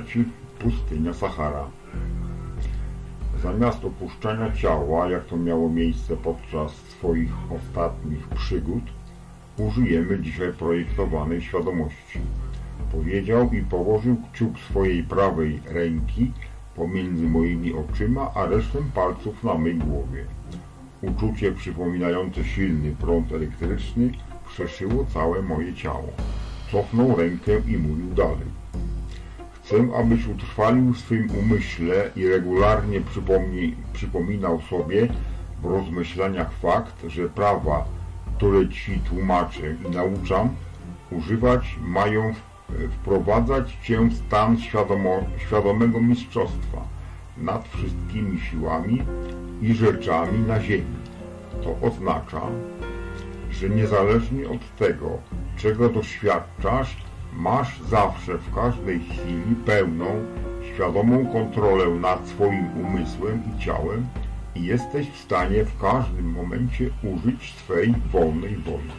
Trzeci. Pustynia Sahara. Zamiast opuszczania ciała, jak to miało miejsce podczas swoich ostatnich przygód, użyjemy dzisiaj projektowanej świadomości. Powiedział i położył kciuk swojej prawej ręki pomiędzy moimi oczyma, a resztę palców na mej głowie. Uczucie przypominające silny prąd elektryczny przeszyło całe moje ciało. Cofnął rękę i mówił dalej. Chcę, abyś utrwalił w swym umyśle i regularnie przypominał sobie w rozmyślaniach fakt, że prawa, które Ci tłumaczę i nauczam, używać mają wprowadzać Cię w stan świadomo, świadomego mistrzostwa nad wszystkimi siłami i rzeczami na ziemi. To oznacza, że niezależnie od tego, czego doświadczasz, Masz zawsze w każdej chwili pełną, świadomą kontrolę nad swoim umysłem i ciałem i jesteś w stanie w każdym momencie użyć swej wolnej woli.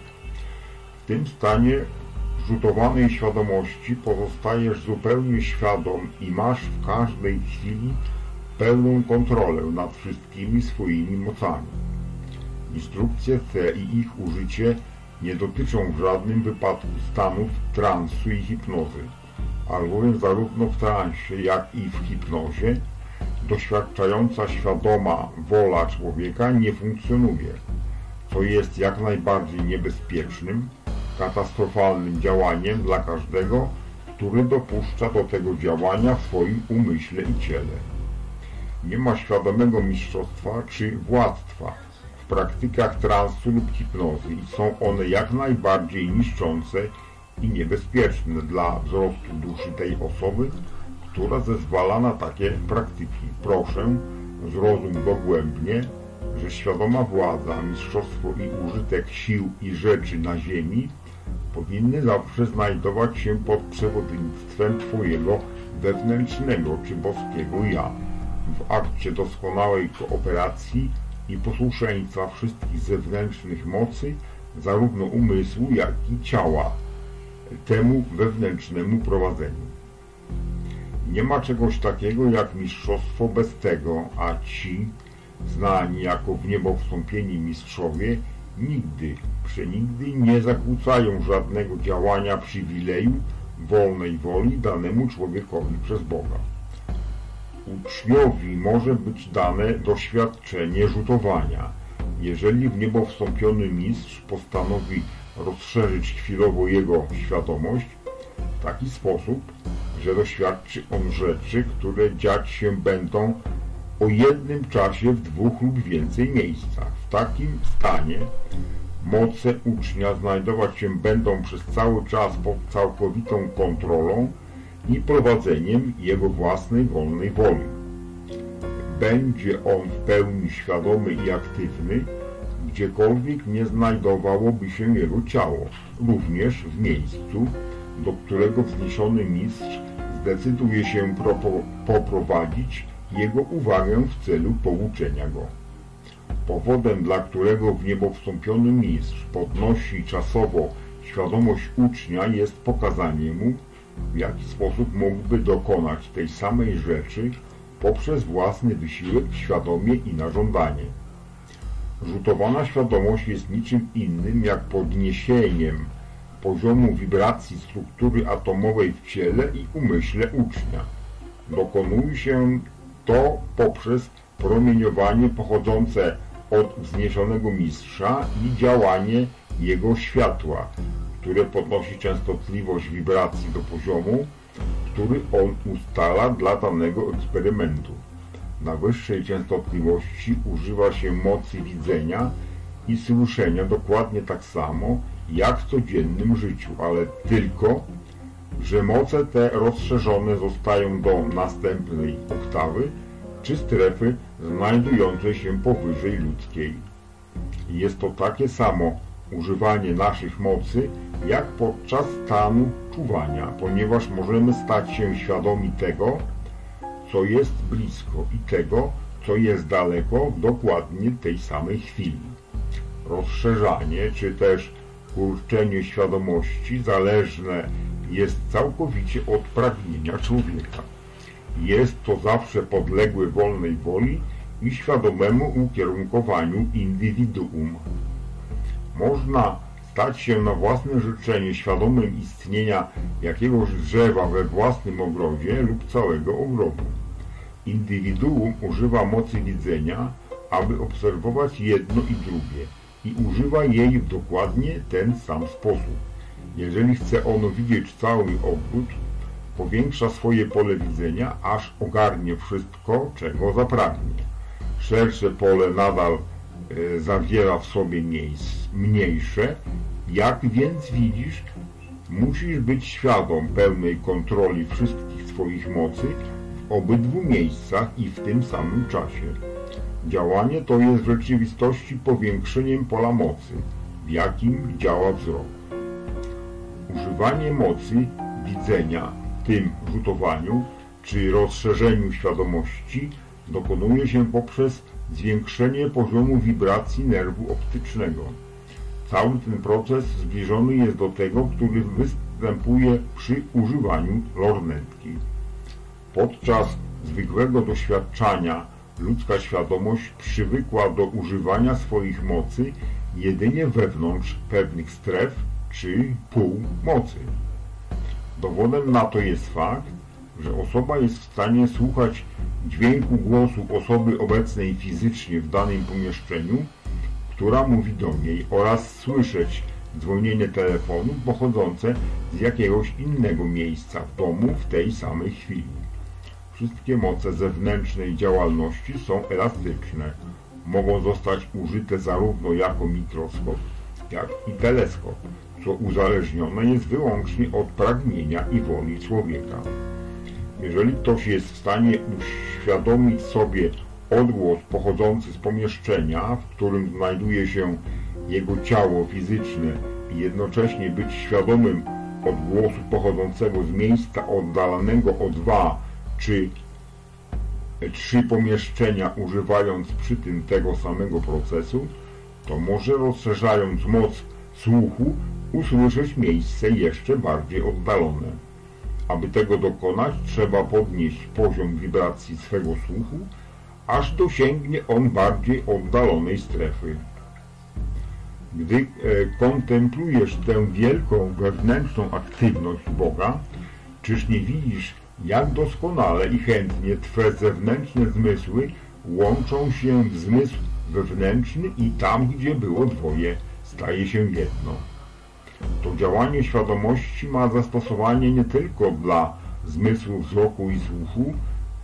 W tym stanie rzutowanej świadomości pozostajesz zupełnie świadom i masz w każdej chwili pełną kontrolę nad wszystkimi swoimi mocami. Instrukcje te i ich użycie nie dotyczą w żadnym wypadku stanów transu i hipnozy, albowiem zarówno w transie, jak i w hipnozie doświadczająca świadoma wola człowieka nie funkcjonuje, co jest jak najbardziej niebezpiecznym, katastrofalnym działaniem dla każdego, który dopuszcza do tego działania w swoim umyśle i ciele. Nie ma świadomego mistrzostwa czy władztwa, praktykach transu lub hipnozy i są one jak najbardziej niszczące i niebezpieczne dla wzrostu duszy tej osoby, która zezwala na takie praktyki. Proszę, zrozum dogłębnie, że świadoma władza, mistrzostwo i użytek sił i rzeczy na ziemi powinny zawsze znajdować się pod przewodnictwem Twojego wewnętrznego czy boskiego ja. W akcie doskonałej kooperacji i posłuszeństwa wszystkich zewnętrznych mocy, zarówno umysłu, jak i ciała, temu wewnętrznemu prowadzeniu. Nie ma czegoś takiego jak mistrzostwo bez tego, a ci, znani jako w niebo wstąpieni mistrzowie, nigdy, przenigdy nie zakłócają żadnego działania przywileju wolnej woli danemu człowiekowi przez Boga. Uczniowi może być dane doświadczenie rzutowania, jeżeli w niebo wstąpiony mistrz postanowi rozszerzyć chwilowo jego świadomość w taki sposób, że doświadczy on rzeczy, które dziać się będą o jednym czasie w dwóch lub więcej miejscach. W takim stanie moce ucznia znajdować się będą przez cały czas pod całkowitą kontrolą i prowadzeniem jego własnej wolnej woli. Będzie on w pełni świadomy i aktywny, gdziekolwiek nie znajdowałoby się jego ciało, również w miejscu, do którego wzniesiony mistrz zdecyduje się poprowadzić jego uwagę w celu pouczenia go. Powodem, dla którego w niebo wstąpiony mistrz podnosi czasowo świadomość ucznia jest pokazanie mu, w jaki sposób mógłby dokonać tej samej rzeczy poprzez własny wysiłek świadomie i na żądanie. Rzutowana świadomość jest niczym innym jak podniesieniem poziomu wibracji struktury atomowej w ciele i umyśle ucznia. Dokonuje się to poprzez promieniowanie pochodzące od wzniesionego mistrza i działanie jego światła, które podnosi częstotliwość wibracji do poziomu, który on ustala dla danego eksperymentu. Na wyższej częstotliwości używa się mocy widzenia i słyszenia dokładnie tak samo jak w codziennym życiu, ale tylko, że moce te rozszerzone zostają do następnej oktawy czy strefy znajdującej się powyżej ludzkiej. Jest to takie samo używanie naszych mocy, jak podczas stanu czuwania, ponieważ możemy stać się świadomi tego, co jest blisko i tego, co jest daleko dokładnie tej samej chwili. Rozszerzanie, czy też kurczenie świadomości zależne jest całkowicie od pragnienia człowieka. Jest to zawsze podległe wolnej woli i świadomemu ukierunkowaniu indywiduum. Można stać się na własne życzenie świadomym istnienia jakiegoś drzewa we własnym ogrodzie lub całego ogrodu. Indywiduum używa mocy widzenia, aby obserwować jedno i drugie i używa jej w dokładnie ten sam sposób. Jeżeli chce ono widzieć cały obrót, powiększa swoje pole widzenia, aż ogarnie wszystko, czego zapragnie. Szersze pole nadal zawiera w sobie mniejsze. Jak więc widzisz, musisz być świadom pełnej kontroli wszystkich swoich mocy w obydwu miejscach i w tym samym czasie. Działanie to jest w rzeczywistości powiększeniem pola mocy, w jakim działa wzrok. Używanie mocy widzenia, w tym rzutowaniu czy rozszerzeniu świadomości, dokonuje się poprzez zwiększenie poziomu wibracji nerwu optycznego. Cały ten proces zbliżony jest do tego, który występuje przy używaniu lornetki. Podczas zwykłego doświadczania ludzka świadomość przywykła do używania swoich mocy jedynie wewnątrz pewnych stref czy pół mocy. Dowodem na to jest fakt, że osoba jest w stanie słuchać dźwięku głosu osoby obecnej fizycznie w danym pomieszczeniu, która mówi do niej oraz słyszeć dzwonienie telefonu pochodzące z jakiegoś innego miejsca w domu w tej samej chwili. Wszystkie moce zewnętrznej działalności są elastyczne. Mogą zostać użyte zarówno jako mikroskop, jak i teleskop, co uzależnione jest wyłącznie od pragnienia i woli człowieka. Jeżeli ktoś jest w stanie uświadomić sobie odgłos pochodzący z pomieszczenia, w którym znajduje się jego ciało fizyczne i jednocześnie być świadomym odgłosu pochodzącego z miejsca oddalonego o dwa czy trzy pomieszczenia używając przy tym tego samego procesu, to może rozszerzając moc słuchu usłyszeć miejsce jeszcze bardziej oddalone. Aby tego dokonać, trzeba podnieść poziom wibracji swego słuchu, aż dosięgnie on bardziej oddalonej strefy. Gdy e, kontemplujesz tę wielką wewnętrzną aktywność Boga, czyż nie widzisz, jak doskonale i chętnie Twe zewnętrzne zmysły łączą się w zmysł wewnętrzny i tam, gdzie było dwoje, staje się jedno. To działanie świadomości ma zastosowanie nie tylko dla zmysłów wzroku i słuchu,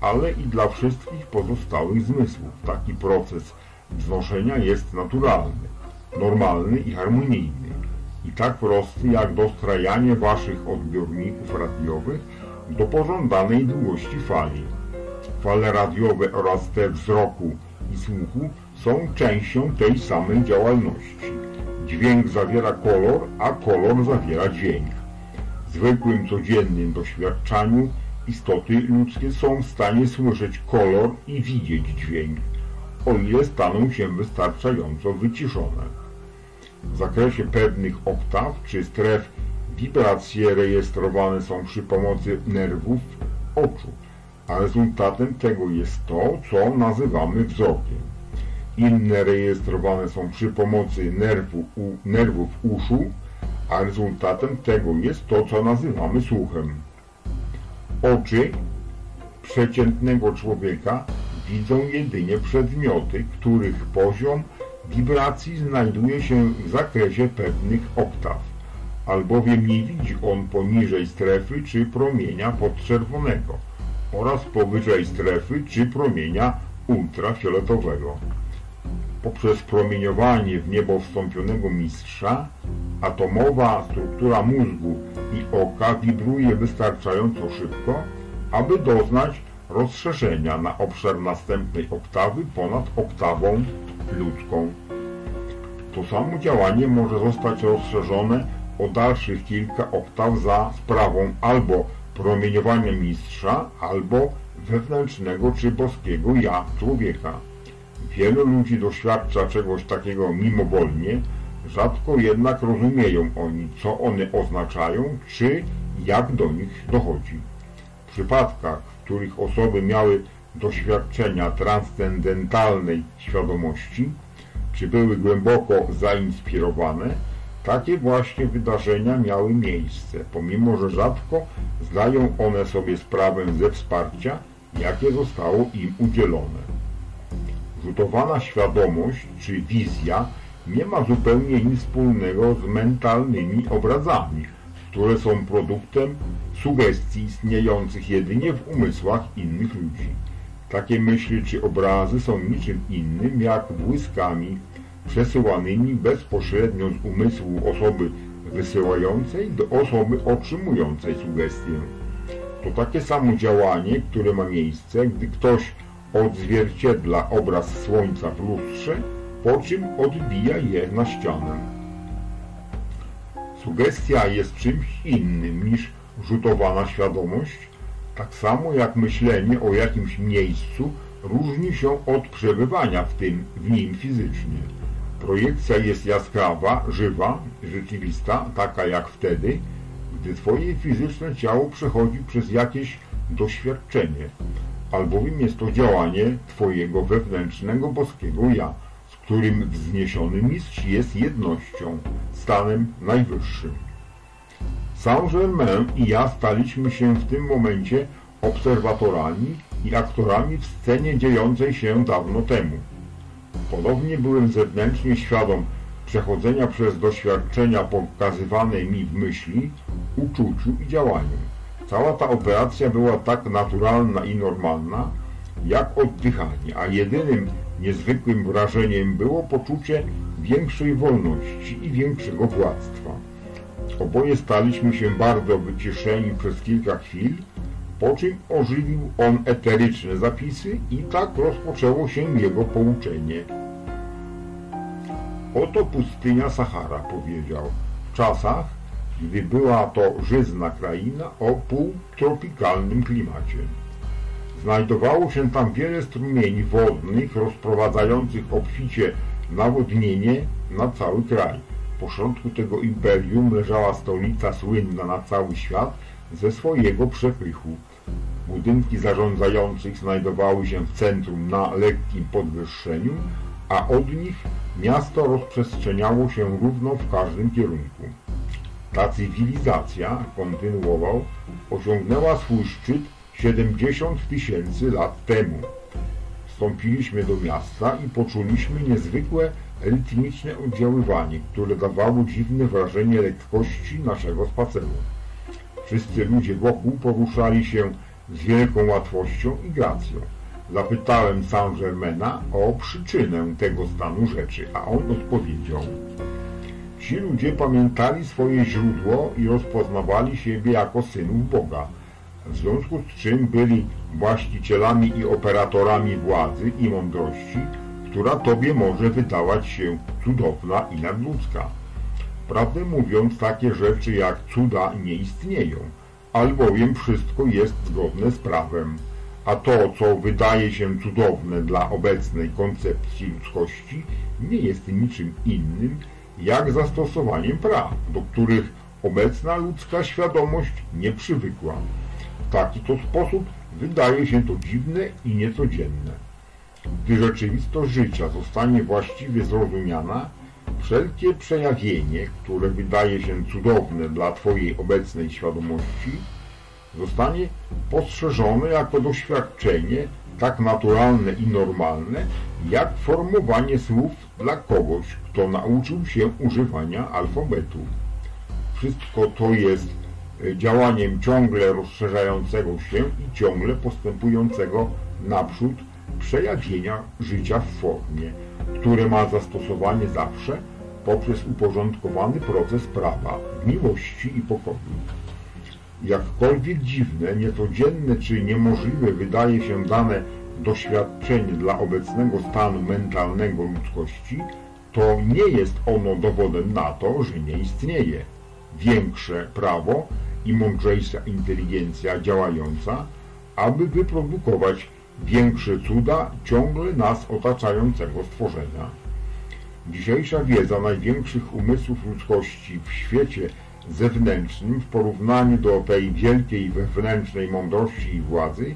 ale i dla wszystkich pozostałych zmysłów. Taki proces wznoszenia jest naturalny, normalny i harmonijny. I tak prosty jak dostrajanie Waszych odbiorników radiowych do pożądanej długości fali. Fale radiowe oraz te wzroku i słuchu są częścią tej samej działalności. Dźwięk zawiera kolor, a kolor zawiera dźwięk. W zwykłym, codziennym doświadczaniu istoty ludzkie są w stanie słyszeć kolor i widzieć dźwięk, o ile staną się wystarczająco wyciszone. W zakresie pewnych oktaw czy stref Wibracje rejestrowane są przy pomocy nerwów oczu, a rezultatem tego jest to, co nazywamy wzrokiem. Inne rejestrowane są przy pomocy nerwu, u, nerwów uszu, a rezultatem tego jest to, co nazywamy słuchem. Oczy przeciętnego człowieka widzą jedynie przedmioty, których poziom wibracji znajduje się w zakresie pewnych oktaw, albowiem nie widzi on poniżej strefy czy promienia podczerwonego oraz powyżej strefy czy promienia ultrafioletowego. Poprzez promieniowanie w niebo wstąpionego mistrza atomowa struktura mózgu i oka wibruje wystarczająco szybko, aby doznać rozszerzenia na obszar następnej oktawy ponad oktawą ludzką. To samo działanie może zostać rozszerzone o dalszych kilka oktaw za sprawą albo promieniowania mistrza, albo wewnętrznego czy boskiego ja człowieka. Wielu ludzi doświadcza czegoś takiego mimowolnie, rzadko jednak rozumieją oni, co one oznaczają, czy jak do nich dochodzi. W przypadkach, w których osoby miały doświadczenia transcendentalnej świadomości, czy były głęboko zainspirowane, takie właśnie wydarzenia miały miejsce, pomimo że rzadko zdają one sobie sprawę ze wsparcia, jakie zostało im udzielone. Rzutowana świadomość czy wizja nie ma zupełnie nic wspólnego z mentalnymi obrazami, które są produktem sugestii istniejących jedynie w umysłach innych ludzi. Takie myśli czy obrazy są niczym innym jak błyskami przesyłanymi bezpośrednio z umysłu osoby wysyłającej do osoby otrzymującej sugestię. To takie samo działanie, które ma miejsce, gdy ktoś odzwierciedla obraz słońca w lustrze, po czym odbija je na ścianę. Sugestia jest czymś innym niż rzutowana świadomość, tak samo jak myślenie o jakimś miejscu różni się od przebywania w tym w nim fizycznie. Projekcja jest jaskrawa, żywa, rzeczywista, taka jak wtedy, gdy Twoje fizyczne ciało przechodzi przez jakieś doświadczenie, albowiem jest to działanie Twojego wewnętrznego boskiego ja, z którym wzniesiony mistrz jest jednością, stanem najwyższym. Saint-Germain i ja staliśmy się w tym momencie obserwatorami i aktorami w scenie dziejącej się dawno temu. Ponownie byłem zewnętrznie świadom przechodzenia przez doświadczenia pokazywane mi w myśli, uczuciu i działaniu. Cała ta operacja była tak naturalna i normalna, jak oddychanie, a jedynym niezwykłym wrażeniem było poczucie większej wolności i większego władztwa. Oboje staliśmy się bardzo wyciszeni przez kilka chwil, po czym ożywił on eteryczne zapisy i tak rozpoczęło się jego pouczenie. Oto pustynia Sahara, powiedział, w czasach, gdy była to żyzna kraina o półtropikalnym klimacie. Znajdowało się tam wiele strumieni wodnych rozprowadzających obficie nawodnienie na cały kraj. Po środku tego imperium leżała stolica słynna na cały świat ze swojego przepychu. Budynki zarządzających znajdowały się w centrum na lekkim podwyższeniu, a od nich miasto rozprzestrzeniało się równo w każdym kierunku. Ta cywilizacja, kontynuował, osiągnęła swój szczyt 70 tysięcy lat temu. Wstąpiliśmy do miasta i poczuliśmy niezwykłe rytmiczne oddziaływanie, które dawało dziwne wrażenie lekkości naszego spaceru. Wszyscy ludzie wokół poruszali się z wielką łatwością i gracją. Zapytałem Saint-Germaina o przyczynę tego stanu rzeczy, a on odpowiedział. Ci ludzie pamiętali swoje źródło i rozpoznawali siebie jako synów Boga, w związku z czym byli właścicielami i operatorami władzy i mądrości, która Tobie może wydawać się cudowna i nadludzka. Prawdę mówiąc, takie rzeczy jak cuda nie istnieją, albowiem wszystko jest zgodne z prawem, a to, co wydaje się cudowne dla obecnej koncepcji ludzkości, nie jest niczym innym, jak zastosowaniem praw, do których obecna ludzka świadomość nie przywykła. W taki to sposób wydaje się to dziwne i niecodzienne. Gdy rzeczywistość życia zostanie właściwie zrozumiana, Wszelkie przejawienie, które wydaje się cudowne dla Twojej obecnej świadomości, zostanie postrzeżone jako doświadczenie tak naturalne i normalne, jak formowanie słów dla kogoś, kto nauczył się używania alfabetu. Wszystko to jest e, działaniem ciągle rozszerzającego się i ciągle postępującego naprzód przejawienia życia w formie, które ma zastosowanie zawsze poprzez uporządkowany proces prawa, miłości i pokoju. Jakkolwiek dziwne, niecodzienne czy niemożliwe wydaje się dane doświadczenie dla obecnego stanu mentalnego ludzkości, to nie jest ono dowodem na to, że nie istnieje większe prawo i mądrzejsza inteligencja działająca, aby wyprodukować większe cuda ciągle nas otaczającego stworzenia. Dzisiejsza wiedza największych umysłów ludzkości w świecie zewnętrznym w porównaniu do tej wielkiej wewnętrznej mądrości i władzy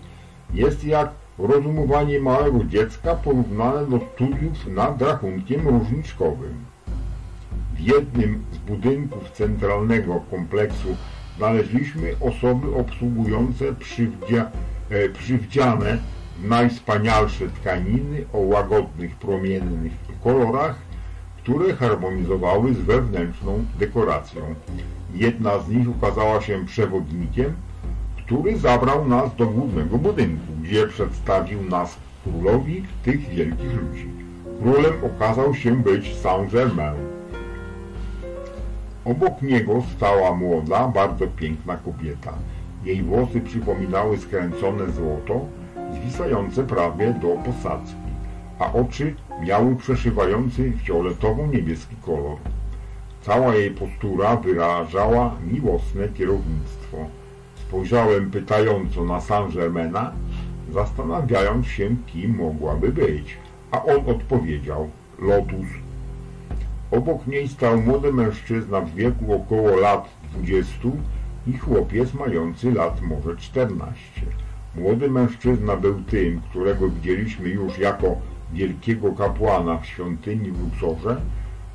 jest jak rozumowanie małego dziecka porównane do studiów nad rachunkiem różniczkowym. W jednym z budynków centralnego kompleksu znaleźliśmy osoby obsługujące przywdzia, e, przywdziane najwspanialsze tkaniny o łagodnych, promiennych kolorach, które harmonizowały z wewnętrzną dekoracją. Jedna z nich ukazała się przewodnikiem, który zabrał nas do głównego budynku, gdzie przedstawił nas królowi tych wielkich ludzi. Królem okazał się być Saint-Germain. Obok niego stała młoda, bardzo piękna kobieta. Jej włosy przypominały skręcone złoto, zwisające prawie do posadzki, a oczy miały przeszywający fioletowo-niebieski kolor. Cała jej postura wyrażała miłosne kierownictwo. Spojrzałem pytająco na Saint-Germaina, zastanawiając się, kim mogłaby być, a on odpowiedział Lotus. Obok niej stał młody mężczyzna w wieku około lat dwudziestu i chłopiec mający lat może czternaście. Młody mężczyzna był tym, którego widzieliśmy już jako wielkiego kapłana w świątyni w Luxorze,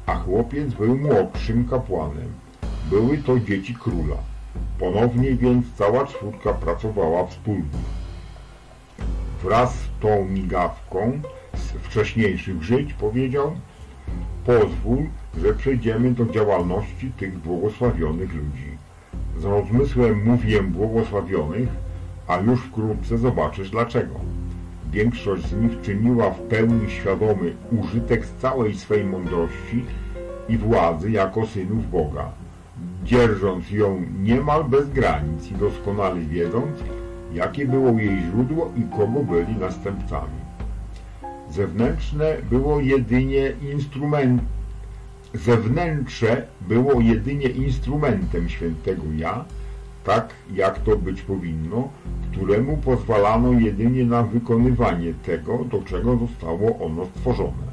a chłopiec był młodszym kapłanem. Były to dzieci króla. Ponownie więc cała czwórka pracowała wspólnie. Wraz z tą migawką z wcześniejszych żyć powiedział Pozwól, że przejdziemy do działalności tych błogosławionych ludzi. Z rozmysłem mówię błogosławionych, a już wkrótce zobaczysz dlaczego. Większość z nich czyniła w pełni świadomy użytek z całej swej mądrości i władzy jako synów Boga, dzierżąc ją niemal bez granic i doskonale wiedząc, jakie było jej źródło i kogo byli następcami. Zewnętrzne było jedynie instrument, zewnętrze było jedynie instrumentem świętego ja, tak jak to być powinno, któremu pozwalano jedynie na wykonywanie tego, do czego zostało ono stworzone.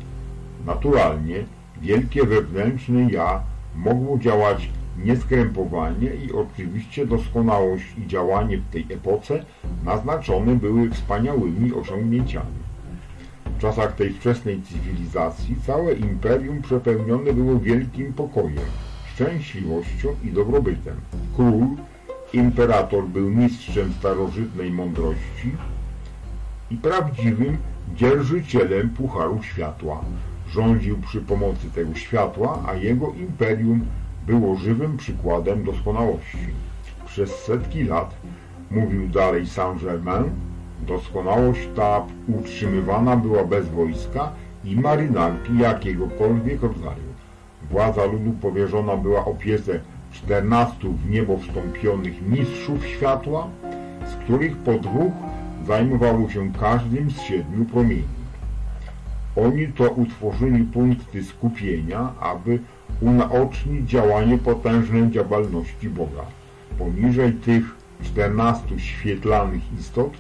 Naturalnie, wielkie wewnętrzne ja mogło działać nieskrępowanie i oczywiście doskonałość i działanie w tej epoce naznaczone były wspaniałymi osiągnięciami. W czasach tej wczesnej cywilizacji całe imperium przepełnione było wielkim pokojem, szczęśliwością i dobrobytem. Król Imperator był mistrzem starożytnej mądrości i prawdziwym dzierżycielem Pucharu Światła. Rządził przy pomocy tego światła, a jego imperium było żywym przykładem doskonałości. Przez setki lat, mówił dalej Saint-Germain, doskonałość ta utrzymywana była bez wojska i marynarki jakiegokolwiek rodzaju. Władza ludu powierzona była opiece czternastu w niebo wstąpionych mistrzów światła, z których po dwóch zajmowało się każdym z siedmiu promieni. Oni to utworzyli punkty skupienia, aby unaocznić działanie potężnej działalności Boga. Poniżej tych czternastu świetlanych istot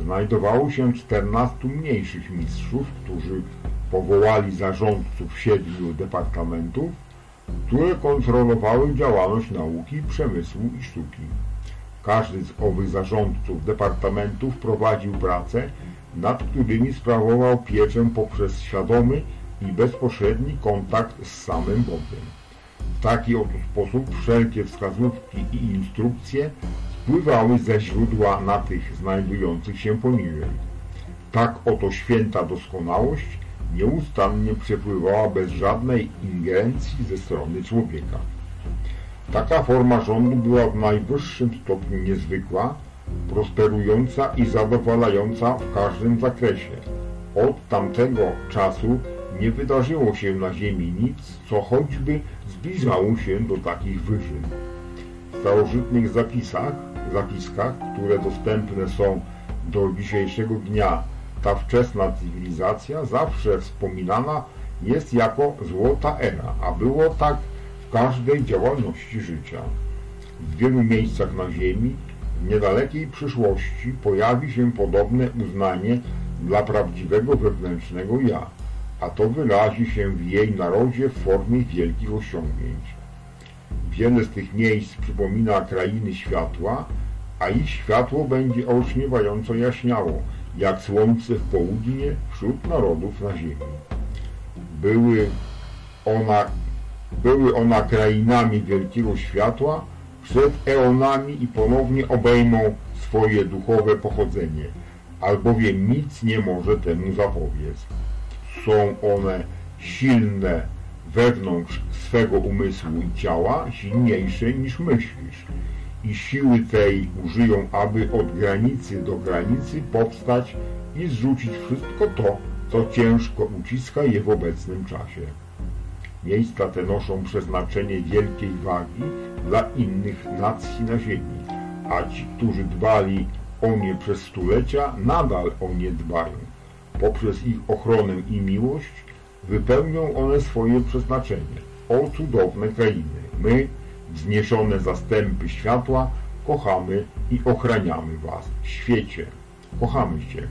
znajdowało się czternastu mniejszych mistrzów, którzy powołali zarządców siedmiu departamentów, które kontrolowały działalność nauki, przemysłu i sztuki. Każdy z owych zarządców departamentów prowadził pracę, nad którymi sprawował pieczę poprzez świadomy i bezpośredni kontakt z samym Bogiem. W taki oto sposób wszelkie wskazówki i instrukcje spływały ze źródła na tych znajdujących się poniżej. Tak oto święta doskonałość nieustannie przepływała bez żadnej ingerencji ze strony człowieka. Taka forma rządu była w najwyższym stopniu niezwykła, prosperująca i zadowalająca w każdym zakresie. Od tamtego czasu nie wydarzyło się na Ziemi nic, co choćby zbliżało się do takich wyżyn. W starożytnych zapisach, zapiskach, które dostępne są do dzisiejszego dnia, ta wczesna cywilizacja zawsze wspominana jest jako złota era, a było tak w każdej działalności życia. W wielu miejscach na Ziemi w niedalekiej przyszłości pojawi się podobne uznanie dla prawdziwego wewnętrznego ja, a to wyrazi się w jej narodzie w formie wielkich osiągnięć. Wiele z tych miejsc przypomina krainy światła, a ich światło będzie olśniewająco jaśniało, jak słońce w południe wśród narodów na ziemi. Były ona, były ona krainami wielkiego światła przed eonami i ponownie obejmą swoje duchowe pochodzenie, albowiem nic nie może temu zapobiec. Są one silne wewnątrz swego umysłu i ciała, silniejsze niż myślisz i siły tej użyją, aby od granicy do granicy powstać i zrzucić wszystko to, co ciężko uciska je w obecnym czasie. Miejsca te noszą przeznaczenie wielkiej wagi dla innych nacji na ziemi, a ci, którzy dbali o nie przez stulecia, nadal o nie dbają. Poprzez ich ochronę i miłość wypełnią one swoje przeznaczenie. O cudowne krainy! My, wzniesione zastępy światła, kochamy i ochraniamy Was. Świecie, kochamy Cię.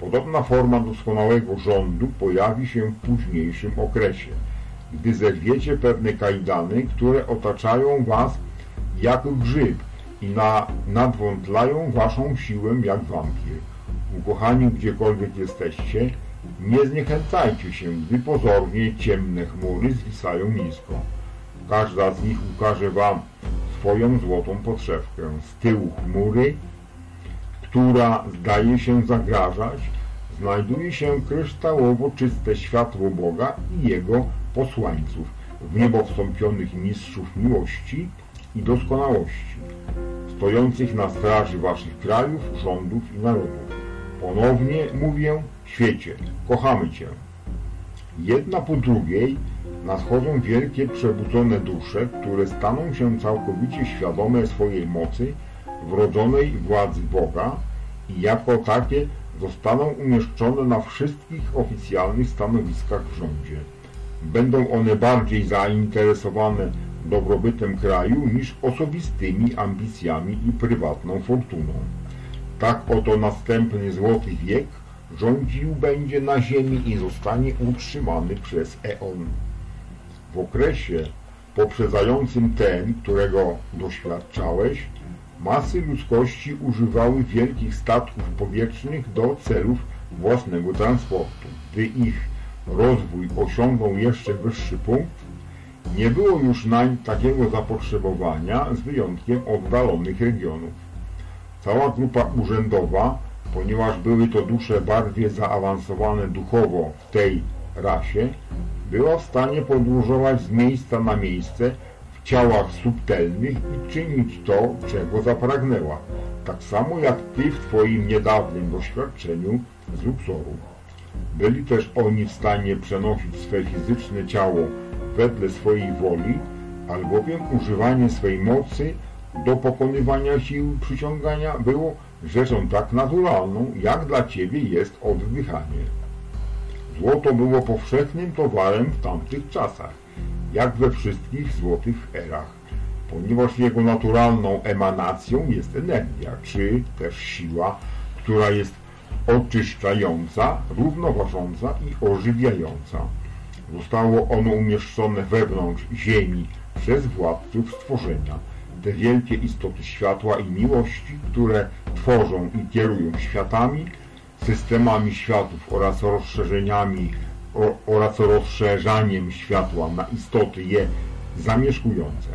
Podobna forma doskonałego rządu pojawi się w późniejszym okresie, gdy zerwiecie pewne kajdany, które otaczają Was jak grzyb i na, nadwątlają Waszą siłę jak wampir. Ukochani gdziekolwiek jesteście, nie zniechęcajcie się, gdy pozornie ciemne chmury zwisają nisko. Każda z nich ukaże wam swoją złotą podszewkę. Z tyłu chmury, która zdaje się zagrażać, znajduje się kryształowo czyste światło Boga i Jego posłańców, w niebo wstąpionych mistrzów miłości i doskonałości, stojących na straży waszych krajów, rządów i narodów. Ponownie mówię, świecie, kochamy Cię. Jedna po drugiej nadchodzą wielkie przebudzone dusze, które staną się całkowicie świadome swojej mocy, wrodzonej władzy Boga i jako takie zostaną umieszczone na wszystkich oficjalnych stanowiskach w rządzie. Będą one bardziej zainteresowane dobrobytem kraju niż osobistymi ambicjami i prywatną fortuną. Tak oto następny złoty wiek rządził będzie na ziemi i zostanie utrzymany przez eon. W okresie poprzedzającym ten, którego doświadczałeś, masy ludzkości używały wielkich statków powietrznych do celów własnego transportu. Gdy ich rozwój osiągnął jeszcze wyższy punkt, nie było już nań takiego zapotrzebowania z wyjątkiem oddalonych regionów. Cała grupa urzędowa, ponieważ były to dusze bardziej zaawansowane duchowo w tej rasie, była w stanie podróżować z miejsca na miejsce w ciałach subtelnych i czynić to, czego zapragnęła, tak samo jak Ty w Twoim niedawnym doświadczeniu z Luxoru. Byli też oni w stanie przenosić swe fizyczne ciało wedle swojej woli, albowiem używanie swej mocy do pokonywania sił przyciągania było rzeczą tak naturalną, jak dla Ciebie jest oddychanie. Złoto było powszechnym towarem w tamtych czasach, jak we wszystkich złotych erach, ponieważ jego naturalną emanacją jest energia, czy też siła, która jest oczyszczająca, równoważąca i ożywiająca. Zostało ono umieszczone wewnątrz ziemi przez władców stworzenia. Te wielkie istoty światła i miłości, które tworzą i kierują światami, systemami światów oraz rozszerzeniami o, oraz rozszerzaniem światła na istoty je zamieszkujące.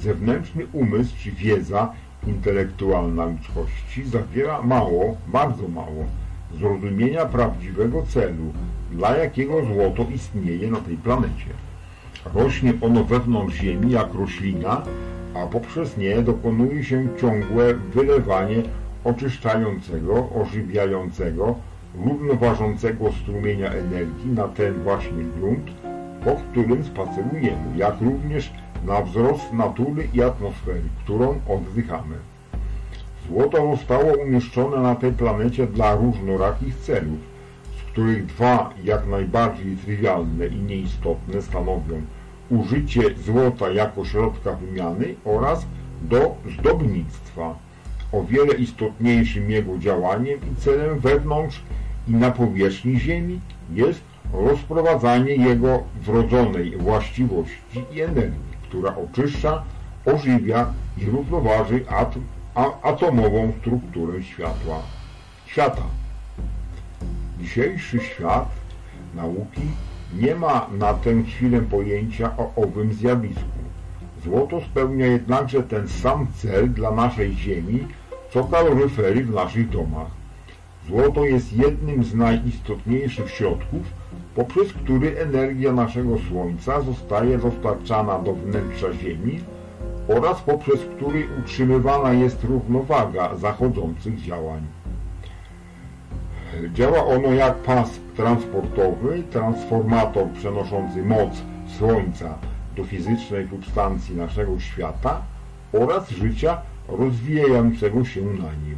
Zewnętrzny umysł czy wiedza intelektualna ludzkości zawiera mało, bardzo mało zrozumienia prawdziwego celu, dla jakiego złoto istnieje na tej planecie. Rośnie ono wewnątrz Ziemi jak roślina, a poprzez nie dokonuje się ciągłe wylewanie oczyszczającego, ożywiającego, równoważącego strumienia energii na ten właśnie grunt, po którym spacerujemy, jak również na wzrost natury i atmosfery, którą oddychamy. Złoto zostało umieszczone na tej planecie dla różnorakich celów, z których dwa jak najbardziej trywialne i nieistotne stanowią użycie złota jako środka wymiany oraz do zdobnictwa. O wiele istotniejszym jego działaniem i celem wewnątrz i na powierzchni Ziemi jest rozprowadzanie jego wrodzonej właściwości i energii, która oczyszcza, ożywia i równoważy atom, a, atomową strukturę światła, świata. Dzisiejszy świat nauki nie ma na tę chwilę pojęcia o owym zjawisku. Złoto spełnia jednakże ten sam cel dla naszej Ziemi, co kaloryfery w naszych domach. Złoto jest jednym z najistotniejszych środków, poprzez który energia naszego Słońca zostaje dostarczana do wnętrza Ziemi oraz poprzez który utrzymywana jest równowaga zachodzących działań. Działa ono jak pas transportowy, transformator przenoszący moc Słońca fizycznej substancji naszego świata oraz życia rozwijającego się na nim.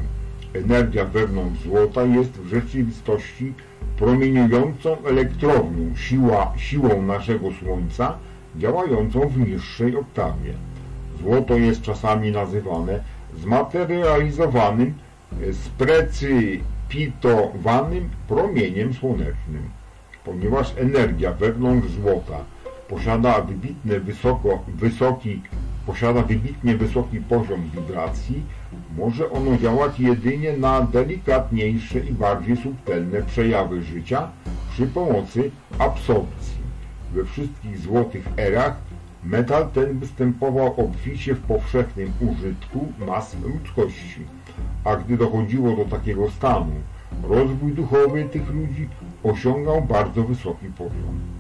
Energia wewnątrz złota jest w rzeczywistości promieniującą elektrownią, siła, siłą naszego Słońca, działającą w niższej oktawie. Złoto jest czasami nazywane zmaterializowanym, sprecipitowanym promieniem słonecznym. Ponieważ energia wewnątrz złota posiada wybitnie wysoko, wysoki, posiada wybitnie wysoki poziom wibracji, może ono działać jedynie na delikatniejsze i bardziej subtelne przejawy życia przy pomocy absorpcji. We wszystkich złotych erach metal ten występował obficie w powszechnym użytku mas ludzkości, a gdy dochodziło do takiego stanu, rozwój duchowy tych ludzi osiągał bardzo wysoki poziom.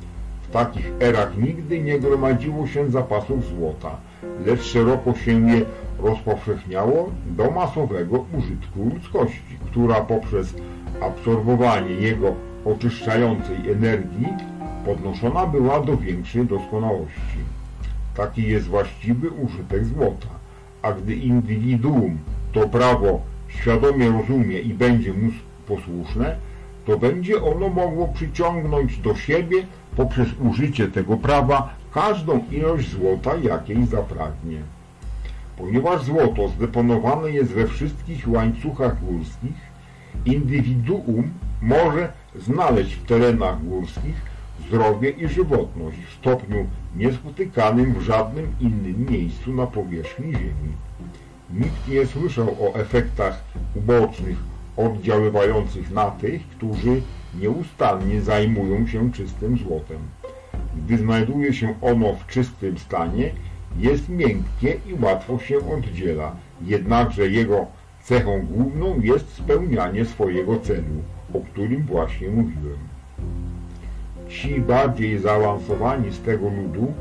W takich erach nigdy nie gromadziło się zapasów złota, lecz szeroko się je rozpowszechniało do masowego użytku ludzkości, która poprzez absorbowanie jego oczyszczającej energii podnoszona była do większej doskonałości. Taki jest właściwy użytek złota, a gdy indywiduum to prawo świadomie rozumie i będzie mu posłuszne, to będzie ono mogło przyciągnąć do siebie poprzez użycie tego prawa każdą ilość złota, jakiej zapragnie. Ponieważ złoto zdeponowane jest we wszystkich łańcuchach górskich, indywiduum może znaleźć w terenach górskich zdrowie i żywotność w stopniu niespotykanym w żadnym innym miejscu na powierzchni Ziemi. Nikt nie słyszał o efektach ubocznych oddziaływających na tych, którzy nieustannie zajmują się czystym złotem. Gdy znajduje się ono w czystym stanie, jest miękkie i łatwo się oddziela, jednakże jego cechą główną jest spełnianie swojego celu, o którym właśnie mówiłem. Ci bardziej zaawansowani z tego ludu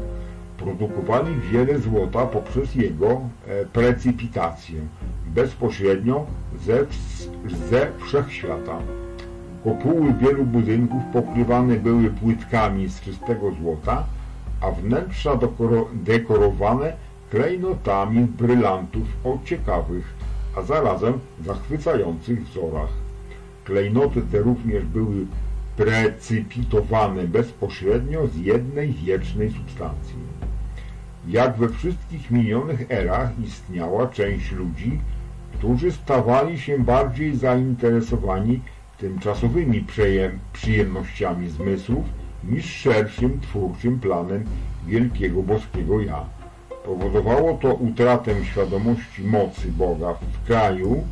produkowali wiele złota poprzez jego e, precipitację bezpośrednio ze, ze wszechświata. Kopuły wielu budynków pokrywane były płytkami z czystego złota, a wnętrza dekorowane klejnotami brylantów o ciekawych, a zarazem zachwycających wzorach. Klejnoty te również były precypitowane bezpośrednio z jednej wiecznej substancji. Jak we wszystkich minionych erach istniała część ludzi, którzy stawali się bardziej zainteresowani tymczasowymi przyjemnościami zmysłów niż szerszym twórczym planem wielkiego boskiego ja. Powodowało to utratę świadomości mocy Boga w kraju,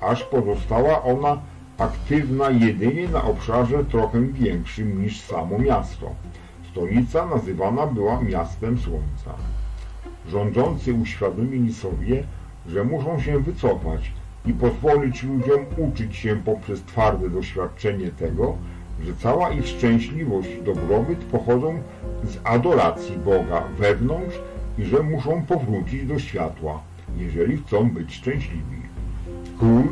aż pozostała ona aktywna jedynie na obszarze trochę większym niż samo miasto. Stolica nazywana była miastem słońca. Rządzący uświadomili sobie, że muszą się wycofać i pozwolić ludziom uczyć się poprzez twarde doświadczenie tego, że cała ich szczęśliwość i dobrobyt pochodzą z adoracji Boga wewnątrz i że muszą powrócić do światła, jeżeli chcą być szczęśliwi. Król,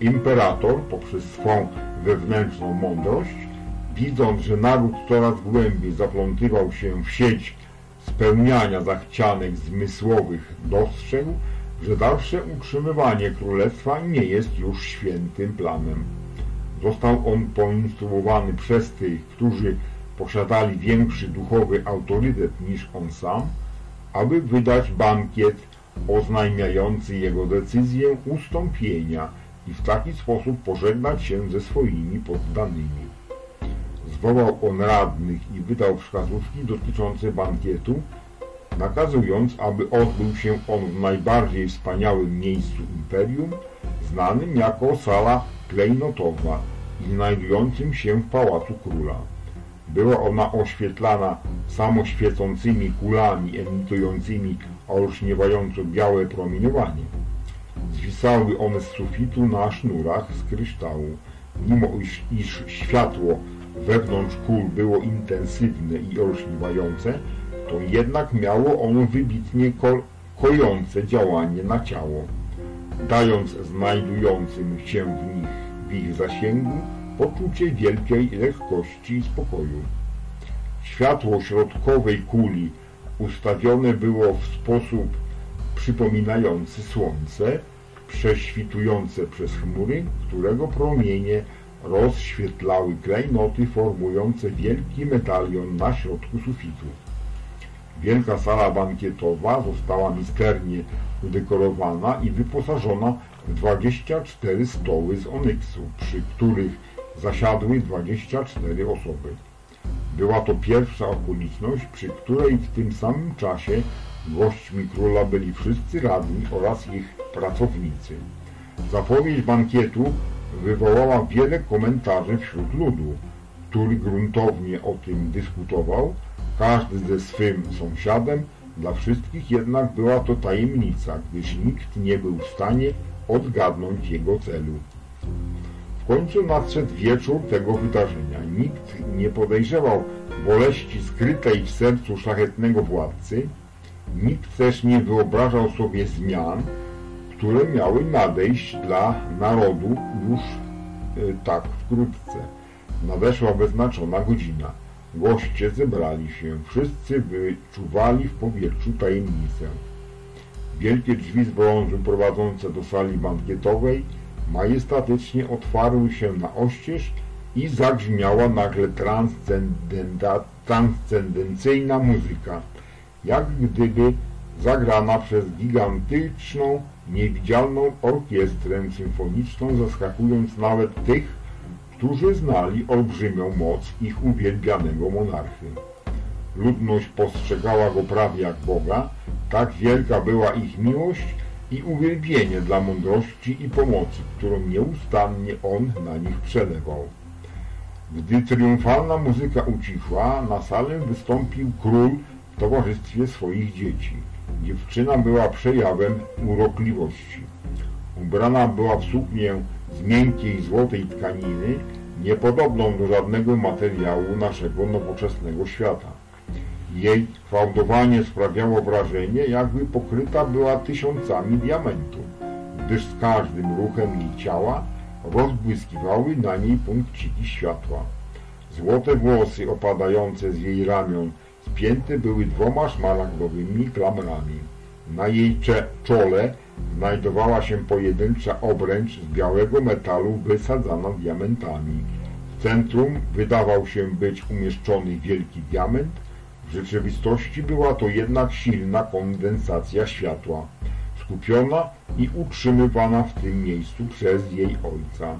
imperator poprzez swą wewnętrzną mądrość, widząc, że naród coraz głębiej zaplątywał się w sieć spełniania zachcianek zmysłowych, dostrzegł, że dalsze utrzymywanie królestwa nie jest już świętym planem. Został on poinstruowany przez tych, którzy posiadali większy duchowy autorytet niż on sam, aby wydać bankiet oznajmiający jego decyzję ustąpienia i w taki sposób pożegnać się ze swoimi poddanymi. Zwołał on radnych i wydał wskazówki dotyczące bankietu, nakazując, aby odbył się on w najbardziej wspaniałym miejscu imperium, znanym jako sala klejnotowa i znajdującym się w pałacu króla. Była ona oświetlana samoświecącymi kulami emitującymi olśniewająco białe promieniowanie. Zwisały one z sufitu na sznurach z kryształu. Mimo iż, iż światło wewnątrz kul było intensywne i olśniewające, to jednak miało ono wybitnie ko kojące działanie na ciało, dając znajdującym się w nich w ich zasięgu poczucie wielkiej lekkości i spokoju. Światło środkowej kuli ustawione było w sposób przypominający słońce, prześwitujące przez chmury, którego promienie rozświetlały klejnoty formujące wielki medalion na środku sufitu. Wielka sala bankietowa została misternie udekorowana i wyposażona w 24 stoły z onyksu, przy których zasiadły 24 osoby. Była to pierwsza okoliczność, przy której w tym samym czasie gośćmi króla byli wszyscy radni oraz ich pracownicy. Zapowiedź bankietu wywołała wiele komentarzy wśród ludu, który gruntownie o tym dyskutował, każdy ze swym sąsiadem, dla wszystkich jednak była to tajemnica, gdyż nikt nie był w stanie odgadnąć jego celu. W końcu nadszedł wieczór tego wydarzenia. Nikt nie podejrzewał boleści skrytej w sercu szlachetnego władcy, nikt też nie wyobrażał sobie zmian, które miały nadejść dla narodu już e, tak wkrótce. Nadeszła wyznaczona godzina. Goście zebrali się, wszyscy wyczuwali w powietrzu tajemnicę. Wielkie drzwi z brązu prowadzące do sali bankietowej majestatycznie otwarły się na oścież i zagrzmiała nagle transcendencyjna muzyka, jak gdyby zagrana przez gigantyczną, niewidzialną orkiestrę symfoniczną, zaskakując nawet tych, którzy znali olbrzymią moc ich uwielbianego monarchy. Ludność postrzegała go prawie jak Boga, tak wielka była ich miłość i uwielbienie dla mądrości i pomocy, którą nieustannie on na nich przelewał. Gdy triumfalna muzyka ucichła, na salę wystąpił król w towarzystwie swoich dzieci. Dziewczyna była przejawem urokliwości. Ubrana była w suknię z miękkiej złotej tkaniny, niepodobną do żadnego materiału naszego nowoczesnego świata. Jej fałdowanie sprawiało wrażenie, jakby pokryta była tysiącami diamentów, gdyż z każdym ruchem jej ciała rozbłyskiwały na niej punkciki światła. Złote włosy opadające z jej ramion spięte były dwoma szmaragdowymi klamrami. Na jej czole znajdowała się pojedyncza obręcz z białego metalu wysadzana diamentami. W centrum wydawał się być umieszczony wielki diament, w rzeczywistości była to jednak silna kondensacja światła, skupiona i utrzymywana w tym miejscu przez jej ojca.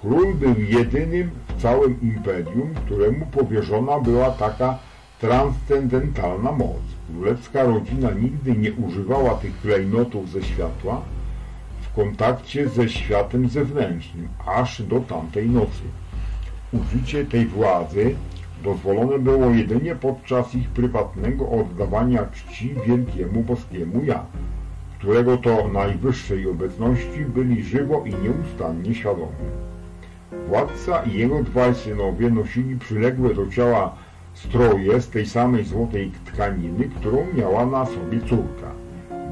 Król był jedynym w całym imperium, któremu powierzona była taka transcendentalna moc. Królewska rodzina nigdy nie używała tych klejnotów ze światła, w kontakcie ze światem zewnętrznym, aż do tamtej nocy. Użycie tej władzy dozwolone było jedynie podczas ich prywatnego oddawania czci wielkiemu boskiemu Ja, którego to najwyższej obecności byli żywo i nieustannie świadomi. Władca i jego dwaj synowie nosili przyległe do ciała stroje z tej samej złotej tkaniny, którą miała na sobie córka.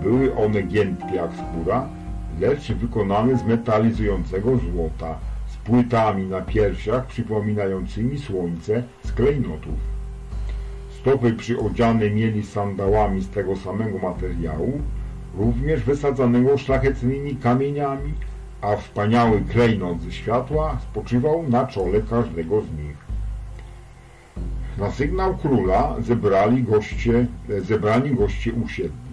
Były one giętkie jak skóra, lecz wykonane z metalizującego złota, z płytami na piersiach przypominającymi słońce z klejnotów. Stopy przyodziane mieli sandałami z tego samego materiału, również wysadzanego szlachetnymi kamieniami, a wspaniały klejnot ze światła spoczywał na czole każdego z nich. Na sygnał króla zebrali goście, zebrani goście usiedli.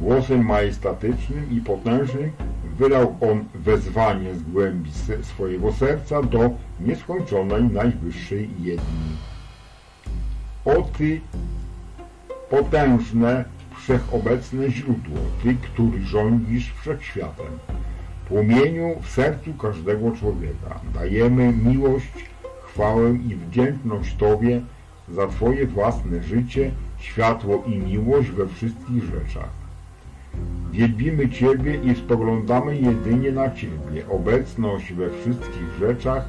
Głosem majestatycznym i potężnym wydał on wezwanie z głębi swojego serca do nieskończonej najwyższej jedni. O Ty, potężne, wszechobecne źródło, Ty, który rządzisz wszechświatem, płomieniu w sercu każdego człowieka, dajemy miłość, chwałę i wdzięczność Tobie za Twoje własne życie, światło i miłość we wszystkich rzeczach. Wielbimy Ciebie i spoglądamy jedynie na Ciebie, obecność we wszystkich rzeczach,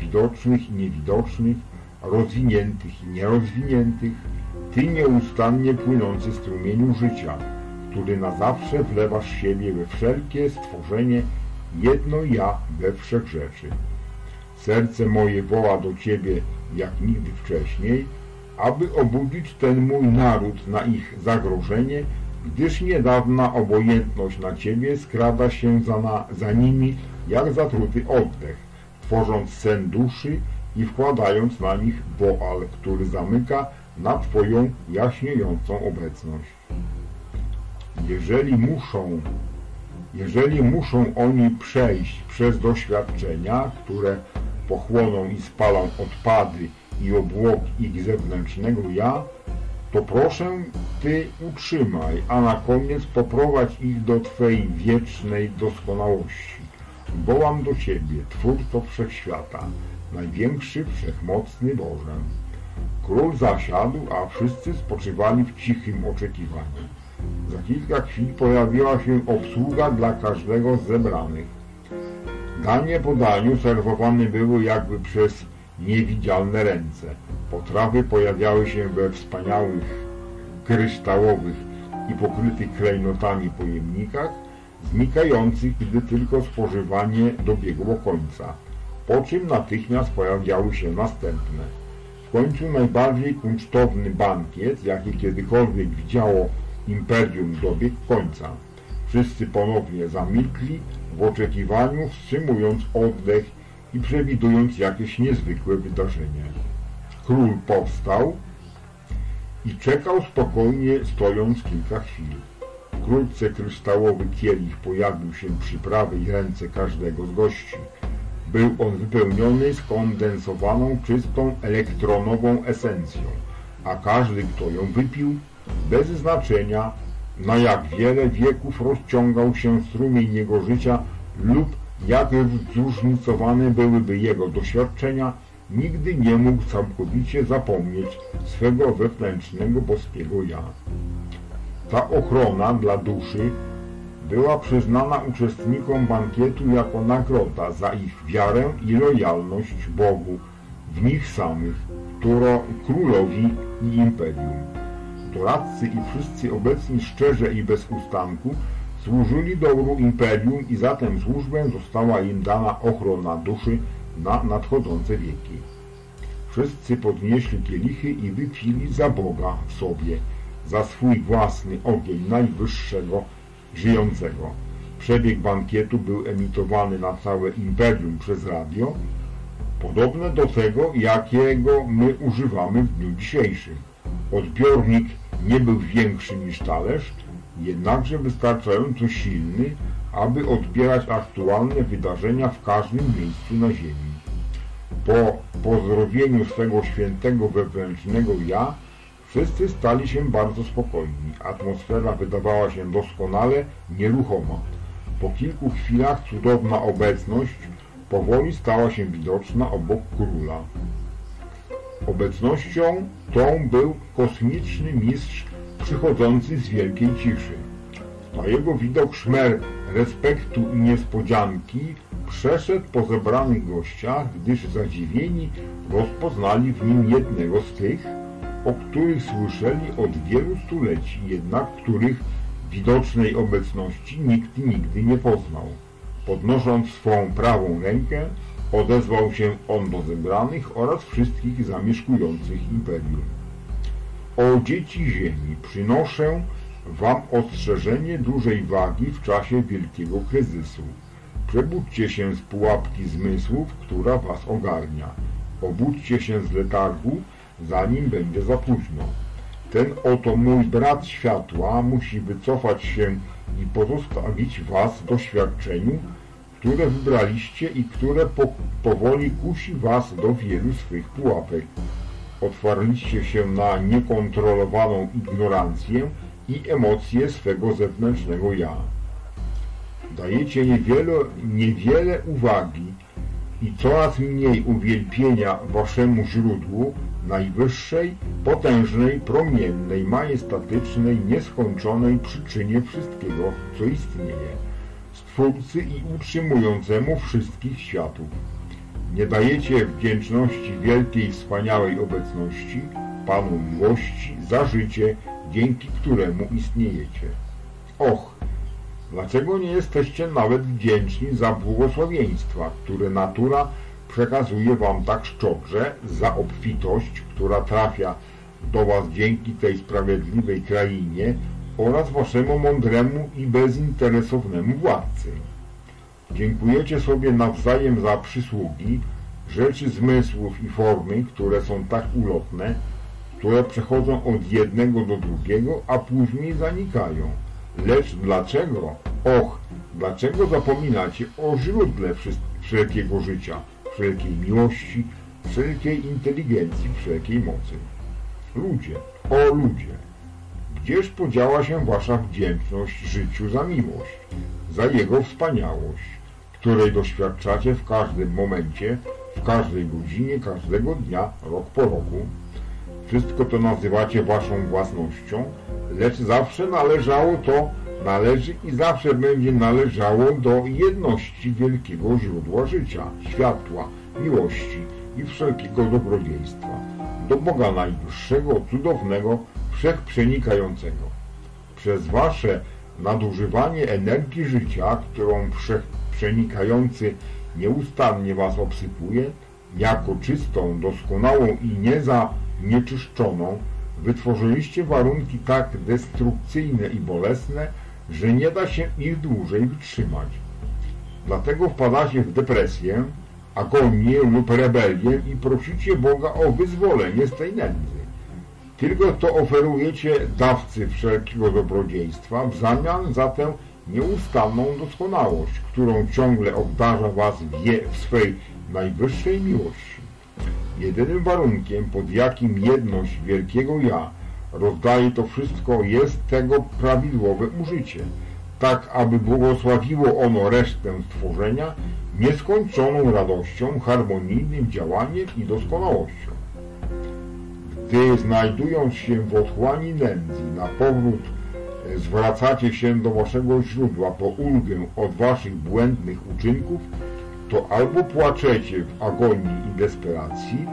widocznych i niewidocznych, rozwiniętych i nierozwiniętych, Ty nieustannie płynący strumieniu życia, który na zawsze wlewasz siebie we wszelkie stworzenie, jedno ja we wszech rzeczy. Serce moje woła do Ciebie jak nigdy wcześniej, aby obudzić ten mój naród na ich zagrożenie, gdyż niedawna obojętność na Ciebie skrada się za, na, za nimi jak zatruty oddech, tworząc sen duszy i wkładając na nich woal, który zamyka na Twoją jaśniejącą obecność. Jeżeli muszą, jeżeli muszą oni przejść przez doświadczenia, które pochłoną i spalą odpady i obłoki ich zewnętrznego ja, to proszę Ty utrzymaj, a na koniec poprowadź ich do Twej wiecznej doskonałości. Wołam do Ciebie, Twórco Wszechświata, największy, wszechmocny Boże. Król zasiadł, a wszyscy spoczywali w cichym oczekiwaniu. Za kilka chwil pojawiła się obsługa dla każdego z zebranych. Danie po daniu serwowane były jakby przez niewidzialne ręce. Potrawy pojawiały się we wspaniałych, kryształowych i pokrytych klejnotami pojemnikach, znikających, gdy tylko spożywanie dobiegło końca, po czym natychmiast pojawiały się następne. W końcu najbardziej kunsztowny bankiet, jaki kiedykolwiek widziało imperium dobiegł końca. Wszyscy ponownie zamilkli w oczekiwaniu, wstrzymując oddech i przewidując jakieś niezwykłe wydarzenie. Król powstał i czekał spokojnie, stojąc kilka chwil. Wkrótce kryształowy kielich pojawił się przy prawej ręce każdego z gości. Był on wypełniony skondensowaną, czystą, elektronową esencją, a każdy, kto ją wypił, bez znaczenia, na jak wiele wieków rozciągał się strumień jego życia lub jak zróżnicowane byłyby jego doświadczenia, nigdy nie mógł całkowicie zapomnieć swego wewnętrznego boskiego ja. Ta ochrona dla duszy była przyznana uczestnikom bankietu jako nagroda za ich wiarę i lojalność Bogu w nich samych, królowi i imperium. Doradcy i wszyscy obecni szczerze i bez ustanku Służyli dobru imperium i zatem służbę została im dana ochrona duszy na nadchodzące wieki. Wszyscy podnieśli kielichy i wypili za Boga w sobie, za swój własny ogień najwyższego żyjącego. Przebieg bankietu był emitowany na całe imperium przez radio, podobne do tego, jakiego my używamy w dniu dzisiejszym. Odbiornik nie był większy niż talerz, jednakże wystarczająco silny, aby odbierać aktualne wydarzenia w każdym miejscu na Ziemi. Po pozdrowieniu swego świętego wewnętrznego ja, wszyscy stali się bardzo spokojni. Atmosfera wydawała się doskonale nieruchoma. Po kilku chwilach cudowna obecność powoli stała się widoczna obok króla. Obecnością tą był kosmiczny mistrz przychodzący z wielkiej ciszy. Na jego widok szmer respektu i niespodzianki przeszedł po zebranych gościach, gdyż zadziwieni rozpoznali w nim jednego z tych, o których słyszeli od wielu stuleci, jednak których widocznej obecności nikt nigdy nie poznał. Podnosząc swą prawą rękę, odezwał się on do zebranych oraz wszystkich zamieszkujących imperium. O dzieci ziemi, przynoszę wam ostrzeżenie dużej wagi w czasie wielkiego kryzysu. Przebudźcie się z pułapki zmysłów, która was ogarnia. Obudźcie się z letargu, zanim będzie za późno. Ten oto mój brat światła musi wycofać się i pozostawić was doświadczeniu, które wybraliście i które po, powoli kusi was do wielu swych pułapek. Otwarliście się na niekontrolowaną ignorancję i emocje swego zewnętrznego ja. Dajecie niewiele, niewiele uwagi i coraz mniej uwielbienia waszemu źródłu, najwyższej, potężnej, promiennej, majestatycznej, nieskończonej przyczynie wszystkiego, co istnieje, Stwórcy i utrzymującemu wszystkich światów. Nie dajecie wdzięczności wielkiej, wspaniałej obecności, Panu miłości, za życie, dzięki któremu istniejecie. Och, dlaczego nie jesteście nawet wdzięczni za błogosławieństwa, które natura przekazuje wam tak szczodrze, za obfitość, która trafia do was dzięki tej sprawiedliwej krainie oraz waszemu mądremu i bezinteresownemu władcy. Dziękujecie sobie nawzajem za przysługi, rzeczy zmysłów i formy, które są tak ulotne, które przechodzą od jednego do drugiego, a później zanikają. Lecz dlaczego? Och, dlaczego zapominacie o źródle wszelkiego życia, wszelkiej miłości, wszelkiej inteligencji, wszelkiej mocy? Ludzie, o ludzie, gdzież podziała się wasza wdzięczność życiu za miłość, za jego wspaniałość, której doświadczacie w każdym momencie, w każdej godzinie, każdego dnia, rok po roku? Wszystko to nazywacie waszą własnością, lecz zawsze należało to, należy i zawsze będzie należało do jedności wielkiego źródła życia, światła, miłości i wszelkiego dobrodziejstwa, do Boga Najwyższego, cudownego, wszechprzenikającego. Przez wasze nadużywanie energii życia, którą wszechprzenikający nieustannie was obsypuje, jako czystą, doskonałą i nieza nieczyszczoną, wytworzyliście warunki tak destrukcyjne i bolesne, że nie da się ich dłużej wytrzymać. Dlatego wpadacie w depresję, agonię lub rebelię i prosicie Boga o wyzwolenie z tej nędzy. Tylko to oferujecie dawcy wszelkiego dobrodziejstwa w zamian za tę nieustanną doskonałość, którą ciągle obdarza was w swej najwyższej miłości. Jedynym warunkiem, pod jakim jedność wielkiego Ja rozdaje to wszystko, jest tego prawidłowe użycie, tak aby błogosławiło ono resztę stworzenia nieskończoną radością, harmonijnym działaniem i doskonałością. Gdy znajdując się w otchłani nędzy, na powrót zwracacie się do waszego źródła po ulgę od waszych błędnych uczynków, to albo płaczecie w agonii i desperacji,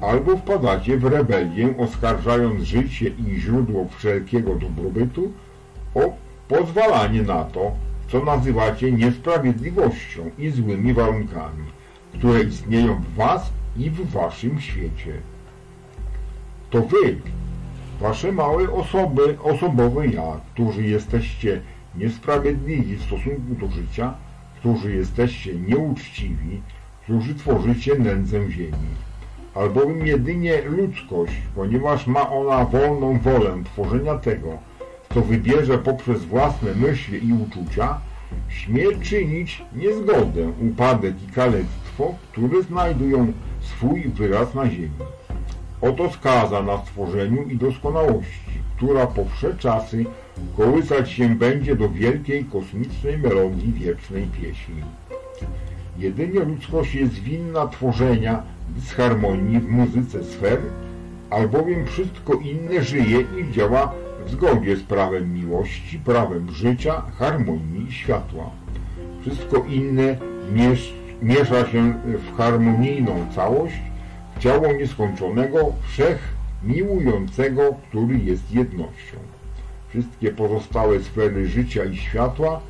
albo wpadacie w rebelię, oskarżając życie i źródło wszelkiego dobrobytu o pozwalanie na to, co nazywacie niesprawiedliwością i złymi warunkami, które istnieją w was i w waszym świecie. To wy, wasze małe osoby, osobowe ja, którzy jesteście niesprawiedliwi w stosunku do życia, którzy jesteście nieuczciwi, którzy tworzycie nędzę ziemi. Albowiem jedynie ludzkość, ponieważ ma ona wolną wolę tworzenia tego, co wybierze poprzez własne myśli i uczucia, śmie czynić niezgodę, upadek i kalectwo, które znajdują swój wyraz na ziemi. Oto skaza na stworzeniu i doskonałości, która po wsze czasy kołysać się będzie do wielkiej kosmicznej melodii wiecznej pieśni. Jedynie ludzkość jest winna tworzenia dysharmonii w muzyce sfer, albowiem wszystko inne żyje i działa w zgodzie z prawem miłości, prawem życia, harmonii i światła. Wszystko inne miesz miesza się w harmonijną całość, ciało nieskończonego, wszech miłującego, który jest jednością. Wszystkie pozostałe sfery życia i światła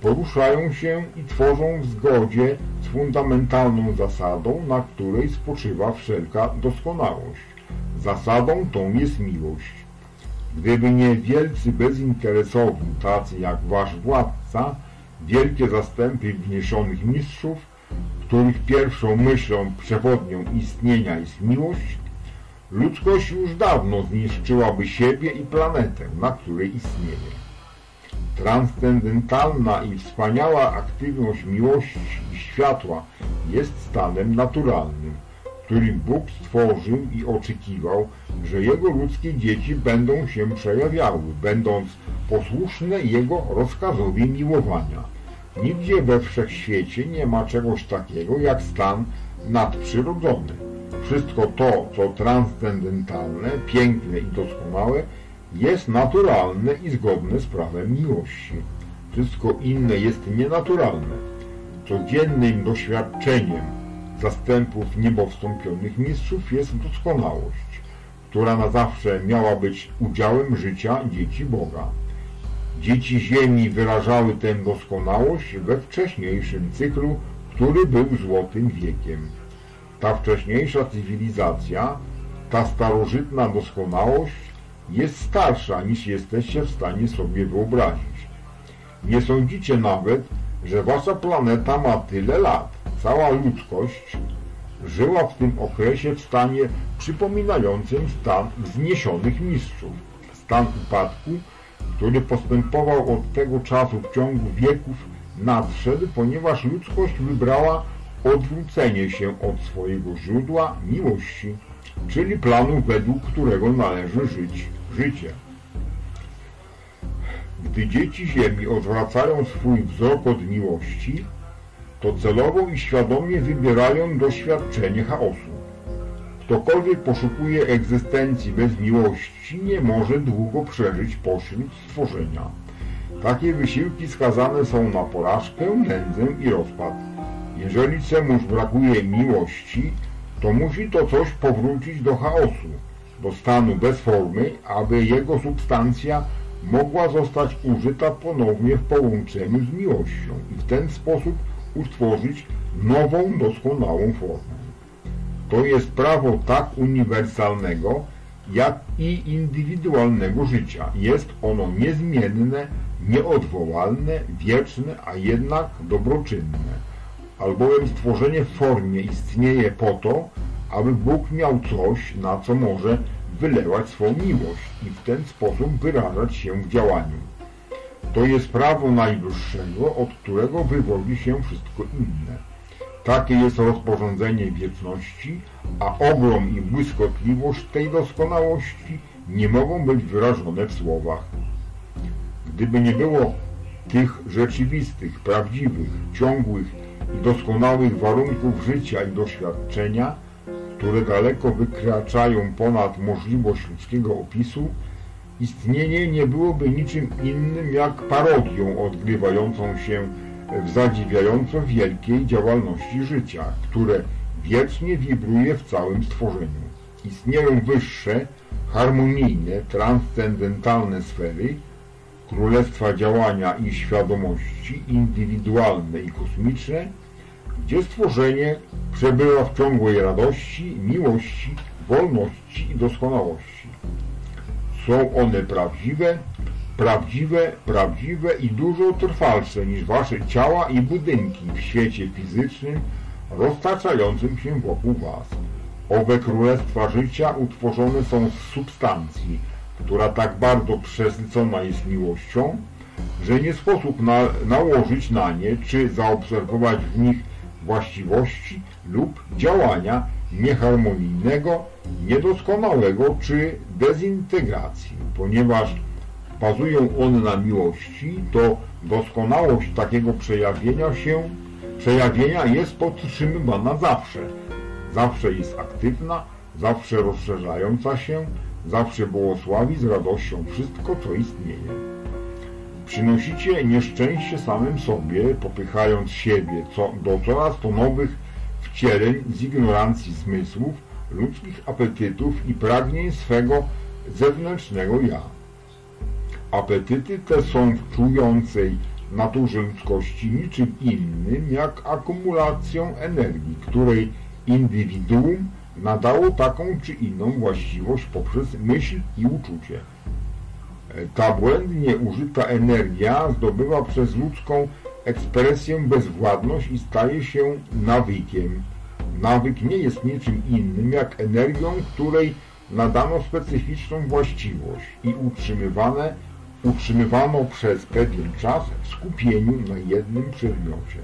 poruszają się i tworzą w zgodzie z fundamentalną zasadą, na której spoczywa wszelka doskonałość. Zasadą tą jest miłość. Gdyby nie wielcy bezinteresowni, tacy jak wasz władca, wielkie zastępy wniesionych mistrzów, których pierwszą myślą przewodnią istnienia jest miłość, ludzkość już dawno zniszczyłaby siebie i planetę, na której istnieje. Transcendentalna i wspaniała aktywność miłości i światła jest stanem naturalnym, który Bóg stworzył i oczekiwał, że Jego ludzkie dzieci będą się przejawiały, będąc posłuszne Jego rozkazowi miłowania. Nigdzie we wszechświecie nie ma czegoś takiego jak stan nadprzyrodzony. Wszystko to, co transcendentalne, piękne i doskonałe, jest naturalne i zgodne z prawem miłości. Wszystko inne jest nienaturalne. Codziennym doświadczeniem zastępów niebowstąpionych mistrzów jest doskonałość, która na zawsze miała być udziałem życia dzieci Boga. Dzieci Ziemi wyrażały tę doskonałość we wcześniejszym cyklu, który był złotym wiekiem. Ta wcześniejsza cywilizacja, ta starożytna doskonałość jest starsza niż jesteście w stanie sobie wyobrazić. Nie sądzicie nawet, że wasza planeta ma tyle lat. Cała ludzkość żyła w tym okresie w stanie przypominającym stan wzniesionych mistrzów. Stan upadku, który postępował od tego czasu w ciągu wieków nadszedł, ponieważ ludzkość wybrała odwrócenie się od swojego źródła miłości, czyli planu, według którego należy żyć życie. Gdy dzieci Ziemi odwracają swój wzrok od miłości, to celowo i świadomie wybierają doświadczenie chaosu. Ktokolwiek poszukuje egzystencji bez miłości, nie może długo przeżyć pośród stworzenia. Takie wysiłki skazane są na porażkę, nędzę i rozpad. Jeżeli czemuś brakuje miłości, to musi to coś powrócić do chaosu, do stanu bez formy, aby jego substancja mogła zostać użyta ponownie w połączeniu z miłością i w ten sposób utworzyć nową, doskonałą formę. To jest prawo tak uniwersalnego, jak i indywidualnego życia. Jest ono niezmienne, nieodwołalne, wieczne, a jednak dobroczynne. Albowiem stworzenie w formie istnieje po to, aby Bóg miał coś, na co może wylewać swą miłość i w ten sposób wyrażać się w działaniu. To jest prawo najwyższego, od którego wywodzi się wszystko inne. Takie jest rozporządzenie wieczności, a ogrom i błyskotliwość tej doskonałości nie mogą być wyrażone w słowach. Gdyby nie było tych rzeczywistych, prawdziwych, ciągłych i doskonałych warunków życia i doświadczenia, które daleko wykraczają ponad możliwość ludzkiego opisu, istnienie nie byłoby niczym innym jak parodią odgrywającą się w zadziwiająco wielkiej działalności życia, które wiecznie wibruje w całym stworzeniu. Istnieją wyższe, harmonijne, transcendentalne sfery, królestwa działania i świadomości indywidualne i kosmiczne, gdzie stworzenie przebywa w ciągłej radości, miłości, wolności i doskonałości. Są one prawdziwe, prawdziwe, prawdziwe i dużo trwalsze niż wasze ciała i budynki w świecie fizycznym roztaczającym się wokół was. Owe królestwa życia utworzone są z substancji, która tak bardzo przesycona jest miłością, że nie sposób na, nałożyć na nie czy zaobserwować w nich właściwości lub działania nieharmonijnego, niedoskonałego czy dezintegracji, ponieważ bazują one na miłości, to doskonałość takiego przejawienia się, przejawienia jest podtrzymywana zawsze. Zawsze jest aktywna, zawsze rozszerzająca się, zawsze błogosławi z radością wszystko, co istnieje. Przynosicie nieszczęście samym sobie, popychając siebie co, do coraz to nowych wcieleń z ignorancji zmysłów, ludzkich apetytów i pragnień swego zewnętrznego ja. Apetyty te są w czującej naturze ludzkości niczym innym jak akumulacją energii, której indywiduum nadało taką czy inną właściwość poprzez myśl i uczucie. Ta błędnie użyta energia zdobywa przez ludzką ekspresję bezwładność i staje się nawykiem. Nawyk nie jest niczym innym jak energią, której nadano specyficzną właściwość i utrzymywane, utrzymywano przez pewien czas w skupieniu na jednym przedmiocie.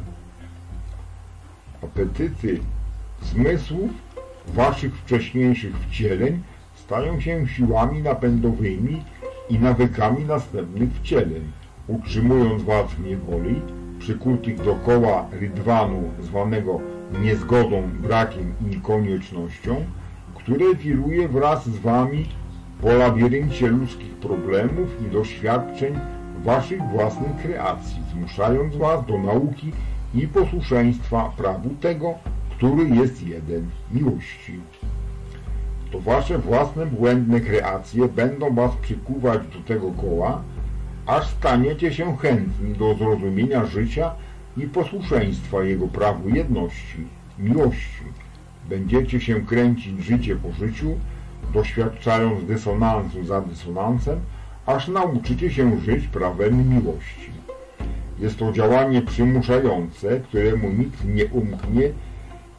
Apetyty zmysłów waszych wcześniejszych wcieleń stają się siłami napędowymi i nawykami następnych wcieleń, utrzymując was w niewoli, przykutych dokoła rydwanu zwanego niezgodą, brakiem i koniecznością, które wiruje wraz z wami po labiryncie ludzkich problemów i doświadczeń waszych własnych kreacji, zmuszając was do nauki i posłuszeństwa prawu tego, który jest jeden miłości. To wasze własne błędne kreacje będą was przykuwać do tego koła, aż staniecie się chętni do zrozumienia życia i posłuszeństwa Jego prawu jedności, miłości. Będziecie się kręcić życie po życiu, doświadczając dysonansu za dysonansem, aż nauczycie się żyć prawem miłości. Jest to działanie przymuszające, któremu nikt nie umknie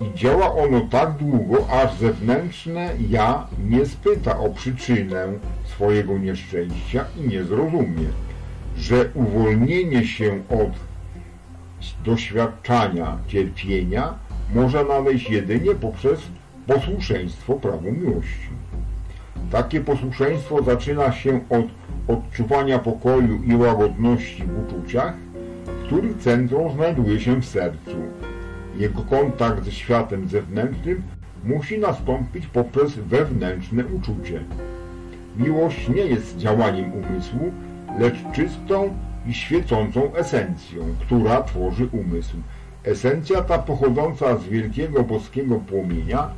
i działa ono tak długo, aż zewnętrzne ja nie spyta o przyczynę swojego nieszczęścia i nie zrozumie, że uwolnienie się od doświadczania cierpienia może nadejść jedynie poprzez posłuszeństwo prawu miłości. Takie posłuszeństwo zaczyna się od odczuwania pokoju i łagodności w uczuciach, których centrum znajduje się w sercu. Jego kontakt ze światem zewnętrznym musi nastąpić poprzez wewnętrzne uczucie. Miłość nie jest działaniem umysłu, lecz czystą i świecącą esencją, która tworzy umysł. Esencja ta pochodząca z wielkiego boskiego płomienia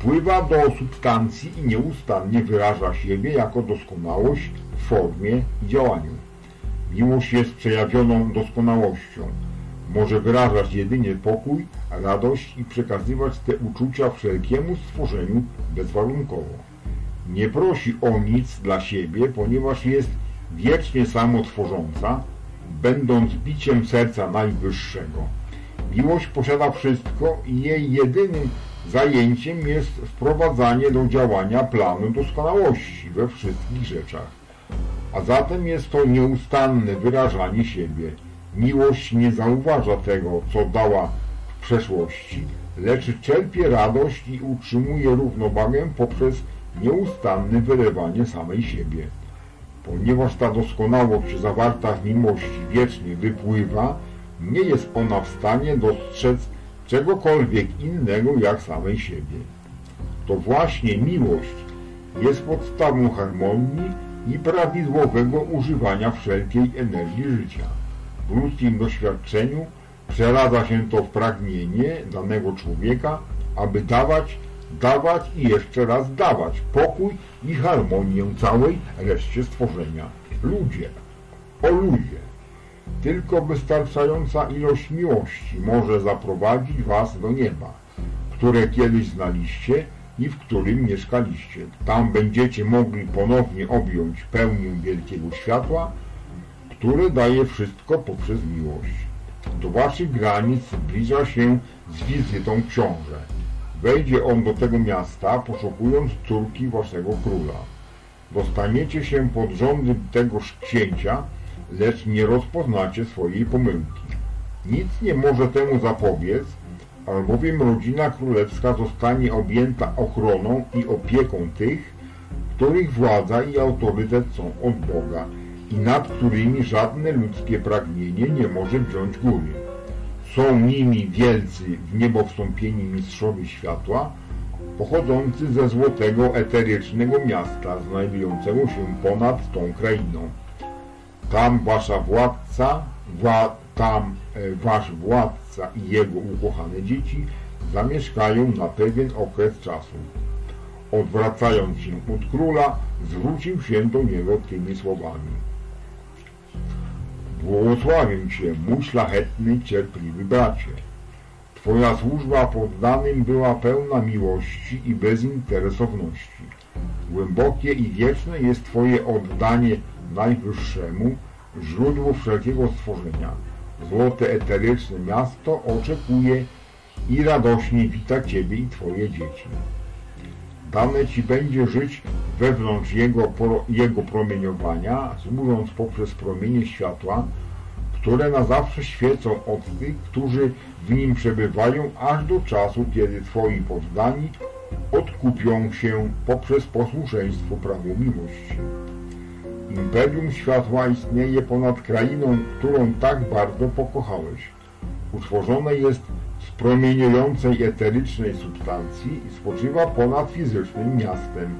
wpływa do substancji i nieustannie wyraża siebie jako doskonałość w formie i działaniu. Miłość jest przejawioną doskonałością. Może wyrażać jedynie pokój, radość i przekazywać te uczucia wszelkiemu stworzeniu bezwarunkowo. Nie prosi o nic dla siebie, ponieważ jest wiecznie samotworząca, będąc biciem serca najwyższego. Miłość posiada wszystko i jej jedynym zajęciem jest wprowadzanie do działania planu doskonałości we wszystkich rzeczach. A zatem jest to nieustanne wyrażanie siebie. Miłość nie zauważa tego, co dała w przeszłości, lecz czerpie radość i utrzymuje równowagę poprzez nieustanne wylewanie samej siebie. Ponieważ ta doskonałość zawarta w miłości wiecznie wypływa, nie jest ona w stanie dostrzec czegokolwiek innego jak samej siebie. To właśnie miłość jest podstawą harmonii i prawidłowego używania wszelkiej energii życia. W ludzkim doświadczeniu przeradza się to w pragnienie danego człowieka, aby dawać, dawać i jeszcze raz dawać pokój i harmonię całej reszcie stworzenia. Ludzie, o ludzie, tylko wystarczająca ilość miłości może zaprowadzić was do nieba, które kiedyś znaliście i w którym mieszkaliście. Tam będziecie mogli ponownie objąć pełnię wielkiego światła, które daje wszystko poprzez miłość. Do waszych granic zbliża się z wizytą książę. Wejdzie on do tego miasta, poszukując córki waszego króla. Dostaniecie się pod rządy tegoż księcia, lecz nie rozpoznacie swojej pomyłki. Nic nie może temu zapobiec, albowiem rodzina królewska zostanie objęta ochroną i opieką tych, których władza i autorytet są od Boga. i nad którymi żadne ludzkie pragnienie nie może wziąć góry. Są nimi wielcy w niebo wstąpieni mistrzowie światła, pochodzący ze złotego eterycznego miasta, znajdującego się ponad tą krainą. Tam wasza władca, wła, tam e, wasz władca i jego ukochane dzieci zamieszkają na pewien okres czasu. Odwracając się od króla, zwrócił się do niego tymi słowami. Błogosławię Cię, mój szlachetny, cierpliwy bracie. Twoja służba poddanym była pełna miłości i bezinteresowności. Głębokie i wieczne jest Twoje oddanie Najwyższemu, źródło wszelkiego stworzenia. Złote eteryczne miasto oczekuje i radośnie wita Ciebie i Twoje dzieci. Dane Ci będzie żyć wewnątrz Jego, jego promieniowania, służąc poprzez promienie światła, które na zawsze świecą od tych, którzy w nim przebywają, aż do czasu, kiedy Twoi poddani odkupią się poprzez posłuszeństwo prawu miłości. Imperium światła istnieje ponad krainą, którą tak bardzo pokochałeś. Utworzone jest z promieniującej eterycznej substancji i spoczywa ponad fizycznym miastem,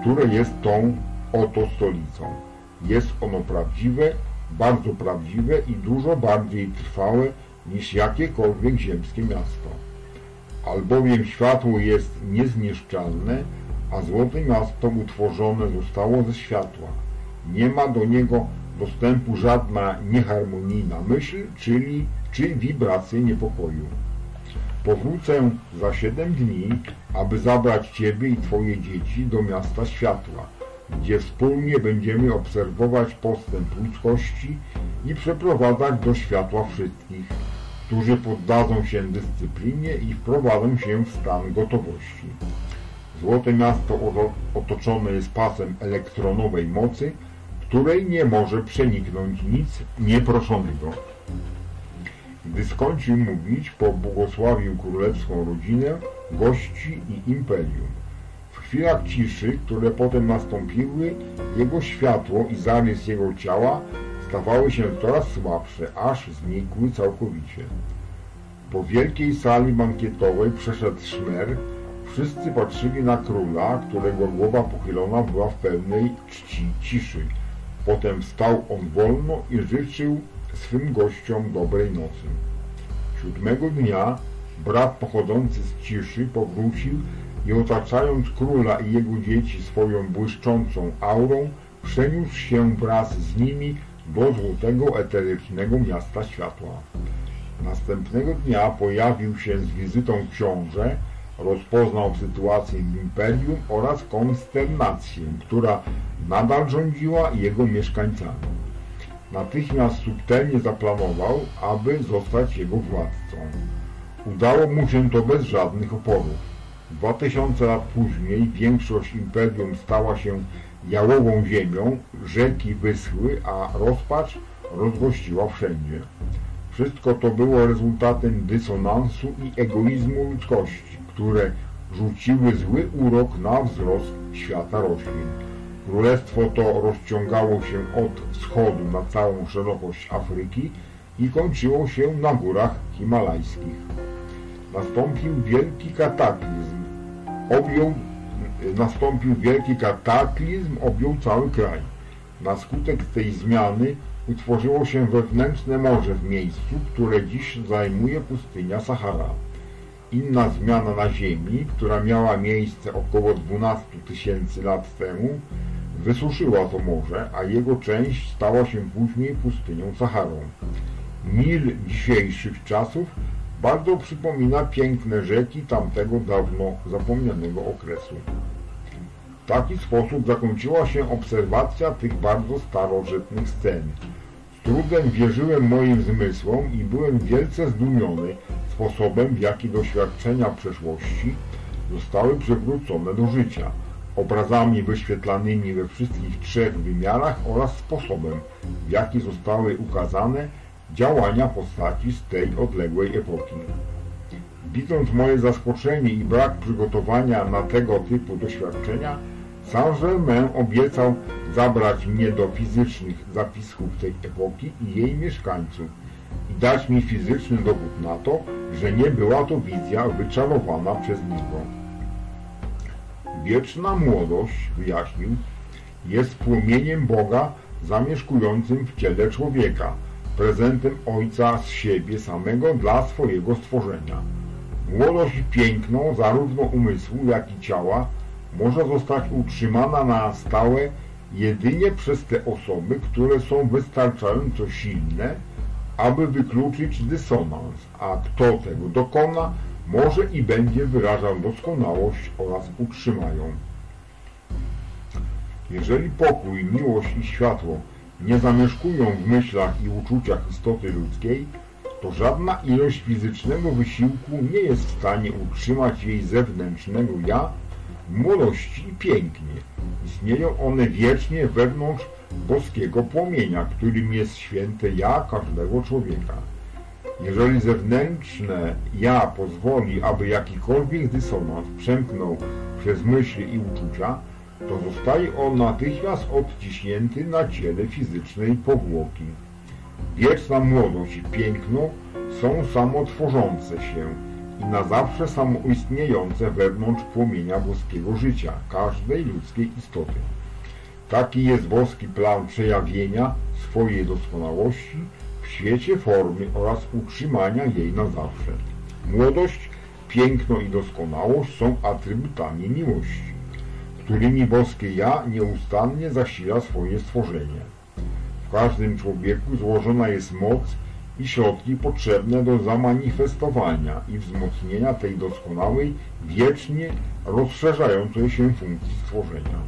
które jest tą oto stolicą. Jest ono prawdziwe, bardzo prawdziwe i dużo bardziej trwałe niż jakiekolwiek ziemskie miasto. Albowiem światło jest niezniszczalne, a złote miasto utworzone zostało ze światła. Nie ma do niego dostępu żadna nieharmonijna myśl, czyli czy wibracje niepokoju. Powrócę za siedem dni, aby zabrać Ciebie i Twoje dzieci do miasta światła, gdzie wspólnie będziemy obserwować postęp ludzkości i przeprowadzać do światła wszystkich, którzy poddadzą się dyscyplinie i wprowadzą się w stan gotowości. Złote miasto otoczone jest pasem elektronowej mocy, której nie może przeniknąć nic nieproszonego. Gdy skończył mówić, pobłogosławił królewską rodzinę, gości i imperium. W chwilach ciszy, które potem nastąpiły, jego światło i zarys jego ciała stawały się coraz słabsze, aż znikły całkowicie. Po wielkiej sali bankietowej przeszedł szmer, wszyscy patrzyli na króla, którego głowa pochylona była w pełnej czci ciszy. Potem wstał on wolno i życzył swym gościom dobrej nocy. Siódmego dnia brat pochodzący z ciszy powrócił i otaczając króla i jego dzieci swoją błyszczącą aurą, przeniósł się wraz z nimi do złotego eterycznego miasta światła. Następnego dnia pojawił się z wizytą książę, rozpoznał sytuację w imperium oraz konsternację, która nadal rządziła jego mieszkańcami. Natychmiast subtelnie zaplanował, aby zostać jego władcą. Udało mu się to bez żadnych oporów. Dwa tysiące lat później większość imperium stała się jałową ziemią, rzeki wyschły, a rozpacz rozgościła wszędzie. Wszystko to było rezultatem dysonansu i egoizmu ludzkości, które rzuciły zły urok na wzrost świata roślin. Królestwo to rozciągało się od wschodu na całą szerokość Afryki i kończyło się na górach himalajskich. Nastąpił wielki kataklizm. Objął, nastąpił wielki kataklizm, objął cały kraj. Na skutek tej zmiany utworzyło się wewnętrzne morze w miejscu, które dziś zajmuje pustynia Sahara. Inna zmiana na Ziemi, która miała miejsce około 12 tysięcy lat temu, wysuszyła to morze, a jego część stała się później pustynią Saharą. Nil dzisiejszych czasów bardzo przypomina piękne rzeki tamtego dawno zapomnianego okresu. W taki sposób zakończyła się obserwacja tych bardzo starożytnych scen. Z trudem wierzyłem moim zmysłom i byłem wielce zdumiony sposobem, w jaki doświadczenia przeszłości zostały przywrócone do życia obrazami wyświetlanymi we wszystkich trzech wymiarach oraz sposobem, w jaki zostały ukazane działania postaci z tej odległej epoki. Widząc moje zaskoczenie i brak przygotowania na tego typu doświadczenia, Saint-Germain obiecał zabrać mnie do fizycznych zapisków tej epoki i jej mieszkańców i dać mi fizyczny dowód na to, że nie była to wizja wyczarowana przez niego. Wieczna młodość, wyjaśnił, jest płomieniem Boga zamieszkującym w ciele człowieka, prezentem Ojca z siebie samego dla swojego stworzenia. Młodość i piękno zarówno umysłu, jak i ciała może zostać utrzymana na stałe jedynie przez te osoby, które są wystarczająco silne, aby wykluczyć dysonans, a kto tego dokona, może i będzie wyrażał doskonałość oraz utrzymają. Jeżeli pokój, miłość i światło nie zamieszkują w myślach i uczuciach istoty ludzkiej, to żadna ilość fizycznego wysiłku nie jest w stanie utrzymać jej zewnętrznego ja młodości i pięknie. Istnieją one wiecznie wewnątrz boskiego płomienia, którym jest święte ja każdego człowieka. Jeżeli zewnętrzne ja pozwoli, aby jakikolwiek dysonans przemknął przez myśli i uczucia, to zostaje on natychmiast odciśnięty na ciele fizycznej powłoki. Wieczna młodość i piękno są samotworzące się i na zawsze samoistniejące wewnątrz płomienia boskiego życia, każdej ludzkiej istoty. Taki jest boski plan przejawienia swojej doskonałości w świecie formy oraz utrzymania jej na zawsze. Młodość, piękno i doskonałość są atrybutami miłości, którymi boskie ja nieustannie zasila swoje stworzenie. W każdym człowieku złożona jest moc i środki potrzebne do zamanifestowania i wzmocnienia tej doskonałej, wiecznie rozszerzającej się funkcji stworzenia.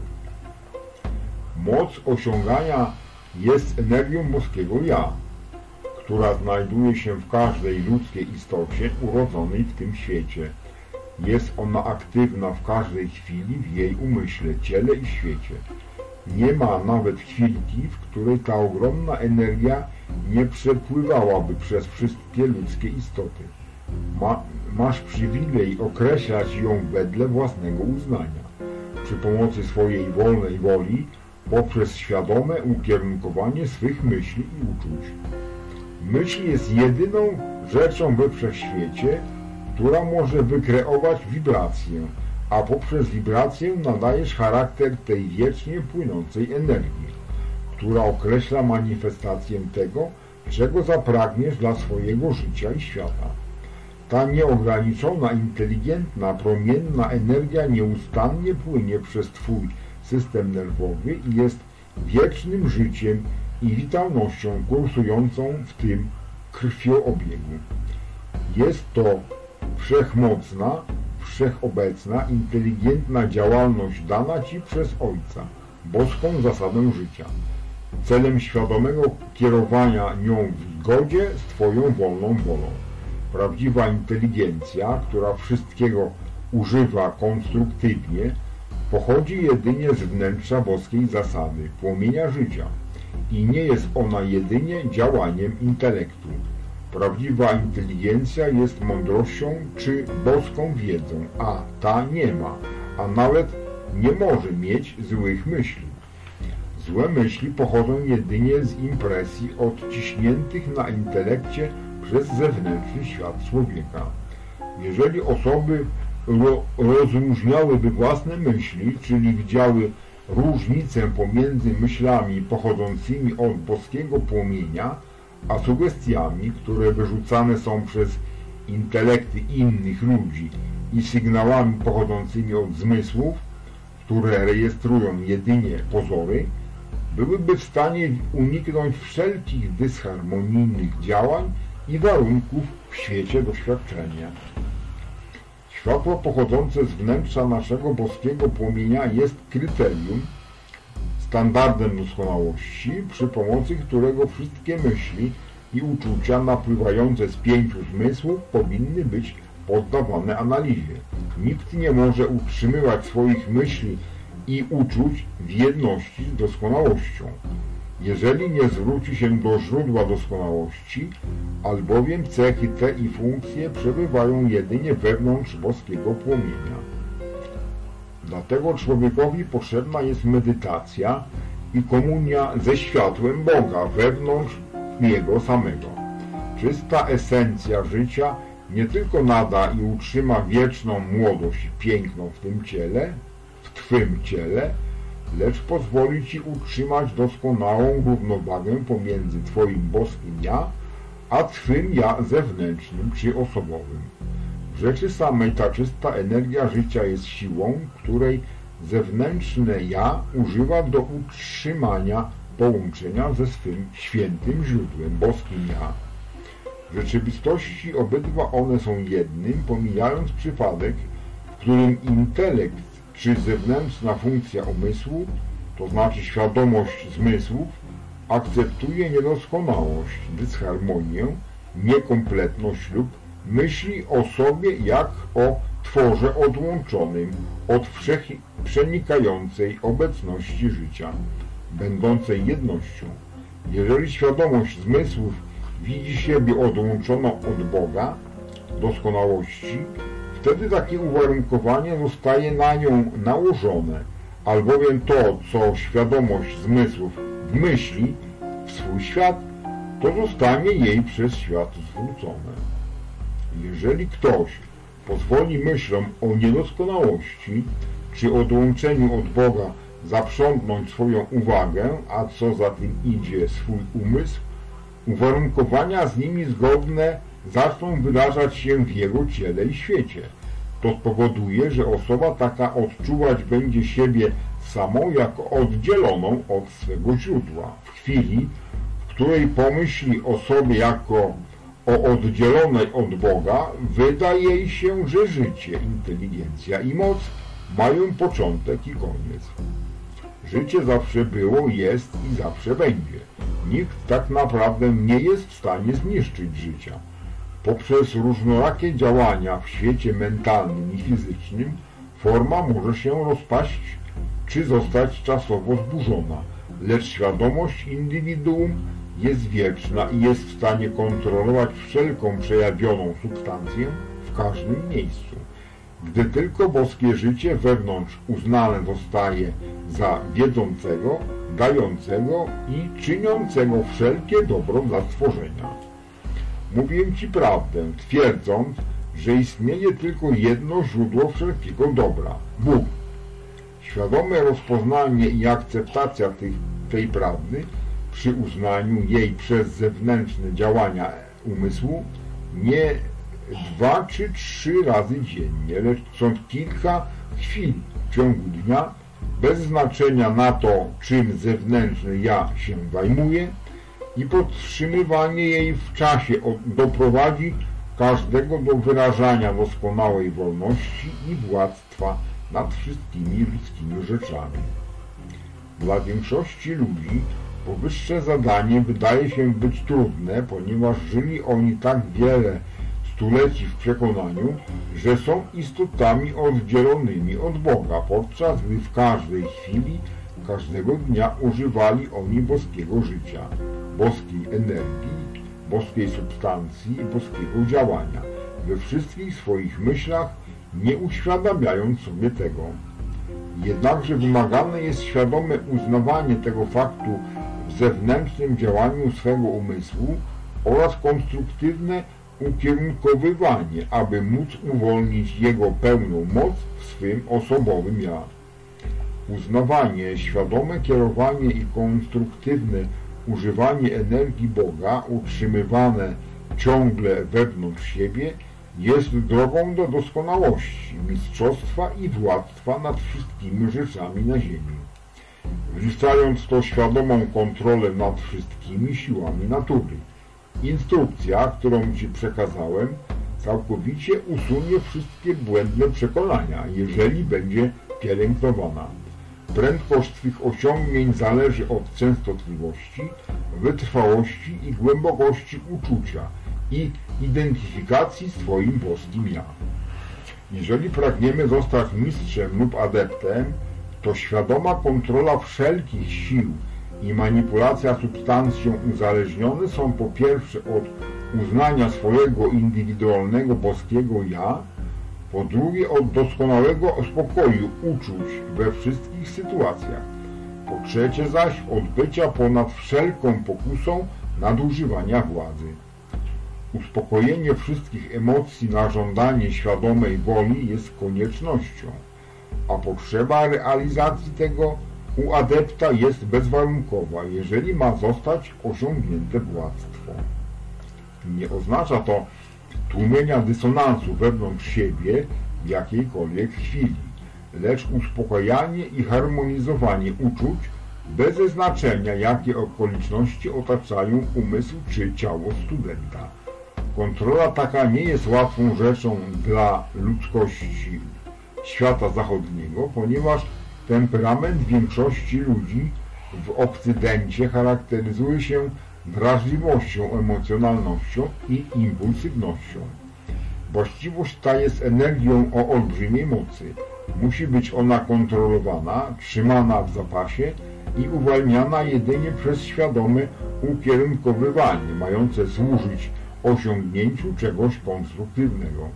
Moc osiągania jest energią boskiego ja, która znajduje się w każdej ludzkiej istocie urodzonej w tym świecie. Jest ona aktywna w każdej chwili w jej umyśle, ciele i świecie. Nie ma nawet chwilki, w której ta ogromna energia nie przepływałaby przez wszystkie ludzkie istoty. Ma, masz przywilej określać ją wedle własnego uznania. Przy pomocy swojej wolnej woli, poprzez świadome ukierunkowanie swych myśli i uczuć. Myśl jest jedyną rzeczą we wszechświecie, która może wykreować wibrację, a poprzez wibrację nadajesz charakter tej wiecznie płynącej energii, która określa manifestację tego, czego zapragniesz dla swojego życia i świata. Ta nieograniczona, inteligentna, promienna energia nieustannie płynie przez Twój system nerwowy i jest wiecznym życiem i witalnością kursującą w tym krwioobiegu. Jest to wszechmocna, wszechobecna, inteligentna działalność dana Ci przez Ojca, boską zasadę życia, celem świadomego kierowania nią w zgodzie z Twoją wolną wolą. Prawdziwa inteligencja, która wszystkiego używa konstruktywnie, pochodzi jedynie z wnętrza boskiej zasady, płomienia życia i nie jest ona jedynie działaniem intelektu. Prawdziwa inteligencja jest mądrością czy boską wiedzą, a ta nie ma, a nawet nie może mieć złych myśli. Złe myśli pochodzą jedynie z impresji odciśniętych na intelekcie przez zewnętrzny świat człowieka. Jeżeli osoby ro rozróżniałyby własne myśli, czyli widziały różnicę pomiędzy myślami pochodzącymi od boskiego płomienia, a sugestiami, które wyrzucane są przez intelekty innych ludzi i sygnałami pochodzącymi od zmysłów, które rejestrują jedynie pozory, byłyby w stanie uniknąć wszelkich dysharmonijnych działań i warunków w świecie doświadczenia. Światło pochodzące z wnętrza naszego boskiego płomienia jest kryterium, standardem doskonałości, przy pomocy którego wszystkie myśli i uczucia napływające z pięciu zmysłów powinny być poddawane analizie. Nikt nie może utrzymywać swoich myśli i uczuć w jedności z doskonałością, jeżeli nie zwróci się do źródła doskonałości, albowiem cechy te i funkcje przebywają jedynie wewnątrz boskiego płomienia. Dlatego człowiekowi potrzebna jest medytacja i komunia ze światłem Boga wewnątrz Niego samego. Czysta esencja życia nie tylko nada i utrzyma wieczną młodość i piękno w tym ciele, w Twym ciele, lecz pozwoli Ci utrzymać doskonałą równowagę pomiędzy Twoim boskim ja, a Twym ja zewnętrznym czy osobowym. W rzeczy samej ta czysta energia życia jest siłą, której zewnętrzne ja używa do utrzymania połączenia ze swym świętym źródłem, boskim ja. W rzeczywistości obydwa one są jednym, pomijając przypadek, w którym intelekt czy zewnętrzna funkcja umysłu, to znaczy świadomość zmysłów, akceptuje niedoskonałość, dysharmonię, niekompletność lub myśli o sobie jak o tworze odłączonym od przenikającej obecności życia, będącej jednością. Jeżeli świadomość zmysłów widzi siebie odłączoną od Boga, doskonałości, wtedy takie uwarunkowanie zostaje na nią nałożone, albowiem to, co świadomość zmysłów wmyśli w swój świat, to zostanie jej przez świat zwrócone. Jeżeli ktoś pozwoli myślom o niedoskonałości czy odłączeniu od Boga zaprzątnąć swoją uwagę, a co za tym idzie swój umysł, uwarunkowania z nimi zgodne zaczną wydarzać się w jego ciele i świecie. To spowoduje, że osoba taka odczuwać będzie siebie samą jako oddzieloną od swego źródła. W chwili, w której pomyśli o sobie jako o oddzielonej od Boga, wyda jej się, że życie, inteligencja i moc mają początek i koniec. Życie zawsze było, jest i zawsze będzie. Nikt tak naprawdę nie jest w stanie zniszczyć życia. Poprzez różnorakie działania w świecie mentalnym i fizycznym forma może się rozpaść czy zostać czasowo zburzona, lecz świadomość indywiduum jest wieczna i jest w stanie kontrolować wszelką przejawioną substancję w każdym miejscu. Gdy tylko boskie życie wewnątrz uznane zostaje za wiedzącego, dającego i czyniącego wszelkie dobro dla stworzenia. Mówię Ci prawdę, twierdząc, że istnieje tylko jedno źródło wszelkiego dobra – Bóg. Świadome rozpoznanie i akceptacja tej prawdy przy uznaniu jej przez zewnętrzne działania umysłu nie dwa czy trzy razy dziennie, lecz co kilka chwil w ciągu dnia, bez znaczenia na to, czym zewnętrzny ja się zajmuje i podtrzymywanie jej w czasie doprowadzi każdego do wyrażania doskonałej wolności i władztwa nad wszystkimi ludzkimi rzeczami. Dla większości ludzi Powyższe zadanie wydaje się być trudne, ponieważ żyli oni tak wiele stuleci w przekonaniu, że są istotami oddzielonymi od Boga, podczas gdy w każdej chwili, każdego dnia używali oni boskiego życia, boskiej energii, boskiej substancji i boskiego działania, we wszystkich swoich myślach, nie uświadamiając sobie tego. Jednakże wymagane jest świadome uznawanie tego faktu zewnętrznym działaniu swego umysłu oraz konstruktywne ukierunkowywanie, aby móc uwolnić jego pełną moc w swym osobowym ja. Uznawanie, świadome kierowanie i konstruktywne używanie energii Boga utrzymywane ciągle wewnątrz siebie jest drogą do doskonałości, mistrzostwa i władztwa nad wszystkimi rzeczami na ziemi wliczając to świadomą kontrolę nad wszystkimi siłami natury. Instrukcja, którą Ci przekazałem, całkowicie usunie wszystkie błędne przekonania, jeżeli będzie pielęgnowana. Prędkość Twych osiągnięć zależy od częstotliwości, wytrwałości i głębokości uczucia i identyfikacji z Twoim boskim ja. Jeżeli pragniemy zostać mistrzem lub adeptem, to świadoma kontrola wszelkich sił i manipulacja substancją uzależnione są po pierwsze od uznania swojego indywidualnego boskiego ja Po drugie od doskonałego spokoju uczuć we wszystkich sytuacjach. Po trzecie zaś od bycia ponad wszelką pokusą nadużywania władzy. Uspokojenie wszystkich emocji na żądanie świadomej woli jest koniecznością, a potrzeba realizacji tego u adepta jest bezwarunkowa, jeżeli ma zostać osiągnięte władztwo. Nie oznacza to tłumienia dysonansu wewnątrz siebie w jakiejkolwiek chwili, lecz uspokajanie i harmonizowanie uczuć bez znaczenia, jakie okoliczności otaczają umysł czy ciało studenta. Kontrola taka nie jest łatwą rzeczą dla ludzkości świata zachodniego, ponieważ temperament większości ludzi w Okcydencie charakteryzuje się wrażliwością, emocjonalnością i impulsywnością. Właściwość ta jest energią o olbrzymiej mocy. Musi być ona kontrolowana, trzymana w zapasie i uwalniana jedynie przez świadome ukierunkowywanie, mające służyć osiągnięciu czegoś konstruktywnego.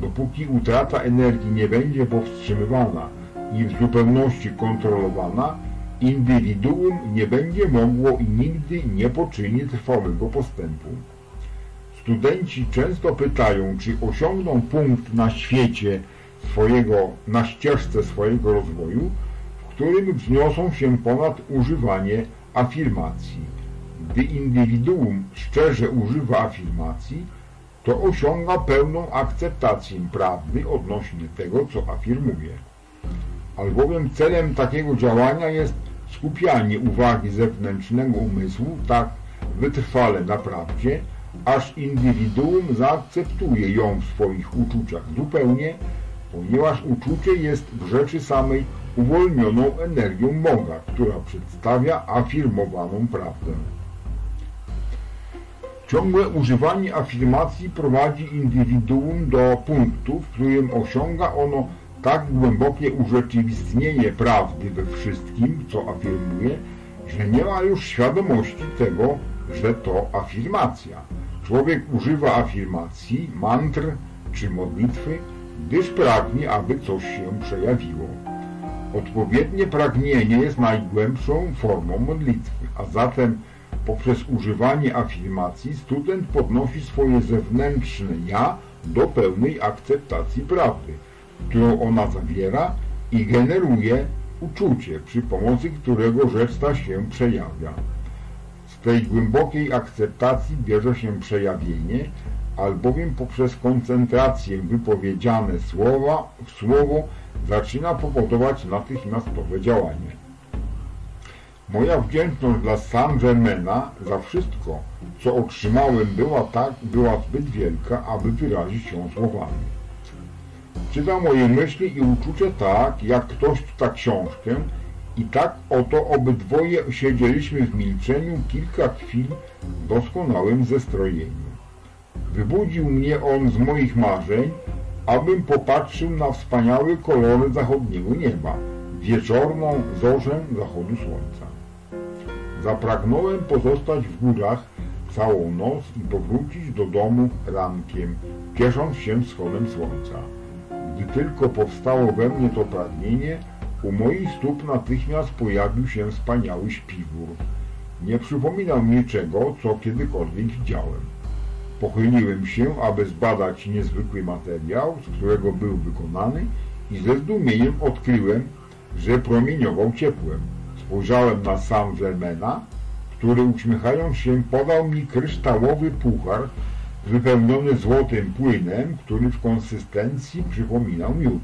Dopóki utrata energii nie będzie powstrzymywana i w zupełności kontrolowana, indywiduum nie będzie mogło i nigdy nie poczyni trwałego postępu. Studenci często pytają, czy osiągną punkt na świecie swojego, na ścieżce swojego rozwoju, w którym wzniosą się ponad używanie afirmacji. Gdy indywiduum szczerze używa afirmacji, to osiąga pełną akceptację prawdy odnośnie tego, co afirmuje. Albowiem celem takiego działania jest skupianie uwagi zewnętrznego umysłu tak wytrwale na prawdzie, aż indywiduum zaakceptuje ją w swoich uczuciach zupełnie, ponieważ uczucie jest w rzeczy samej uwolnioną energią Boga, która przedstawia afirmowaną prawdę. Ciągłe używanie afirmacji prowadzi indywiduum do punktu, w którym osiąga ono tak głębokie urzeczywistnienie prawdy we wszystkim, co afirmuje, że nie ma już świadomości tego, że to afirmacja. Człowiek używa afirmacji, mantr czy modlitwy, gdyż pragnie, aby coś się przejawiło. Odpowiednie pragnienie jest najgłębszą formą modlitwy, a zatem poprzez używanie afirmacji student podnosi swoje zewnętrzne ja do pełnej akceptacji prawdy którą ona zawiera i generuje uczucie, przy pomocy którego rzecz ta się przejawia. Z tej głębokiej akceptacji bierze się przejawienie, albowiem poprzez koncentrację wypowiedziane słowa słowo zaczyna powodować natychmiastowe działanie. Moja wdzięczność dla Saint-Germaina za wszystko, co otrzymałem, była, tak, była zbyt wielka, aby wyrazić ją słowami. Czyta moje myśli i uczucie tak, jak ktoś czyta książkę i tak oto obydwoje siedzieliśmy w milczeniu kilka chwil w doskonałym zestrojeniu. Wybudził mnie on z moich marzeń, abym popatrzył na wspaniałe kolory zachodniego nieba, wieczorną zorzę zachodu słońca. Zapragnąłem pozostać w górach całą noc i powrócić do domu rankiem, ciesząc się wschodem słońca. Gdy tylko powstało we mnie to pragnienie, u moich stóp natychmiast pojawił się wspaniały śpiwór. Nie przypominał niczego, co kiedykolwiek widziałem. Pochyliłem się, aby zbadać niezwykły materiał, z którego był wykonany i ze zdumieniem odkryłem, że promieniował ciepłem. Spojrzałem na sam Germana, który uśmiechając się podał mi kryształowy puchar wypełniony złotym płynem, który w konsystencji przypominał miód.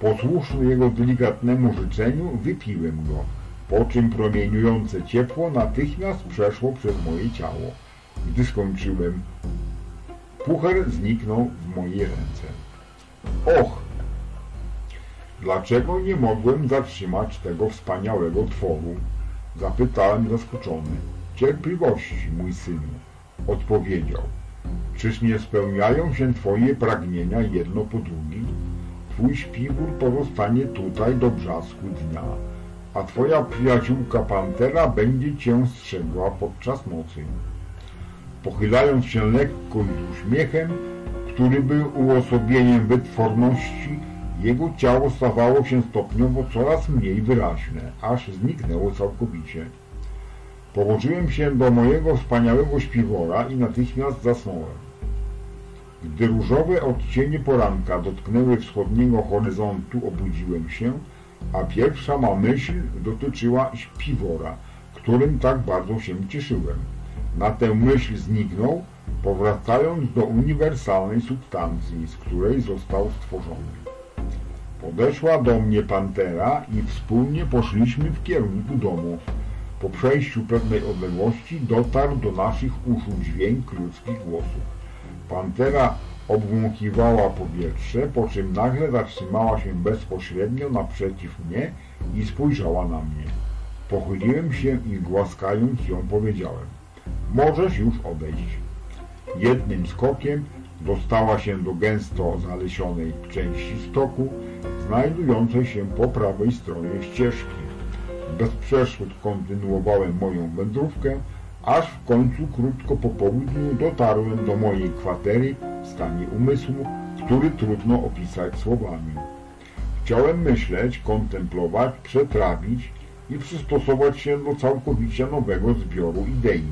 Posłuszny jego delikatnemu życzeniu wypiłem go, po czym promieniujące ciepło natychmiast przeszło przez moje ciało. Gdy skończyłem, puchar zniknął w mojej ręce. Och! Dlaczego nie mogłem zatrzymać tego wspaniałego tworu? Zapytałem zaskoczony. Cierpliwości, mój synu, odpowiedział. Czyż nie spełniają się Twoje pragnienia jedno po drugim? Twój śpiwór pozostanie tutaj do brzasku dnia, a Twoja przyjaciółka Pantera będzie Cię strzegła podczas nocy. Pochylając się lekko i z uśmiechem, który był uosobieniem wytworności, jego ciało stawało się stopniowo coraz mniej wyraźne, aż zniknęło całkowicie. Położyłem się do mojego wspaniałego śpiwora i natychmiast zasnąłem. Gdy różowe odcienie poranka dotknęły wschodniego horyzontu, obudziłem się, a pierwsza ma myśl dotyczyła śpiwora, którym tak bardzo się cieszyłem. Na tę myśl zniknął, powracając do uniwersalnej substancji, z której został stworzony. Podeszła do mnie pantera i wspólnie poszliśmy w kierunku domu. Po przejściu pewnej odległości dotarł do naszych uszu dźwięk ludzkich głosów. Pantera obwąchiwała powietrze, po czym nagle zatrzymała się bezpośrednio naprzeciw mnie i spojrzała na mnie. Pochyliłem się i głaskając ją powiedziałem Możesz już odejść. Jednym skokiem dostała się do gęsto zalesionej części stoku, znajdującej się po prawej stronie ścieżki. Bez przeszkód kontynuowałem moją wędrówkę, aż w końcu krótko po południu dotarłem do mojej kwatery w stanie umysłu, który trudno opisać słowami. Chciałem myśleć, kontemplować, przetrawić i przystosować się do całkowicie nowego zbioru idei.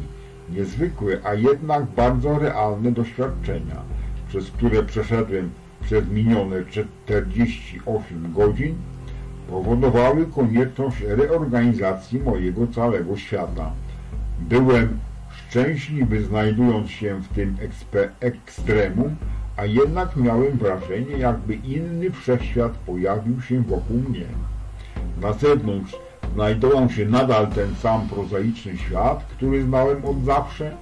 Niezwykłe, a jednak bardzo realne doświadczenia, przez które przeszedłem przez minione 48 godzin, powodowały konieczność reorganizacji mojego całego świata. Byłem szczęśliwy znajdując się w tym ekstremum, a jednak miałem wrażenie, jakby inny wszechświat pojawił się wokół mnie. Na zewnątrz znajdował się nadal ten sam prozaiczny świat, który znałem od zawsze,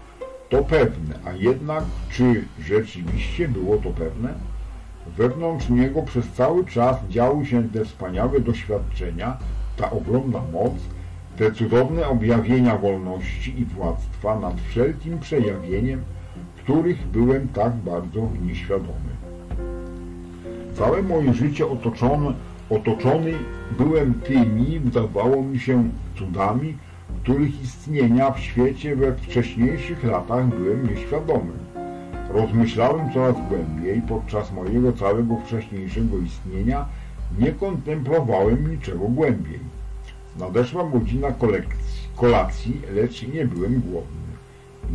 to pewne, a jednak czy rzeczywiście było to pewne? Wewnątrz niego przez cały czas działy się te wspaniałe doświadczenia, ta ogromna moc, te cudowne objawienia wolności i władztwa nad wszelkim przejawieniem, których byłem tak bardzo nieświadomy. Całe moje życie otoczone, otoczony byłem tymi, wydawało mi się, cudami, których istnienia w świecie we wcześniejszych latach byłem nieświadomy. Rozmyślałem coraz głębiej, podczas mojego całego wcześniejszego istnienia nie kontemplowałem niczego głębiej. Nadeszła godzina kolacji, lecz nie byłem głodny.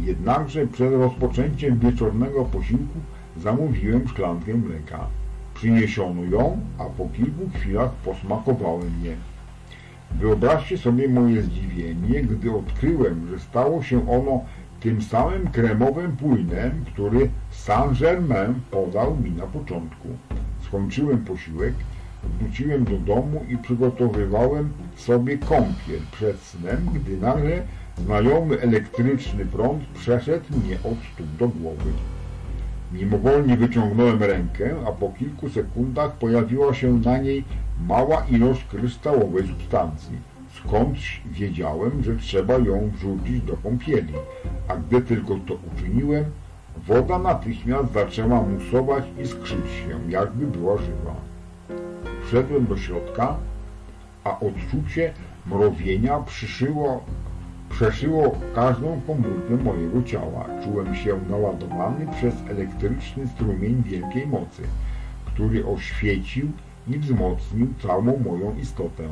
Jednakże przed rozpoczęciem wieczornego posiłku zamówiłem szklankę mleka. Przyniesiono ją, a po kilku chwilach posmakowałem je. Wyobraźcie sobie moje zdziwienie, gdy odkryłem, że stało się ono tym samym kremowym płynem, który Saint-Germain podał mi na początku. Skończyłem posiłek wróciłem do domu i przygotowywałem sobie kąpiel przed snem, gdy nagle znajomy elektryczny prąd przeszedł mnie od stóp do głowy. Mimowolnie wyciągnąłem rękę, a po kilku sekundach pojawiła się na niej mała ilość kryształowej substancji. Skądś wiedziałem, że trzeba ją wrzucić do kąpieli, a gdy tylko to uczyniłem, woda natychmiast zaczęła musować i skrzyć się, jakby była żywa. Wszedłem do środka, a odczucie mrowienia przyszyło, przeszyło każdą komórkę mojego ciała. Czułem się naładowany przez elektryczny strumień wielkiej mocy, który oświecił i wzmocnił całą moją istotę.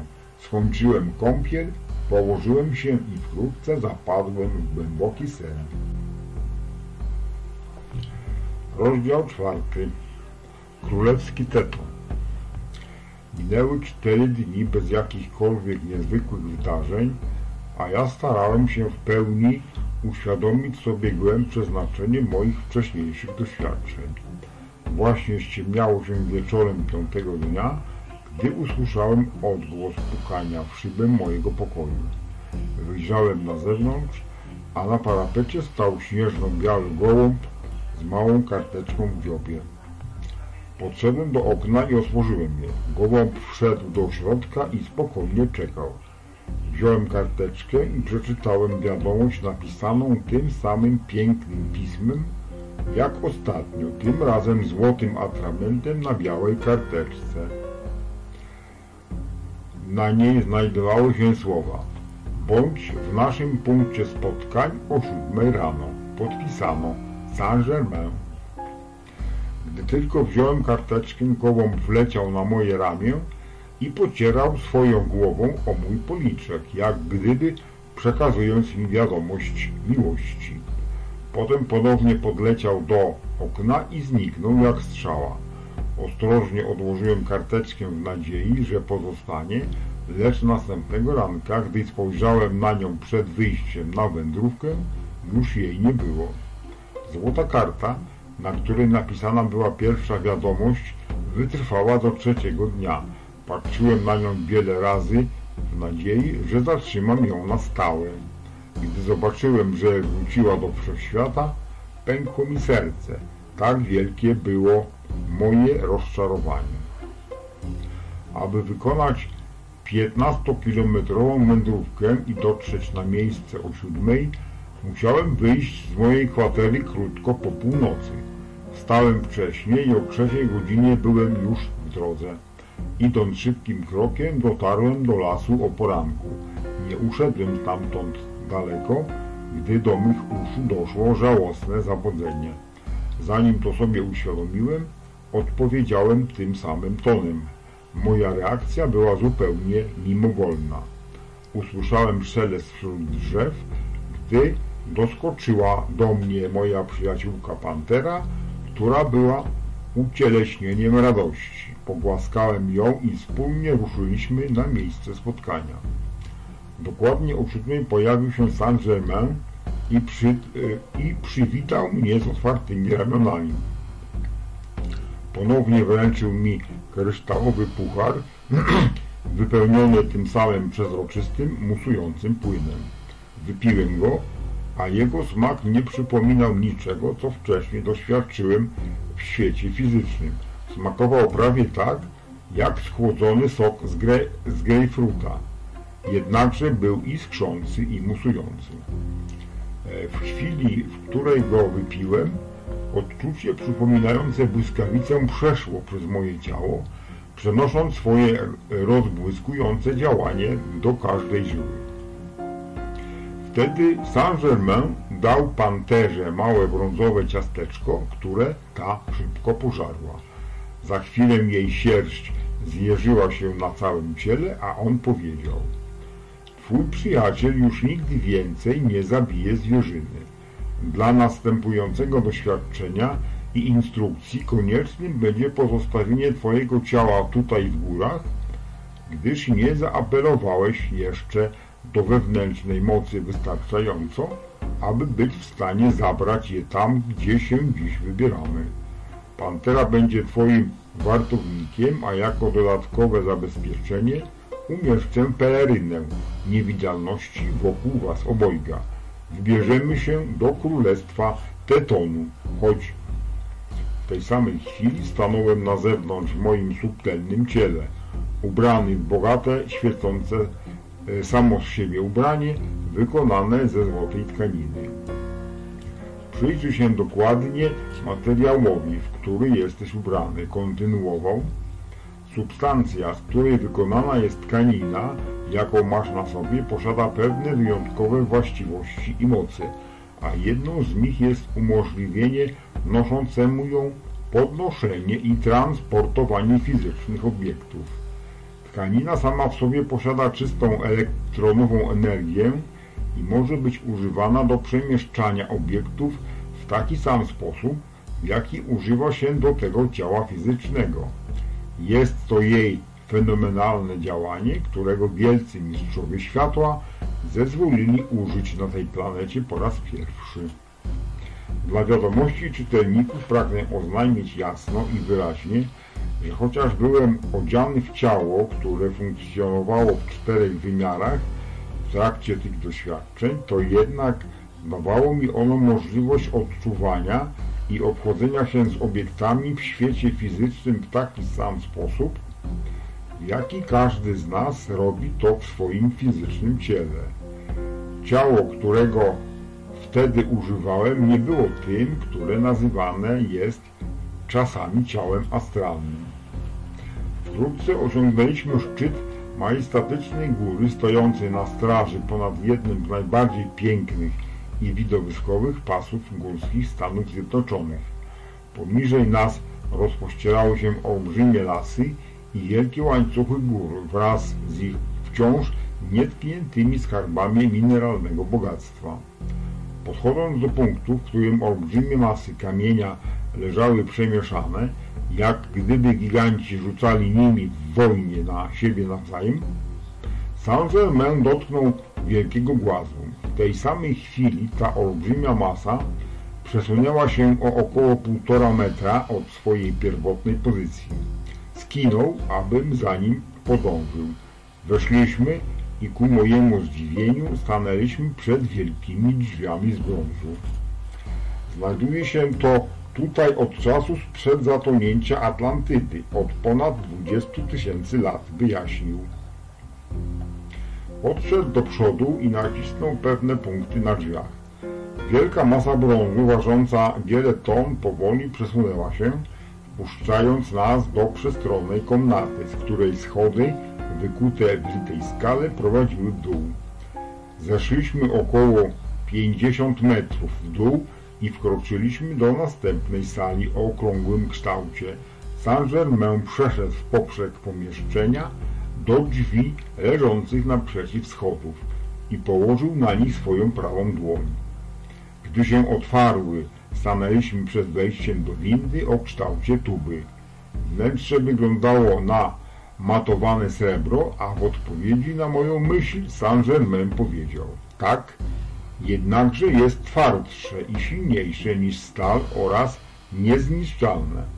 Skończyłem kąpiel, położyłem się i wkrótce zapadłem w głęboki sen. Rozdział czwarty. Królewski teton. Minęły cztery dni bez jakichkolwiek niezwykłych wydarzeń, a ja starałem się w pełni uświadomić sobie głębsze znaczenie moich wcześniejszych doświadczeń. Właśnie ściemniało się wieczorem piątego dnia, gdy usłyszałem odgłos pukania w szybę mojego pokoju. Wyjrzałem na zewnątrz, a na parapecie stał śnieżno-biały gołąb z małą karteczką w dziobie. Podszedłem do okna i otworzyłem je. Gołąb wszedł do środka i spokojnie czekał. Wziąłem karteczkę i przeczytałem wiadomość napisaną tym samym pięknym pismem, jak ostatnio, tym razem złotym atramentem na białej karteczce. Na niej znajdowały się słowa Bądź w naszym punkcie spotkań o siódmej rano. Podpisano Saint-Germain. Gdy tylko wziąłem karteczkę, gołąb wleciał na moje ramię i pocierał swoją głową o mój policzek, jak gdyby przekazując mi wiadomość miłości. Potem ponownie podleciał do okna i zniknął jak strzała. Ostrożnie odłożyłem karteczkę w nadziei, że pozostanie, lecz następnego ranka, gdy spojrzałem na nią przed wyjściem na wędrówkę, już jej nie było. Złota karta, na której napisana była pierwsza wiadomość, wytrwała do trzeciego dnia. Patrzyłem na nią wiele razy w nadziei, że zatrzymam ją na stałe. Gdy zobaczyłem, że wróciła do wszechświata, pękło mi serce. Tak wielkie było moje rozczarowanie. Aby wykonać 15-kilometrową wędrówkę i dotrzeć na miejsce o siódmej, musiałem wyjść z mojej kwatery krótko po północy. Wstałem wcześniej i o trzeciej godzinie byłem już w drodze. Idąc szybkim krokiem dotarłem do lasu o poranku. Nie uszedłem stamtąd daleko, gdy do mych uszu doszło żałosne zawodzenie. Zanim to sobie uświadomiłem, odpowiedziałem tym samym tonem. Moja reakcja była zupełnie mimowolna. Usłyszałem szelest wśród drzew, gdy doskoczyła do mnie moja przyjaciółka Pantera, która była ucieleśnieniem radości. Pogłaskałem ją i wspólnie ruszyliśmy na miejsce spotkania. Dokładnie o siódmej pojawił się Saint-Germain i, przy, y, i przywitał mnie z otwartymi ramionami. Ponownie wręczył mi kryształowy puchar, wypełniony tym samym przezroczystym, musującym płynem. Wypiłem go, a jego smak nie przypominał niczego, co wcześniej doświadczyłem w świecie fizycznym. Smakował prawie tak, jak schłodzony sok z, gre, z grejpfruta, jednakże był iskrzący i musujący. E, w chwili, w której go wypiłem, odczucie przypominające błyskawicę przeszło przez moje ciało, przenosząc swoje rozbłyskujące działanie do każdej żyły. Wtedy Saint-Germain dał panterze małe brązowe ciasteczko, które ta szybko pożarła. Za chwilę jej sierść zjeżyła się na całym ciele, a on powiedział Twój przyjaciel już nigdy więcej nie zabije zwierzyny. Dla następującego doświadczenia i instrukcji koniecznym będzie pozostawienie Twojego ciała tutaj w górach, gdyż nie zaapelowałeś jeszcze do wewnętrznej mocy wystarczająco, aby być w stanie zabrać je tam, gdzie się dziś wybieramy. Pantera będzie Twoim wartownikiem, a jako dodatkowe zabezpieczenie umieszczę pelerynę niewidzialności wokół Was obojga. Wybierzemy się do królestwa Tetonu, choć w tej samej chwili stanąłem na zewnątrz w moim subtelnym ciele, ubrany w bogate, świecące e, samo z siebie ubranie, wykonane ze złotej tkaniny. Przyjrzyj się dokładnie materiałowi, w który jesteś ubrany, kontynuował. Substancja, z której wykonana jest tkanina, jaką masz na sobie, posiada pewne wyjątkowe właściwości i moce, a jedną z nich jest umożliwienie noszącemu ją podnoszenie i transportowanie fizycznych obiektów. Tkanina sama w sobie posiada czystą elektronową energię i może być używana do przemieszczania obiektów w taki sam sposób, w jaki używa się do tego ciała fizycznego. Jest to jej fenomenalne działanie, którego wielcy mistrzowie światła zezwolili użyć na tej planecie po raz pierwszy. Dla wiadomości czytelników pragnę oznajmić jasno i wyraźnie, że chociaż byłem odziany w ciało, które funkcjonowało w czterech wymiarach w trakcie tych doświadczeń, to jednak dawało mi ono możliwość odczuwania i obchodzenia się z obiektami w świecie fizycznym w taki sam sposób, w jaki każdy z nas robi to w swoim fizycznym ciele. Ciało, którego wtedy używałem, nie było tym, które nazywane jest czasami ciałem astralnym. Wkrótce osiągnęliśmy szczyt majestatycznej góry stojącej na straży ponad jednym z najbardziej pięknych i widowiskowych pasów górskich Stanów Zjednoczonych. Poniżej nas rozpościerały się olbrzymie lasy i wielkie łańcuchy gór wraz z ich wciąż nietkniętymi skarbami mineralnego bogactwa. Podchodząc do punktu, w którym olbrzymie masy kamienia leżały przemieszane, jak gdyby giganci rzucali nimi w wojnie na siebie nawzajem, Saint-Germain dotknął wielkiego głazu. W tej samej chwili ta olbrzymia masa przesunęła się o około półtora metra od swojej pierwotnej pozycji. Skinął, abym za nim podążył. Weszliśmy i ku mojemu zdziwieniu stanęliśmy przed wielkimi drzwiami z brązu. Znajduje się to tutaj od czasu sprzed zatonięcia Atlantydy, od ponad 20 tysięcy lat, wyjaśnił. Podszedł do przodu i nacisnął pewne punkty na drzwiach. Wielka masa brązu ważąca wiele ton powoli przesunęła się, wpuszczając nas do przestronnej komnaty, z której schody wykute w litej skale prowadziły w dół. Zeszliśmy około 50 metrów w dół i wkroczyliśmy do następnej sali o okrągłym kształcie. Saint-Germain przeszedł w poprzek pomieszczenia do drzwi leżących naprzeciw schodów i położył na nich swoją prawą dłoń. Gdy się otwarły, stanęliśmy przed wejściem do windy o kształcie tuby. Wnętrze wyglądało na matowane srebro, a w odpowiedzi na moją myśl Saint-Germain powiedział tak, jednakże jest twardsze i silniejsze niż stal oraz niezniszczalne.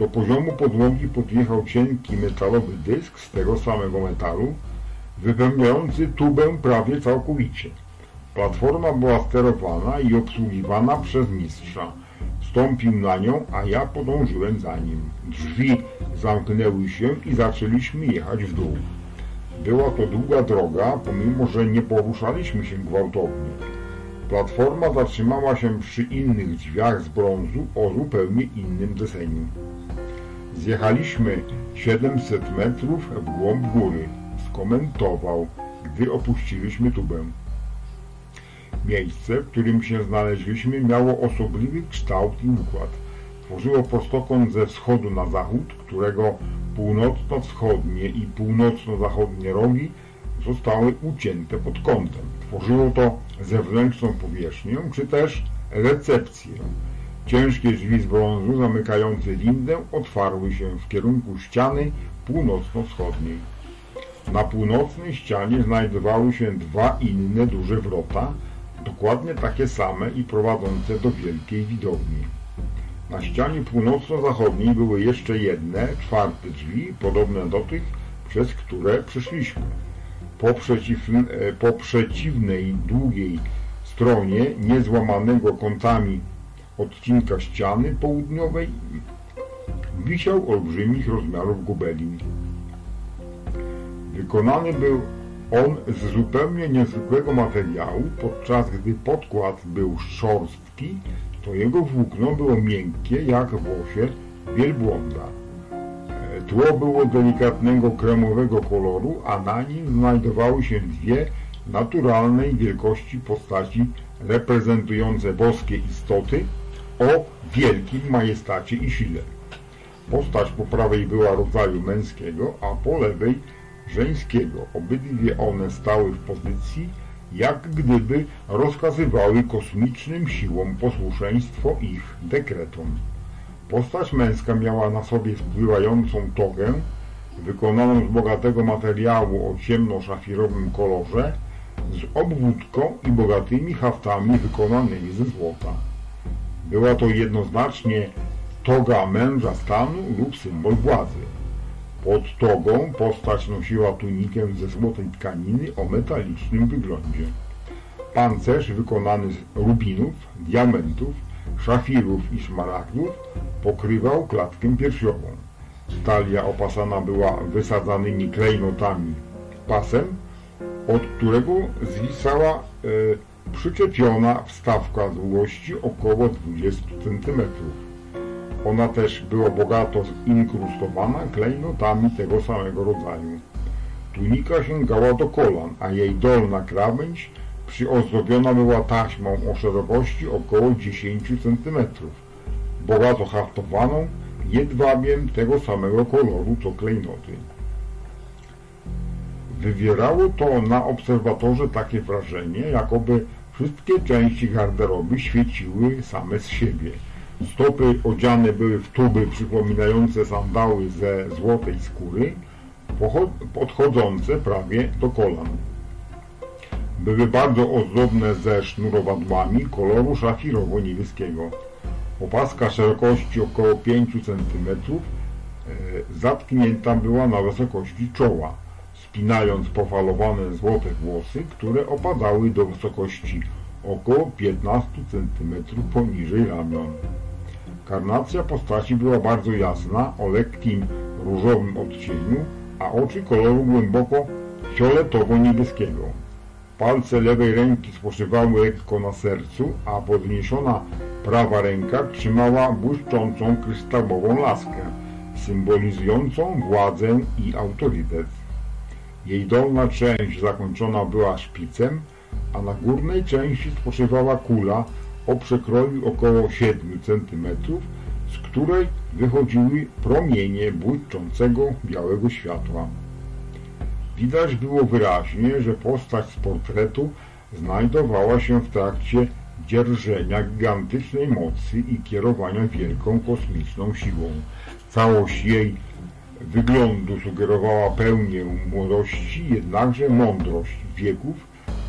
Do poziomu podłogi podjechał cienki metalowy dysk z tego samego metalu, wypełniający tubę prawie całkowicie. Platforma była sterowana i obsługiwana przez mistrza. Wstąpił na nią, a ja podążyłem za nim. Drzwi zamknęły się i zaczęliśmy jechać w dół. Była to długa droga, pomimo że nie poruszaliśmy się gwałtownie. Platforma zatrzymała się przy innych drzwiach z brązu o zupełnie innym deseniu. Zjechaliśmy 700 metrów w głąb góry, skomentował, gdy opuściliśmy tubę. Miejsce, w którym się znaleźliśmy, miało osobliwy kształt i układ. Tworzyło prostokąt ze wschodu na zachód, którego północno-wschodnie i północno-zachodnie rogi zostały ucięte pod kątem. Tworzyło to zewnętrzną powierzchnię, czy też recepcję. Ciężkie drzwi z brązu zamykające windę otwarły się w kierunku ściany północno-wschodniej. Na północnej ścianie znajdowały się dwa inne duże wrota, dokładnie takie same i prowadzące do wielkiej widowni. Na ścianie północno-zachodniej były jeszcze jedne, czwarte drzwi, podobne do tych, przez które przeszliśmy. Po, przeciw, e, po przeciwnej, długiej stronie niezłamanego kątami odcinka ściany południowej wisiał olbrzymich rozmiarów gobelin. Wykonany był on z zupełnie niezwykłego materiału, podczas gdy podkład był szorstki, to jego włókno było miękkie jak włosie wielbłąda. Tło było delikatnego kremowego koloru, a na nim znajdowały się dwie naturalnej wielkości postaci reprezentujące boskie istoty o wielkim majestacie i sile. Postać po prawej była rodzaju męskiego, a po lewej żeńskiego. Obydwie one stały w pozycji, jak gdyby rozkazywały kosmicznym siłom posłuszeństwo ich dekretom. Postać męska miała na sobie spływającą togę, wykonaną z bogatego materiału o ciemno-szafirowym kolorze, z obwódką i bogatymi haftami wykonanymi ze złota. Była to jednoznacznie toga męża stanu lub symbol władzy. Pod togą postać nosiła tunikę ze złotej tkaniny o metalicznym wyglądzie. Pancerz wykonany z rubinów, diamentów, szafirów i szmaragdów pokrywał klatkę piersiową. Talia opasana była wysadzanymi klejnotami pasem, od którego zwisała e, przyczepiona wstawka długości około 20 cm. Ona też była bogato zinkrustowana klejnotami tego samego rodzaju. Tunika sięgała do kolan, a jej dolna krawędź przyozdobiona była taśmą o szerokości około 10 cm, bogato haftowaną jedwabiem tego samego koloru co klejnoty. Wywierało to na obserwatorze takie wrażenie, jakoby wszystkie części garderoby świeciły same z siebie. Stopy odziane były w tuby przypominające sandały ze złotej skóry, podchodzące prawie do kolan. Były bardzo ozdobne ze sznurowadłami koloru szafirowo-niebieskiego. Opaska szerokości około 5 cm e, zatknięta była na wysokości czoła, spinając pofalowane złote włosy, które opadały do wysokości około 15 cm poniżej ramion. Karnacja postaci była bardzo jasna, o lekkim różowym odcieniu, a oczy koloru głęboko fioletowo-niebieskiego. Palce lewej ręki spoczywały lekko na sercu, a podniesiona prawa ręka trzymała błyszczącą kryształową laskę, symbolizującą władzę i autorytet. Jej dolna część zakończona była szpicem, a na górnej części spoczywała kula o przekroju około 7 cm, z której wychodziły promienie błyszczącego białego światła. Widać było wyraźnie, że postać z portretu znajdowała się w trakcie dzierżenia gigantycznej mocy i kierowania wielką kosmiczną siłą. Całość jej wyglądu sugerowała pełnię młodości, jednakże mądrość wieków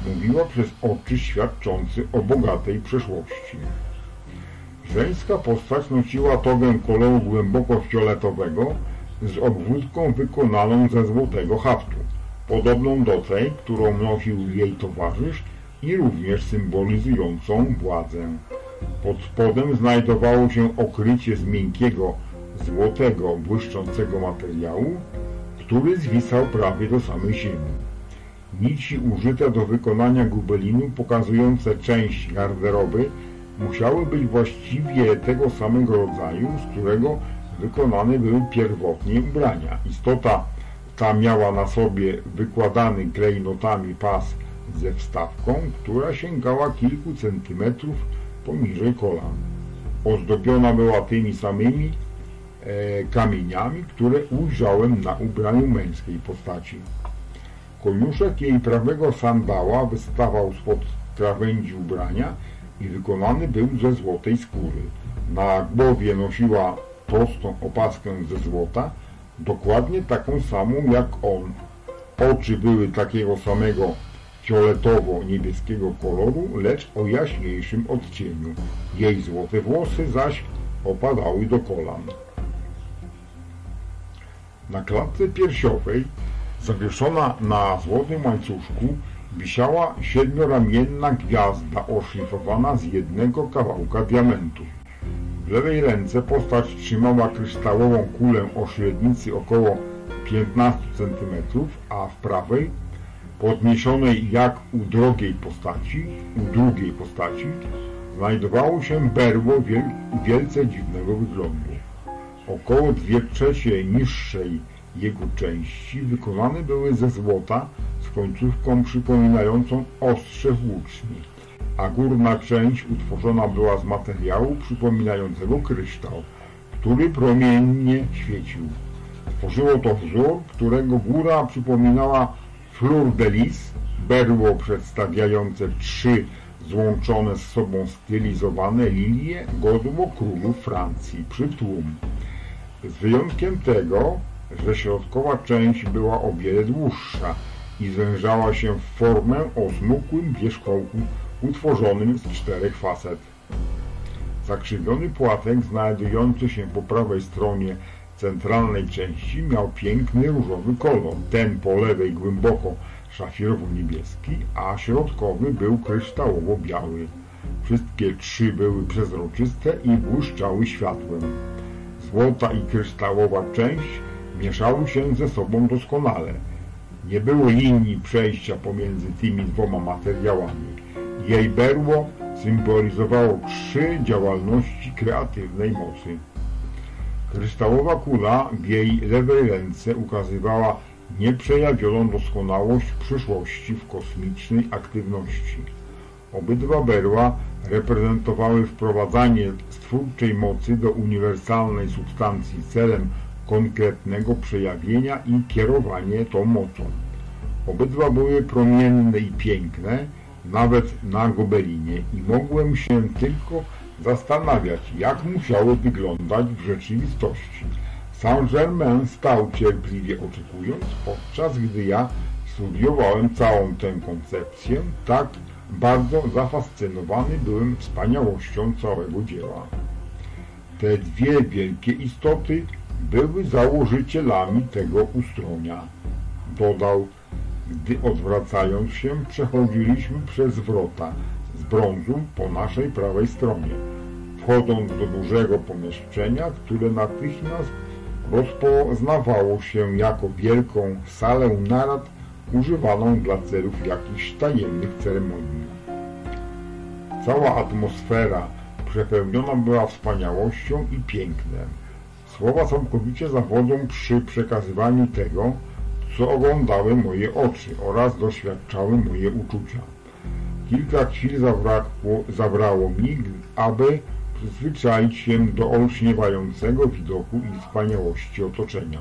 mówiła przez oczy świadczący o bogatej przeszłości. Żeńska postać nosiła togę koloru głęboko fioletowego z obwódką wykonaną ze złotego haftu, podobną do tej, którą nosił jej towarzysz i również symbolizującą władzę. Pod spodem znajdowało się okrycie z miękkiego, złotego, błyszczącego materiału, który zwisał prawie do samej ziemi. Nici użyte do wykonania gubelinu pokazujące część garderoby musiały być właściwie tego samego rodzaju, z którego wykonane były pierwotnie ubrania. Istota ta miała na sobie wykładany klejnotami pas ze wstawką, która sięgała kilku centymetrów poniżej kolan. Ozdobiona była tymi samymi kamieniami, które ujrzałem na ubraniu męskiej postaci. Koniuszek jej prawego sandała wystawał spod krawędzi ubrania i wykonany był ze złotej skóry. Na głowie nosiła prostą opaskę ze złota, dokładnie taką samą jak on. Oczy były takiego samego fioletowo-niebieskiego koloru, lecz o jaśniejszym odcieniu. Jej złote włosy zaś opadały do kolan. Na klatce piersiowej, zawieszona na złotym łańcuszku, wisiała siedmioramienna gwiazda oszlifowana z jednego kawałka diamentu. W lewej ręce postać trzymała kryształową kulę o średnicy około 15 cm, a w prawej, podniesionej jak u drogiej postaci, u drugiej postaci, znajdowało się berło wiel wielce dziwnego wyglądu. Około dwie trzecie niższej jego części wykonane były ze złota z końcówką przypominającą ostrze włóczni, a górna część utworzona była z materiału przypominającego kryształ, który promiennie świecił. Tworzyło to wzór, którego góra przypominała fleur de lis, berło przedstawiające trzy złączone z sobą stylizowane lilie godło królów Francji, przytłum. Z wyjątkiem tego, że środkowa część była o wiele dłuższa i zwężała się w formę o smukłym wierzchołku utworzonym z czterech facet. Zakrzywiony płatek znajdujący się po prawej stronie centralnej części miał piękny różowy kolor, ten po lewej głęboko szafirowo-niebieski, a środkowy był kryształowo-biały. Wszystkie trzy były przezroczyste i błyszczały światłem. Złota i kryształowa część mieszały się ze sobą doskonale. Nie było linii przejścia pomiędzy tymi dwoma materiałami. Jej berło symbolizowało trzy działalności kreatywnej mocy. Kryształowa kula w jej lewej ręce ukazywała nieprzejawioną doskonałość przyszłości w kosmicznej aktywności. Obydwa berła reprezentowały wprowadzanie stwórczej mocy do uniwersalnej substancji celem konkretnego przejawienia i kierowanie tą mocą. Obydwa były promienne i piękne, nawet na gobelinie i mogłem się tylko zastanawiać, jak musiały wyglądać w rzeczywistości. Saint-Germain stał cierpliwie oczekując, podczas gdy ja studiowałem całą tę koncepcję, tak bardzo zafascynowany byłem wspaniałością całego dzieła. Te dwie wielkie istoty były założycielami tego ustronia. Dodał, gdy odwracając się przechodziliśmy przez wrota z brązu po naszej prawej stronie, wchodząc do dużego pomieszczenia, które natychmiast rozpoznawało się jako wielką salę narad używaną dla celów jakichś tajemnych ceremonii. Cała atmosfera przepełniona była wspaniałością i pięknem. Słowa całkowicie zawodzą przy przekazywaniu tego, co oglądały moje oczy oraz doświadczały moje uczucia. Kilka chwil zabrakło, zabrało mi, aby przyzwyczaić się do olśniewającego widoku i wspaniałości otoczenia.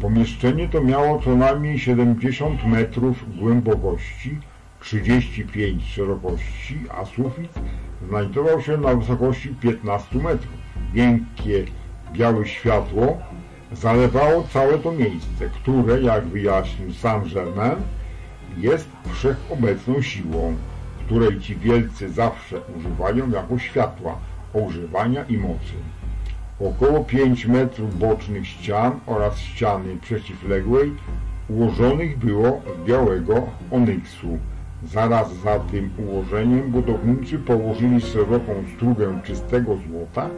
Pomieszczenie to miało co najmniej 70 metrów głębokości, 35 szerokości, a sufit znajdował się na wysokości 15 metrów. Miękkie, białe światło zalewało całe to miejsce, które, jak wyjaśnił Saint-Germain, jest wszechobecną siłą, której ci wielcy zawsze używają jako światła, ogrzewania i mocy. Około 5 metrów bocznych ścian oraz ściany przeciwległej ułożonych było z białego onyksu. Zaraz za tym ułożeniem budowniczy położyli szeroką strugę czystego złota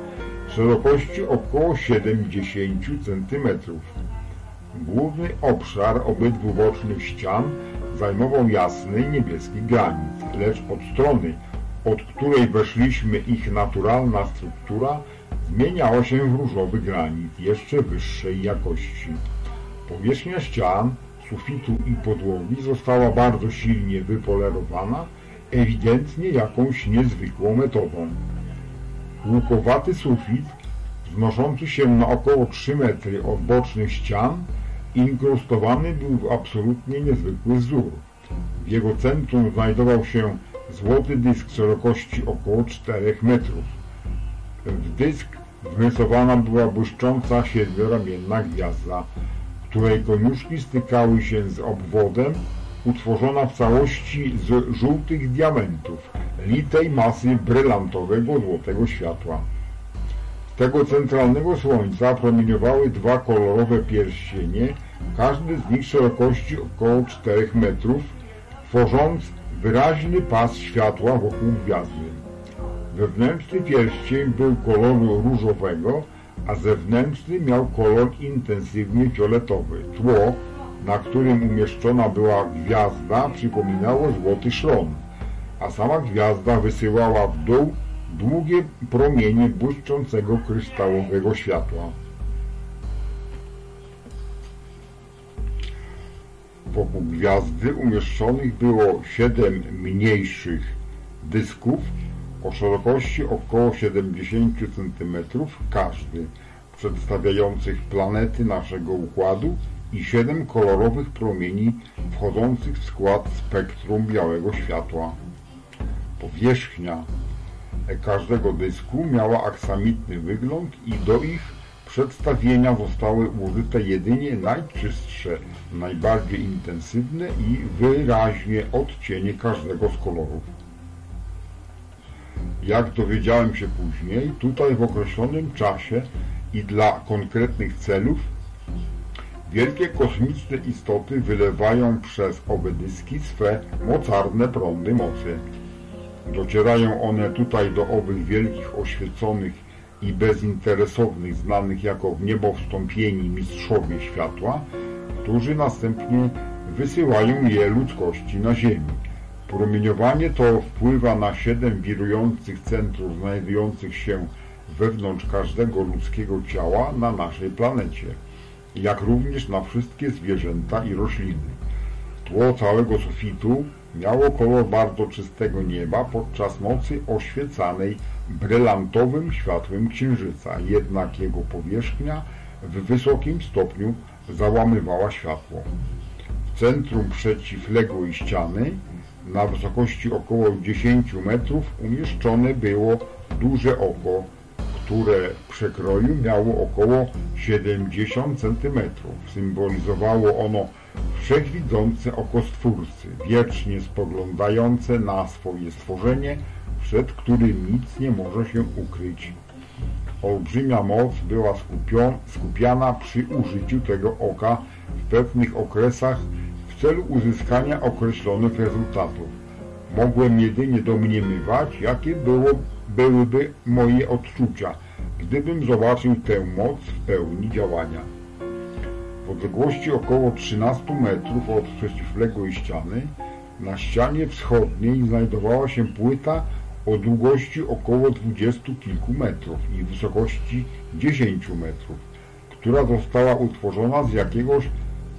szerokości około 70 cm. Główny obszar obydwu bocznych ścian zajmował jasny niebieski granit, lecz od strony, od której weszliśmy ich naturalna struktura zmieniała się w różowy granit jeszcze wyższej jakości. Powierzchnia ścian, sufitu i podłogi została bardzo silnie wypolerowana, ewidentnie jakąś niezwykłą metodą. Łukowaty sufit, wznoszący się na około 3 metry od bocznych ścian, inkrustowany był absolutnie niezwykły wzór. W jego centrum znajdował się złoty dysk szerokości około 4 metrów. W dysk wmysowana była błyszcząca siedmioramienna gwiazda, której koniuszki stykały się z obwodem, utworzona w całości z żółtych diamentów, litej masy brylantowego złotego światła. Z tego centralnego słońca promieniowały dwa kolorowe pierścienie, każdy z nich szerokości około 4 metrów, tworząc wyraźny pas światła wokół gwiazdy. Wewnętrzny pierścień był koloru różowego, a zewnętrzny miał kolor intensywnie fioletowy. Tło, na którym umieszczona była gwiazda, przypominało złoty szron, a sama gwiazda wysyłała w dół długie promienie błyszczącego kryształowego światła. Wokół gwiazdy umieszczonych było siedem mniejszych dysków o szerokości około 70 cm każdy, przedstawiających planety naszego układu i siedem kolorowych promieni wchodzących w skład spektrum białego światła. Powierzchnia każdego dysku miała aksamitny wygląd i do ich przedstawienia zostały użyte jedynie najczystsze, najbardziej intensywne i wyraźnie odcienie każdego z kolorów. Jak dowiedziałem się później, tutaj w określonym czasie i dla konkretnych celów wielkie kosmiczne istoty wylewają przez owe dyski swe mocarne prądy mocy. Docierają one tutaj do owych wielkich oświeconych i bezinteresownych, znanych jako w niebo wstąpieni mistrzowie światła, którzy następnie wysyłają je ludzkości na Ziemi. Promieniowanie to wpływa na siedem wirujących centrów znajdujących się wewnątrz każdego ludzkiego ciała na naszej planecie, jak również na wszystkie zwierzęta i rośliny. Tło całego sufitu Miało kolor bardzo czystego nieba podczas nocy oświecanej brylantowym światłem księżyca, jednak jego powierzchnia w wysokim stopniu załamywała światło. W centrum przeciwległej ściany, na wysokości około 10 metrów, umieszczone było duże oko, które w przekroju miało około 70 cm. Symbolizowało ono wszechwidzące oko Stwórcy, wiecznie spoglądające na swoje stworzenie, przed którym nic nie może się ukryć. Olbrzymia moc była skupiana przy użyciu tego oka w pewnych okresach w celu uzyskania określonych rezultatów. Mogłem jedynie domniemywać, jakie było, byłyby moje odczucia, gdybym zobaczył tę moc w pełni działania. W odległości około 13 metrów od przeciwległej ściany, na ścianie wschodniej znajdowała się płyta o długości około 20 kilku metrów i wysokości 10 metrów, która została utworzona z jakiegoś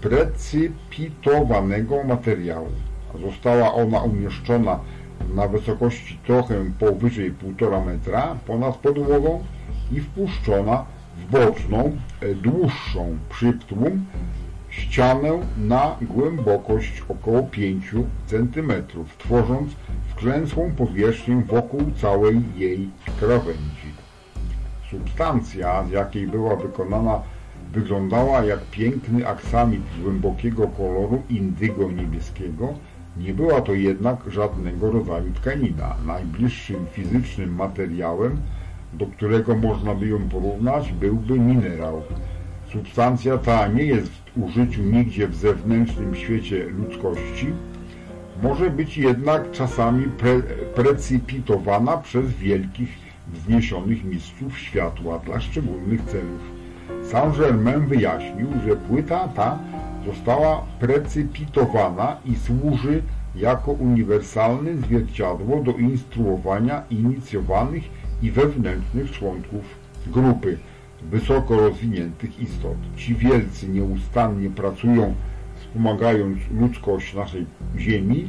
precypitowanego materiału. Została ona umieszczona na wysokości trochę powyżej 1,5 metra ponad podłogą i wpuszczona w boczną, e, dłuższą przyptłum ścianę na głębokość około 5 cm, tworząc wklęsłą powierzchnię wokół całej jej krawędzi. Substancja, z jakiej była wykonana, wyglądała jak piękny aksamit głębokiego koloru indygo niebieskiego, nie była to jednak żadnego rodzaju tkanina. Najbliższym fizycznym materiałem, do którego można by ją porównać, byłby minerał. Substancja ta nie jest w użyciu nigdzie w zewnętrznym świecie ludzkości, może być jednak czasami pre precypitowana przez wielkich, wzniesionych mistrzów światła dla szczególnych celów. Saint-Germain wyjaśnił, że płyta ta została precypitowana i służy jako uniwersalne zwierciadło do instruowania inicjowanych i wewnętrznych członków grupy wysoko rozwiniętych istot. Ci wielcy nieustannie pracują wspomagając ludzkość naszej Ziemi,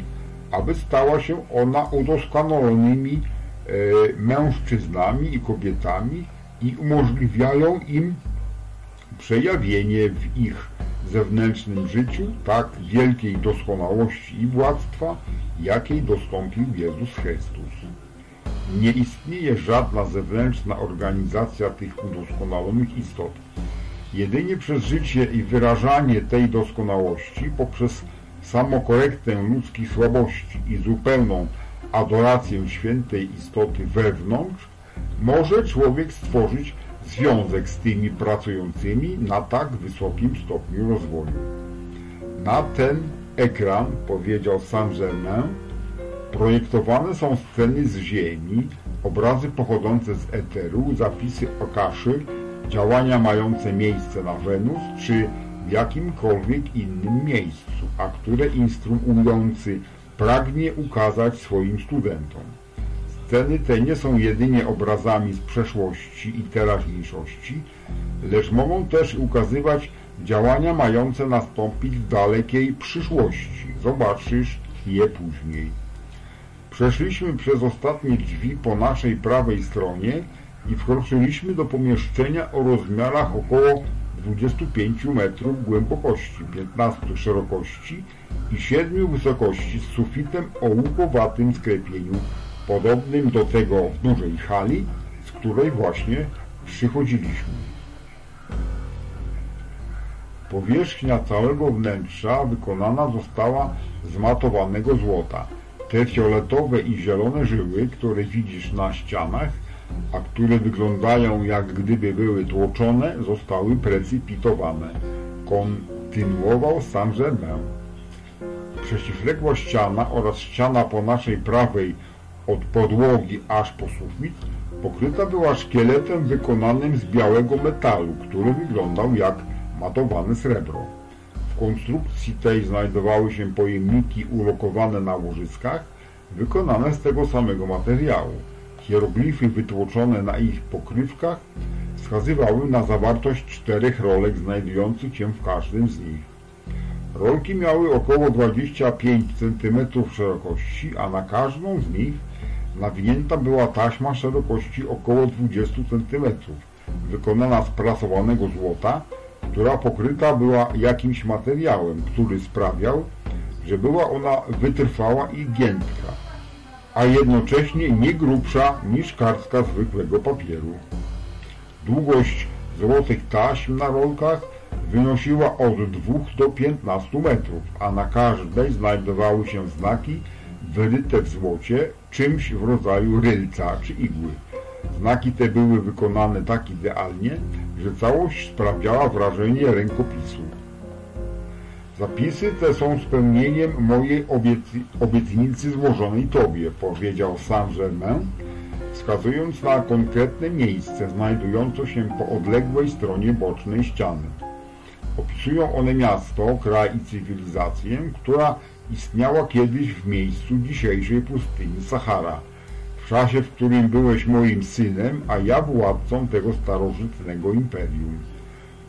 aby stała się ona udoskonalonymi e, mężczyznami i kobietami i umożliwiają im przejawienie w ich zewnętrznym życiu tak wielkiej doskonałości i władztwa, jakiej dostąpił Jezus Chrystus. Nie istnieje żadna zewnętrzna organizacja tych udoskonalonych istot. Jedynie przez życie i wyrażanie tej doskonałości, poprzez samokorektę ludzkich słabości i zupełną adorację świętej istoty wewnątrz, może człowiek stworzyć związek z tymi pracującymi na tak wysokim stopniu rozwoju. Na ten ekran, powiedział Saint-Germain, projektowane są sceny z Ziemi, obrazy pochodzące z eteru, zapisy o kaszy, działania mające miejsce na Wenus czy w jakimkolwiek innym miejscu, a które instruujący pragnie ukazać swoim studentom. Sceny te nie są jedynie obrazami z przeszłości i teraźniejszości, lecz mogą też ukazywać działania mające nastąpić w dalekiej przyszłości. Zobaczysz je później. Przeszliśmy przez ostatnie drzwi po naszej prawej stronie i wkroczyliśmy do pomieszczenia o rozmiarach około 25 metrów głębokości, 15 szerokości i 7 wysokości z sufitem o łupowatym sklepieniu, podobnym do tego w dużej hali, z której właśnie przychodziliśmy. Powierzchnia całego wnętrza wykonana została z matowanego złota. Te fioletowe i zielone żyły, które widzisz na ścianach, a które wyglądają jak gdyby były tłoczone, zostały precypitowane. Kontynuował Saint-Germain. Przeciwległa ściana oraz ściana po naszej prawej od podłogi aż po sufit pokryta była szkieletem wykonanym z białego metalu, który wyglądał jak matowane srebro. W konstrukcji tej znajdowały się pojemniki ulokowane na łożyskach, wykonane z tego samego materiału. Hieroglify wytłoczone na ich pokrywkach wskazywały na zawartość czterech rolek znajdujących się w każdym z nich. Rolki miały około 25 cm szerokości, a na każdą z nich nawinięta była taśma szerokości około 20 cm, wykonana z prasowanego złota, która pokryta była jakimś materiałem, który sprawiał, że była ona wytrwała i giętka, a jednocześnie nie grubsza niż kartka zwykłego papieru. Długość złotych taśm na rolkach wynosiła od 2 do 15 metrów, a na każdej znajdowały się znaki wyryte w złocie, czymś w rodzaju rylca czy igły. Znaki te były wykonane tak idealnie, że całość sprawiała wrażenie rękopisu. Zapisy te są spełnieniem mojej obietnicy złożonej Tobie, powiedział Saint-Germain, wskazując na konkretne miejsce znajdujące się po odległej stronie bocznej ściany. Opisują one miasto, kraj i cywilizację, która istniała kiedyś w miejscu dzisiejszej pustyni Sahara, w czasie, w którym byłeś moim synem, a ja władcą tego starożytnego imperium.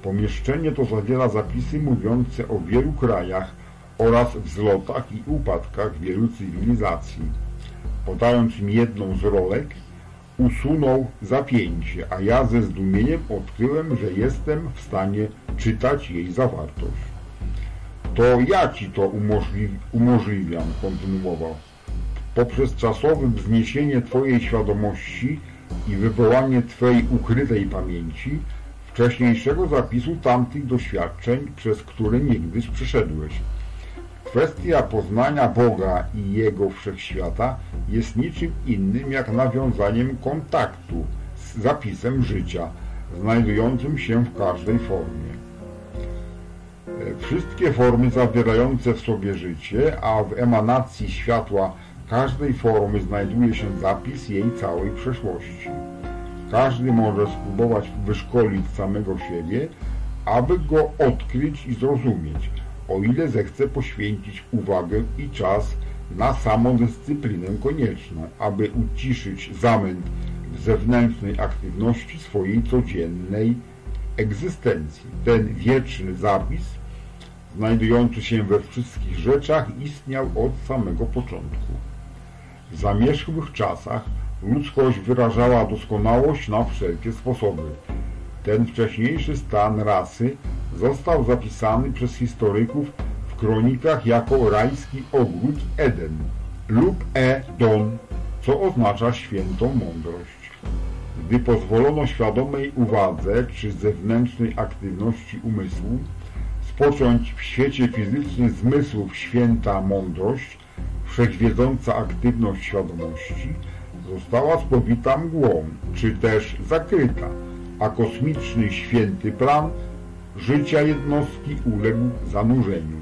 Pomieszczenie to zawiera zapisy mówiące o wielu krajach oraz wzlotach i upadkach wielu cywilizacji. Podając mi jedną z rolek, usunął zapięcie, a ja ze zdumieniem odkryłem, że jestem w stanie czytać jej zawartość. To ja ci to umożliwi umożliwiam, kontynuował. Poprzez czasowe wzniesienie Twojej świadomości i wywołanie Twojej ukrytej pamięci, wcześniejszego zapisu tamtych doświadczeń, przez które niegdyś przeszedłeś. Kwestia poznania Boga i Jego wszechświata jest niczym innym jak nawiązaniem kontaktu z zapisem życia, znajdującym się w każdej formie. Wszystkie formy zawierające w sobie życie, a w emanacji światła każdej formy znajduje się zapis jej całej przeszłości. Każdy może spróbować wyszkolić samego siebie, aby go odkryć i zrozumieć, o ile zechce poświęcić uwagę i czas na samodyscyplinę konieczną, aby uciszyć zamęt w zewnętrznej aktywności swojej codziennej egzystencji. Ten wieczny zapis, znajdujący się we wszystkich rzeczach, istniał od samego początku. W zamierzchłych czasach ludzkość wyrażała doskonałość na wszelkie sposoby. Ten wcześniejszy stan rasy został zapisany przez historyków w kronikach jako rajski ogród Eden lub Edon, co oznacza świętą mądrość. Gdy pozwolono świadomej uwadze czy zewnętrznej aktywności umysłu spocząć w świecie fizycznych zmysłów święta mądrość, wszechwiedząca aktywność świadomości, została spowita mgłą, czy też zakryta, a kosmiczny święty plan życia jednostki uległ zanurzeniu.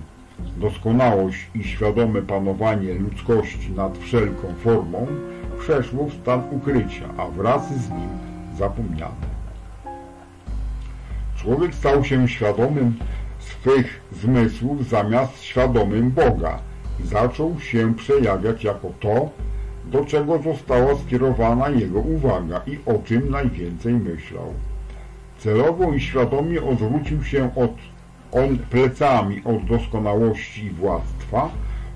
Doskonałość i świadome panowanie ludzkości nad wszelką formą przeszło w stan ukrycia, a wraz z nim zapomniane. Człowiek stał się świadomym swych zmysłów zamiast świadomym Boga i zaczął się przejawiać jako to, do czego została skierowana jego uwaga i o czym najwięcej myślał. Celowo i świadomie odwrócił się od, on plecami od doskonałości i władztwa,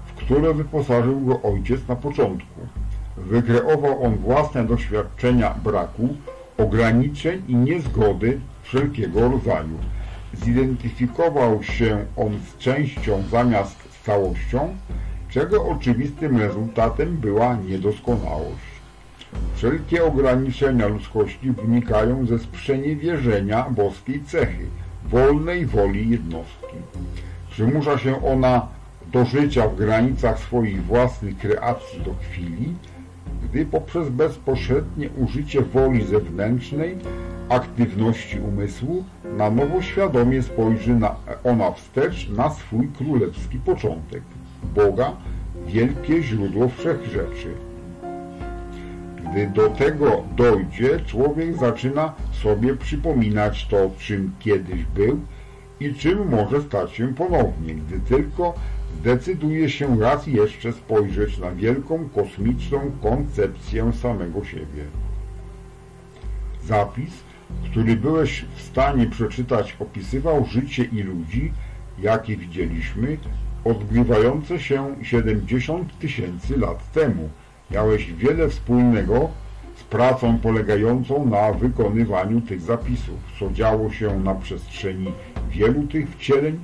w które wyposażył go ojciec na początku. Wykreował on własne doświadczenia braku, ograniczeń i niezgody wszelkiego rodzaju. Zidentyfikował się on z częścią zamiast z całością, czego oczywistym rezultatem była niedoskonałość. Wszelkie ograniczenia ludzkości wynikają ze sprzeniewierzenia boskiej cechy, wolnej woli jednostki. Przymusza się ona do życia w granicach swoich własnych kreacji do chwili, gdy poprzez bezpośrednie użycie woli zewnętrznej, aktywności umysłu, na nowo świadomie spojrzy na, ona wstecz na swój królewski początek. Boga, wielkie źródło wszechrzeczy. Gdy do tego dojdzie, człowiek zaczyna sobie przypominać to, czym kiedyś był i czym może stać się ponownie, gdy tylko zdecyduje się raz jeszcze spojrzeć na wielką kosmiczną koncepcję samego siebie. Zapis, który byłeś w stanie przeczytać, opisywał życie i ludzi, jakie widzieliśmy, odgrywające się 70 tysięcy lat temu. Miałeś wiele wspólnego z pracą polegającą na wykonywaniu tych zapisów, co działo się na przestrzeni wielu tych wcieleń,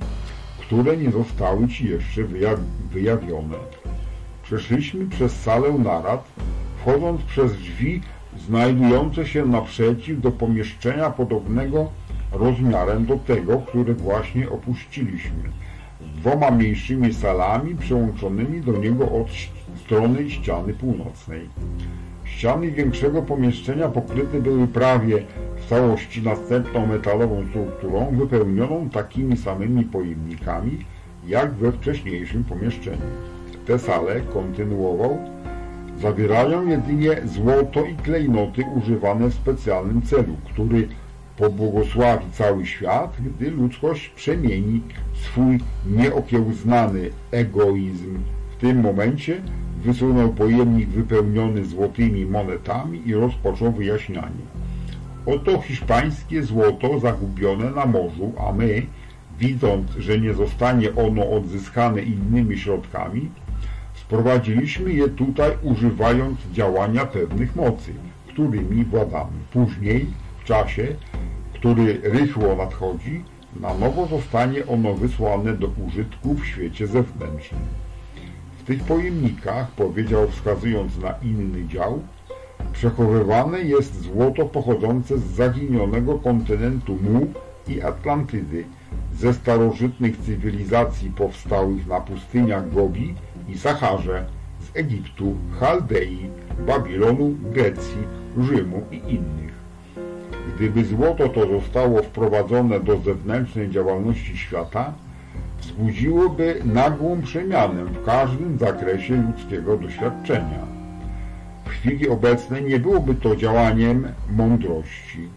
które nie zostały Ci jeszcze wyjawione. Przeszliśmy przez salę narad, wchodząc przez drzwi znajdujące się naprzeciw do pomieszczenia podobnego rozmiarem do tego, które właśnie opuściliśmy, dwoma mniejszymi salami przyłączonymi do niego od strony ściany północnej. Ściany większego pomieszczenia pokryte były prawie w całości następną metalową strukturą wypełnioną takimi samymi pojemnikami jak we wcześniejszym pomieszczeniu. Te sale, kontynuował, zawierają jedynie złoto i klejnoty używane w specjalnym celu, który pobłogosławi cały świat, gdy ludzkość przemieni swój nieokiełznany egoizm. W tym momencie wysunął pojemnik wypełniony złotymi monetami i rozpoczął wyjaśnianie. Oto hiszpańskie złoto zagubione na morzu, a my, widząc, że nie zostanie ono odzyskane innymi środkami, sprowadziliśmy je tutaj używając działania pewnych mocy, którymi władamy. Później, w czasie, który rychło nadchodzi, na nowo zostanie ono wysłane do użytku w świecie zewnętrznym. W tych pojemnikach, powiedział wskazując na inny dział, przechowywane jest złoto pochodzące z zaginionego kontynentu Mu i Atlantydy, ze starożytnych cywilizacji powstałych na pustyniach Gobi i Saharze, z Egiptu, Chaldei, Babilonu, Grecji, Rzymu i innych. Gdyby złoto to zostało wprowadzone do zewnętrznej działalności świata, wzbudziłoby nagłą przemianę w każdym zakresie ludzkiego doświadczenia. W chwili obecnej nie byłoby to działaniem mądrości.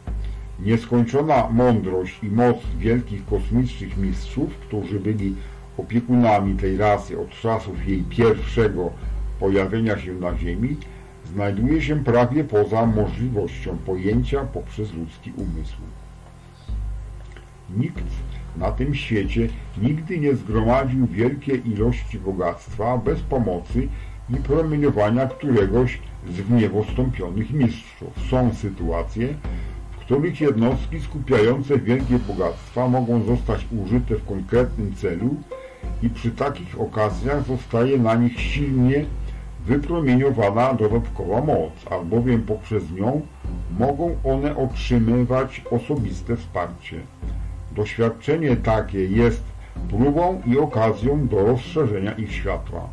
Nieskończona mądrość i moc wielkich kosmicznych mistrzów, którzy byli opiekunami tej rasy od czasów jej pierwszego pojawienia się na Ziemi, znajduje się prawie poza możliwością pojęcia poprzez ludzki umysł. Nikt na tym świecie nigdy nie zgromadził wielkiej ilości bogactwa bez pomocy i promieniowania któregoś z w mistrzów. Są sytuacje, w których jednostki skupiające wielkie bogactwa mogą zostać użyte w konkretnym celu i przy takich okazjach zostaje na nich silnie wypromieniowana dodatkowa moc, albowiem poprzez nią mogą one otrzymywać osobiste wsparcie. Doświadczenie takie jest próbą i okazją do rozszerzenia ich światła.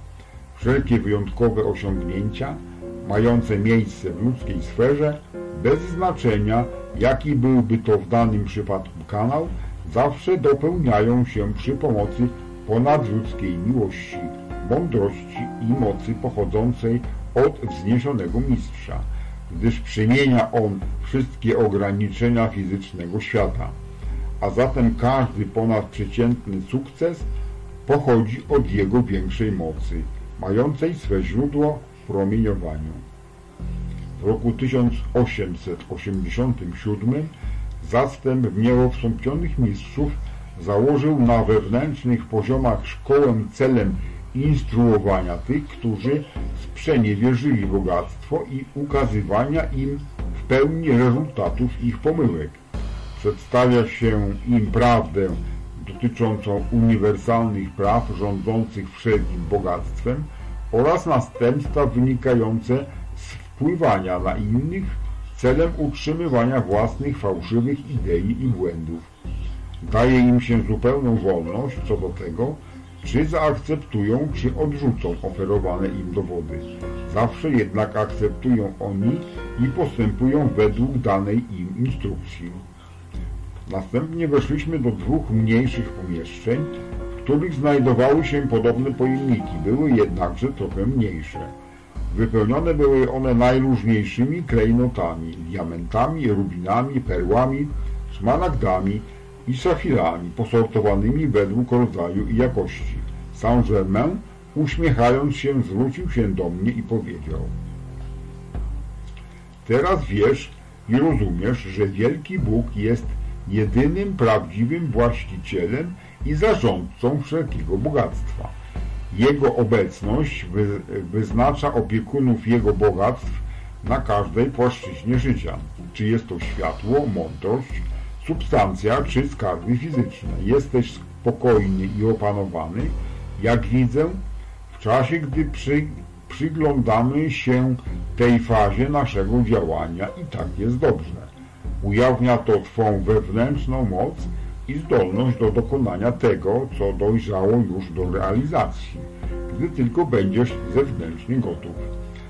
Wszelkie wyjątkowe osiągnięcia, mające miejsce w ludzkiej sferze, bez znaczenia jaki byłby to w danym przypadku kanał, zawsze dopełniają się przy pomocy ponadludzkiej miłości, mądrości i mocy pochodzącej od wzniesionego mistrza, gdyż przemienia on wszystkie ograniczenia fizycznego świata. A zatem każdy ponadprzeciętny sukces pochodzi od jego większej mocy, mającej swe źródło w promieniowaniu. W roku 1887 zastęp w mistrzów założył na wewnętrznych poziomach szkołę celem instruowania tych, którzy sprzeniewierzyli bogactwo i ukazywania im w pełni rezultatów ich pomyłek. Przedstawia się im prawdę dotyczącą uniwersalnych praw rządzących wszelkim bogactwem oraz następstwa wynikające z wpływania na innych celem utrzymywania własnych fałszywych idei i błędów. Daje im się zupełną wolność co do tego, czy zaakceptują, czy odrzucą oferowane im dowody. Zawsze jednak akceptują oni i postępują według danej im instrukcji. Następnie weszliśmy do dwóch mniejszych pomieszczeń, w których znajdowały się podobne pojemniki, były jednakże trochę mniejsze. Wypełnione były one najróżniejszymi klejnotami, diamentami, rubinami, perłami, szmaragdami, i szafirami posortowanymi według rodzaju i jakości. Saint-Germain, uśmiechając się, zwrócił się do mnie i powiedział Teraz wiesz i rozumiesz, że wielki Bóg jest jedynym prawdziwym właścicielem i zarządcą wszelkiego bogactwa. Jego obecność wy, wyznacza opiekunów jego bogactw na każdej płaszczyźnie życia. Czy jest to światło, mądrość, substancja czy skarby fizyczne. Jesteś spokojny i opanowany, jak widzę, w czasie, gdy przy, przyglądamy się tej fazie naszego działania i tak jest dobrze. Ujawnia to Twą wewnętrzną moc i zdolność do dokonania tego, co dojrzało już do realizacji, gdy tylko będziesz zewnętrznie gotów.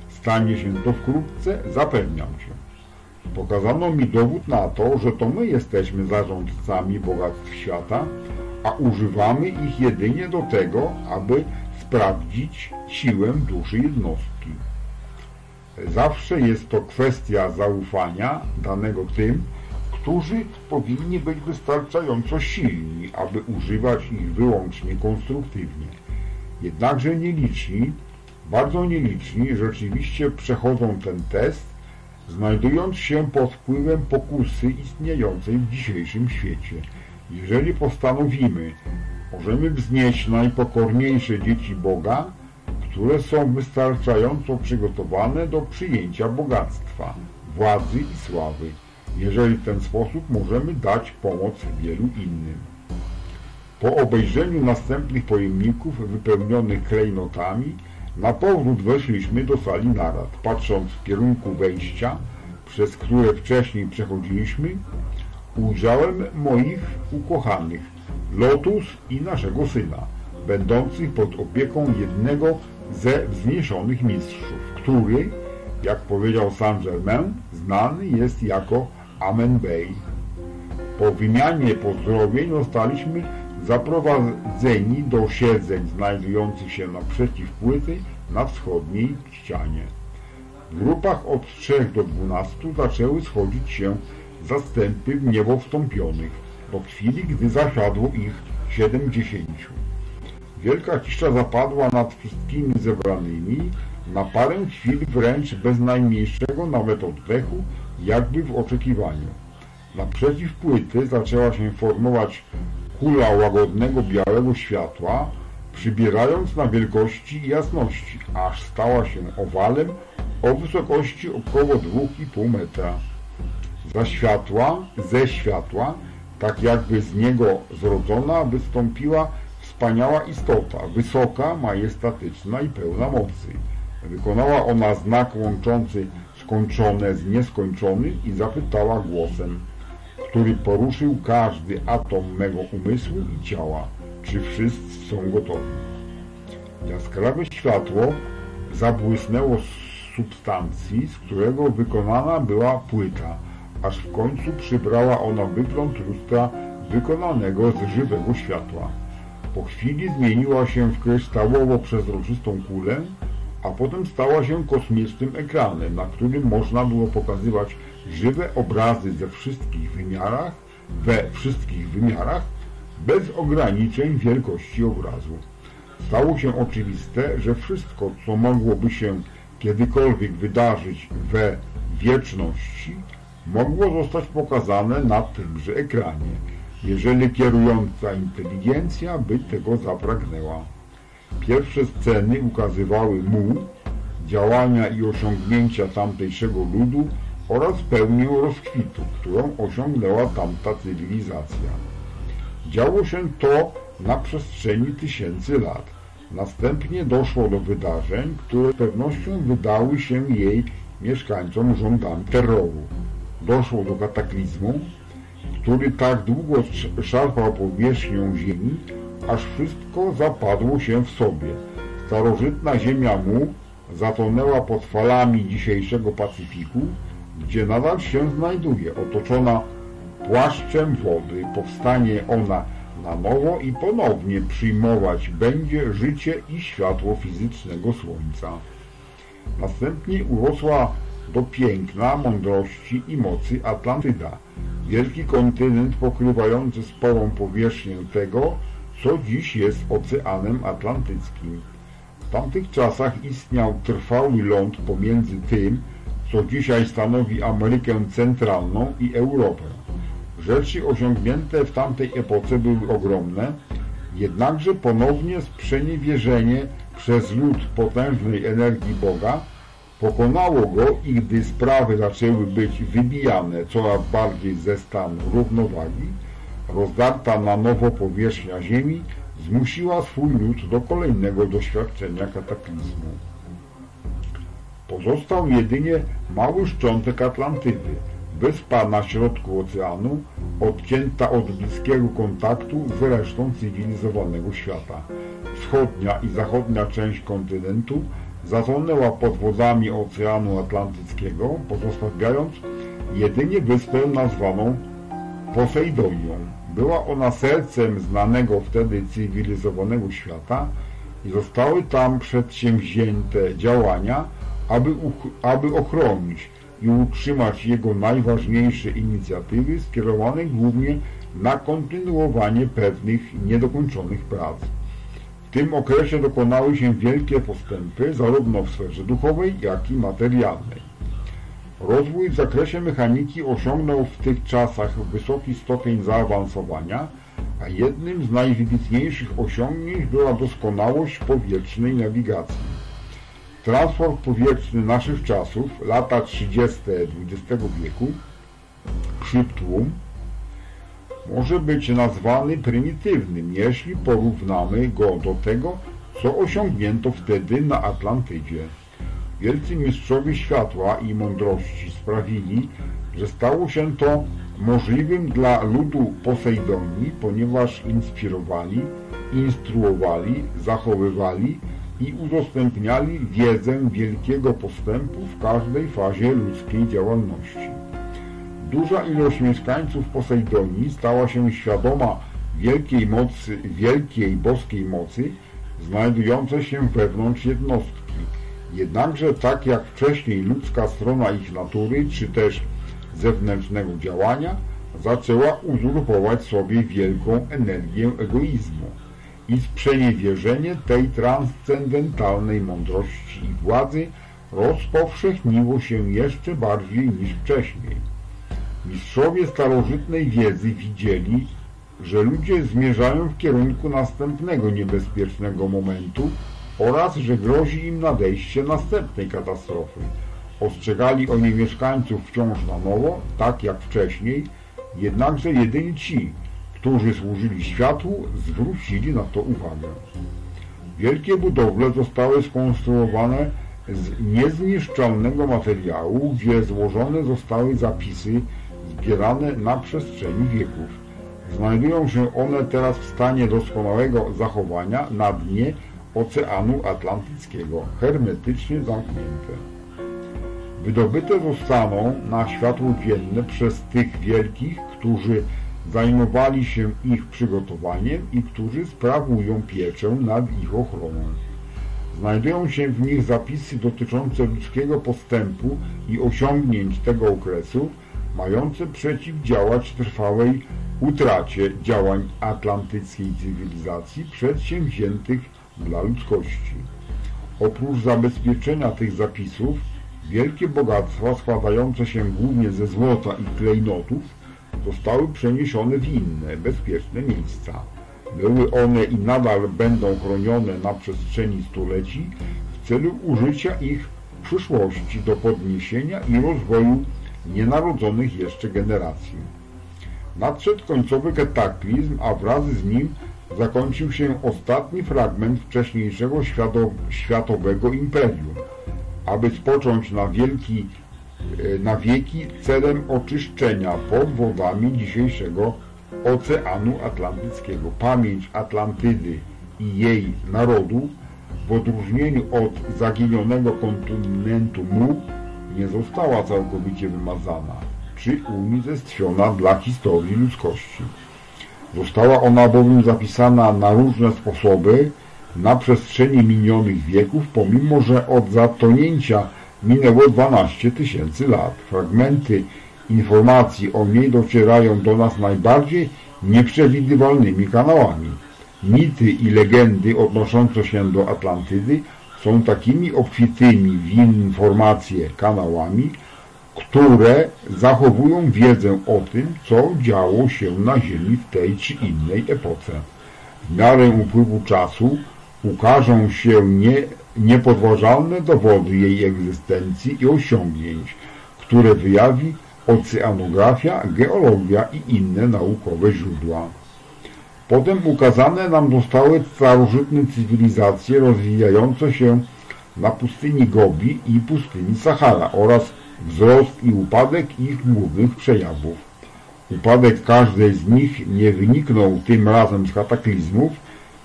Stanie się to wkrótce, zapewniam Cię. Pokazano mi dowód na to, że to my jesteśmy zarządcami bogactw świata, a używamy ich jedynie do tego, aby sprawdzić siłę duszy jednostki. Zawsze jest to kwestia zaufania danego tym, którzy powinni być wystarczająco silni, aby używać ich wyłącznie konstruktywnie. Jednakże nieliczni, bardzo nieliczni rzeczywiście przechodzą ten test, znajdując się pod wpływem pokusy istniejącej w dzisiejszym świecie. Jeżeli postanowimy, możemy wznieść najpokorniejsze dzieci Boga, które są wystarczająco przygotowane do przyjęcia bogactwa, władzy i sławy. Jeżeli w ten sposób możemy dać pomoc wielu innym. Po obejrzeniu następnych pojemników wypełnionych klejnotami, na powrót weszliśmy do sali narad. Patrząc w kierunku wejścia, przez które wcześniej przechodziliśmy, ujrzałem moich ukochanych, Lotus i naszego syna, będących pod opieką jednego ze wzniesionych mistrzów, który, jak powiedział Saint-Germain, znany jest jako Amen Bey. Po wymianie pozdrowień zostaliśmy zaprowadzeni do siedzeń znajdujących się naprzeciw płyty na wschodniej ścianie. W grupach od 3 do 12 zaczęły schodzić się zastępy w niebo wstąpionych, do chwili, gdy zasiadło ich 70. Wielka cisza zapadła nad wszystkimi zebranymi, na parę chwil wręcz bez najmniejszego nawet oddechu, jakby w oczekiwaniu. Naprzeciw płyty zaczęła się formować kula łagodnego białego światła, przybierając na wielkości i jasności, aż stała się owalem o wysokości około 2,5 metra. Za światła, ze światła, tak jakby z niego zrodzona, wystąpiła wspaniała istota, wysoka, majestatyczna i pełna mocy. Wykonała ona znak łączący skończone z nieskończonym i zapytała głosem, który poruszył każdy atom mego umysłu i ciała, czy wszyscy są gotowi. Jaskrawe światło zabłysnęło z substancji, z którego wykonana była płyta, aż w końcu przybrała ona wygląd lustra wykonanego z żywego światła. Po chwili zmieniła się w kryształowo-przezroczystą kulę, a potem stała się kosmicznym ekranem, na którym można było pokazywać żywe obrazy ze wszystkich wymiarach, we wszystkich wymiarach, bez ograniczeń wielkości obrazu. Stało się oczywiste, że wszystko, co mogłoby się kiedykolwiek wydarzyć we wieczności, mogło zostać pokazane na tymże ekranie, jeżeli kierująca inteligencja by tego zapragnęła. Pierwsze sceny ukazywały mu działania i osiągnięcia tamtejszego ludu oraz pełnię rozkwitu, którą osiągnęła tamta cywilizacja. Działo się to na przestrzeni tysięcy lat. Następnie doszło do wydarzeń, które z pewnością wydały się jej mieszkańcom rządami terroru. Doszło do kataklizmu, który tak długo szarpał powierzchnią ziemi, aż wszystko zapadło się w sobie. Starożytna ziemia mu zatonęła pod falami dzisiejszego Pacyfiku, gdzie nadal się znajduje, otoczona płaszczem wody. Powstanie ona na nowo i ponownie przyjmować będzie życie i światło fizycznego Słońca. Następnie urosła do piękna, mądrości i mocy Atlantyda, wielki kontynent pokrywający sporą powierzchnię tego, co dziś jest Oceanem Atlantyckim. W tamtych czasach istniał trwały ląd pomiędzy tym, co dzisiaj stanowi Amerykę Centralną i Europę. Rzeczy osiągnięte w tamtej epoce były ogromne, Jednakże ponownie sprzeniewierzenie przez lud potężnej energii Boga pokonało go i gdy sprawy zaczęły być wybijane coraz bardziej ze stanu równowagi, rozdarta na nowo powierzchnia ziemi zmusiła swój lud do kolejnego doświadczenia kataklizmu. Pozostał jedynie mały szczątek Atlantydy, wyspa na środku oceanu, odcięta od bliskiego kontaktu z resztą cywilizowanego świata. Wschodnia i zachodnia część kontynentu zatonęła pod wodami Oceanu Atlantyckiego, pozostawiając jedynie wyspę nazwaną Poseidonią. Była ona sercem znanego wtedy cywilizowanego świata i zostały tam przedsięwzięte działania, aby, aby ochronić i utrzymać jego najważniejsze inicjatywy skierowane głównie na kontynuowanie pewnych niedokończonych prac. W tym okresie dokonały się wielkie postępy zarówno w sferze duchowej, jak i materialnej. Rozwój w zakresie mechaniki osiągnął w tych czasach wysoki stopień zaawansowania, a jednym z najwybitniejszych osiągnięć była doskonałość powietrznej nawigacji. Transport powietrzny naszych czasów, lata 30. XX wieku, przyptłum, może być nazwany prymitywnym, jeśli porównamy go do tego, co osiągnięto wtedy na Atlantydzie. Wielcy mistrzowie światła i mądrości sprawili, że stało się to możliwym dla ludu Posejdonii, ponieważ inspirowali, instruowali, zachowywali i udostępniali wiedzę wielkiego postępu w każdej fazie ludzkiej działalności. Duża ilość mieszkańców Posejdonii stała się świadoma wielkiej mocy, wielkiej boskiej mocy, znajdującej się wewnątrz jednostki. Jednakże tak jak wcześniej ludzka strona ich natury, czy też zewnętrznego działania, zaczęła uzurpować sobie wielką energię egoizmu i sprzeniewierzenie tej transcendentalnej mądrości i władzy rozpowszechniło się jeszcze bardziej niż wcześniej. Mistrzowie starożytnej wiedzy widzieli, że ludzie zmierzają w kierunku następnego niebezpiecznego momentu oraz, że grozi im nadejście następnej katastrofy. Ostrzegali oni mieszkańców wciąż na nowo, tak jak wcześniej, jednakże jedyni ci, którzy służyli światłu, zwrócili na to uwagę. Wielkie budowle zostały skonstruowane z niezniszczalnego materiału, gdzie złożone zostały zapisy zbierane na przestrzeni wieków. Znajdują się one teraz w stanie doskonałego zachowania na dnie Oceanu Atlantyckiego, hermetycznie zamknięte. Wydobyte zostaną na światło dzienne przez tych wielkich, którzy zajmowali się ich przygotowaniem i którzy sprawują pieczę nad ich ochroną. Znajdują się w nich zapisy dotyczące ludzkiego postępu i osiągnięć tego okresu, mające przeciwdziałać trwałej utracie działań atlantyckiej cywilizacji przedsięwziętych dla ludzkości. Oprócz zabezpieczenia tych zapisów, wielkie bogactwa składające się głównie ze złota i klejnotów zostały przeniesione w inne, bezpieczne miejsca. Były one i nadal będą chronione na przestrzeni stuleci w celu użycia ich w przyszłości do podniesienia i rozwoju nienarodzonych jeszcze generacji. Nadszedł końcowy kataklizm, a wraz z nim zakończył się ostatni fragment wcześniejszego światowego imperium, aby spocząć na, wielki, na wieki celem oczyszczenia pod wodami dzisiejszego Oceanu Atlantyckiego. Pamięć Atlantydy i jej narodu w odróżnieniu od zaginionego kontynentu Mu nie została całkowicie wymazana czy unicestwiona dla historii ludzkości. Została ona bowiem zapisana na różne sposoby na przestrzeni minionych wieków, pomimo że od zatonięcia minęło 12 tysięcy lat. Fragmenty informacji o niej docierają do nas najbardziej nieprzewidywalnymi kanałami. Mity i legendy odnoszące się do Atlantydy są takimi obfitymi w informacje kanałami, które zachowują wiedzę o tym, co działo się na Ziemi w tej czy innej epoce. w miarę upływu czasu ukażą się nie, niepodważalne dowody jej egzystencji i osiągnięć, które wyjawi oceanografia, geologia i inne naukowe źródła. Potem ukazane nam zostały starożytne cywilizacje rozwijające się na pustyni Gobi i pustyni Sahara oraz wzrost i upadek ich głównych przejawów. Upadek każdej z nich nie wyniknął tym razem z kataklizmów,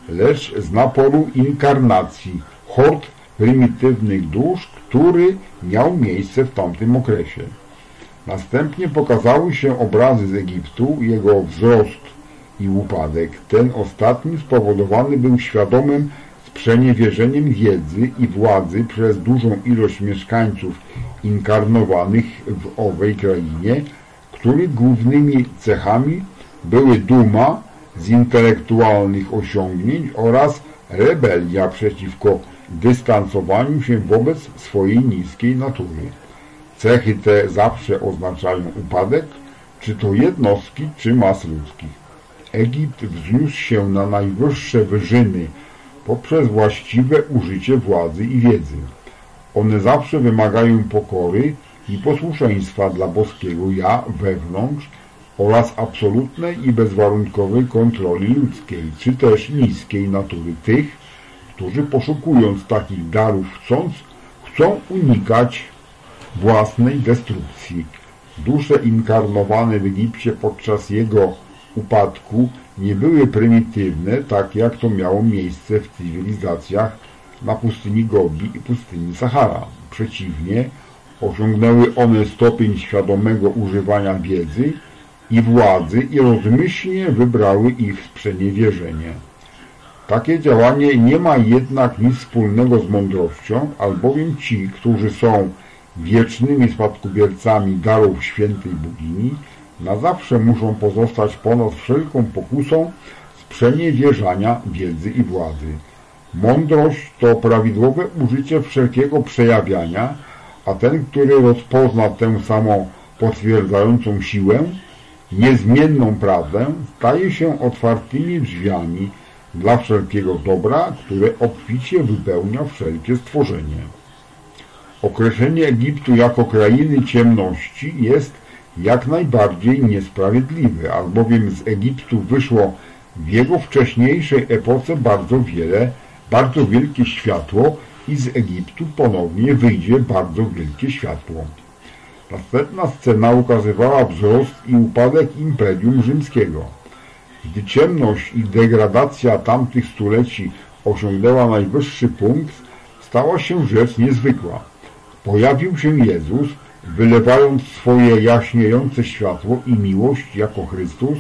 lecz z naporu inkarnacji, hord prymitywnych dusz, który miał miejsce w tamtym okresie. Następnie pokazały się obrazy z Egiptu, jego wzrost i upadek. Ten ostatni spowodowany był świadomym sprzeniewierzeniem wiedzy i władzy przez dużą ilość mieszkańców inkarnowanych w owej krainie, których głównymi cechami były duma z intelektualnych osiągnięć oraz rebelia przeciwko dystansowaniu się wobec swojej niskiej natury. Cechy te zawsze oznaczają upadek, czy to jednostki, czy mas ludzkich. Egipt wzniósł się na najwyższe wyżyny poprzez właściwe użycie władzy i wiedzy. One zawsze wymagają pokory i posłuszeństwa dla boskiego ja wewnątrz oraz absolutnej i bezwarunkowej kontroli ludzkiej, czy też niskiej natury tych, którzy poszukując takich darów chcąc, chcą unikać własnej destrukcji. Dusze inkarnowane w Egipcie podczas jego upadku nie były prymitywne, tak jak to miało miejsce w cywilizacjach na pustyni Gobi i pustyni Sahara. Przeciwnie, osiągnęły one stopień świadomego używania wiedzy i władzy i rozmyślnie wybrały ich sprzeniewierzenie. Takie działanie nie ma jednak nic wspólnego z mądrością, albowiem ci, którzy są wiecznymi spadkobiercami darów świętej bogini, na zawsze muszą pozostać ponad wszelką pokusą sprzeniewierzania wiedzy i władzy. Mądrość to prawidłowe użycie wszelkiego przejawiania, a ten, który rozpozna tę samą potwierdzającą siłę, niezmienną prawdę, staje się otwartymi drzwiami dla wszelkiego dobra, które obficie wypełnia wszelkie stworzenie. Określenie Egiptu jako krainy ciemności jest jak najbardziej niesprawiedliwe, albowiem z Egiptu wyszło w jego wcześniejszej epoce bardzo wiele, bardzo wielkie światło i z Egiptu ponownie wyjdzie bardzo wielkie światło. Następna scena ukazywała wzrost i upadek Imperium Rzymskiego. Gdy ciemność i degradacja tamtych stuleci osiągnęła najwyższy punkt, stała się rzecz niezwykła. Pojawił się Jezus, wylewając swoje jaśniejące światło i miłość jako Chrystus,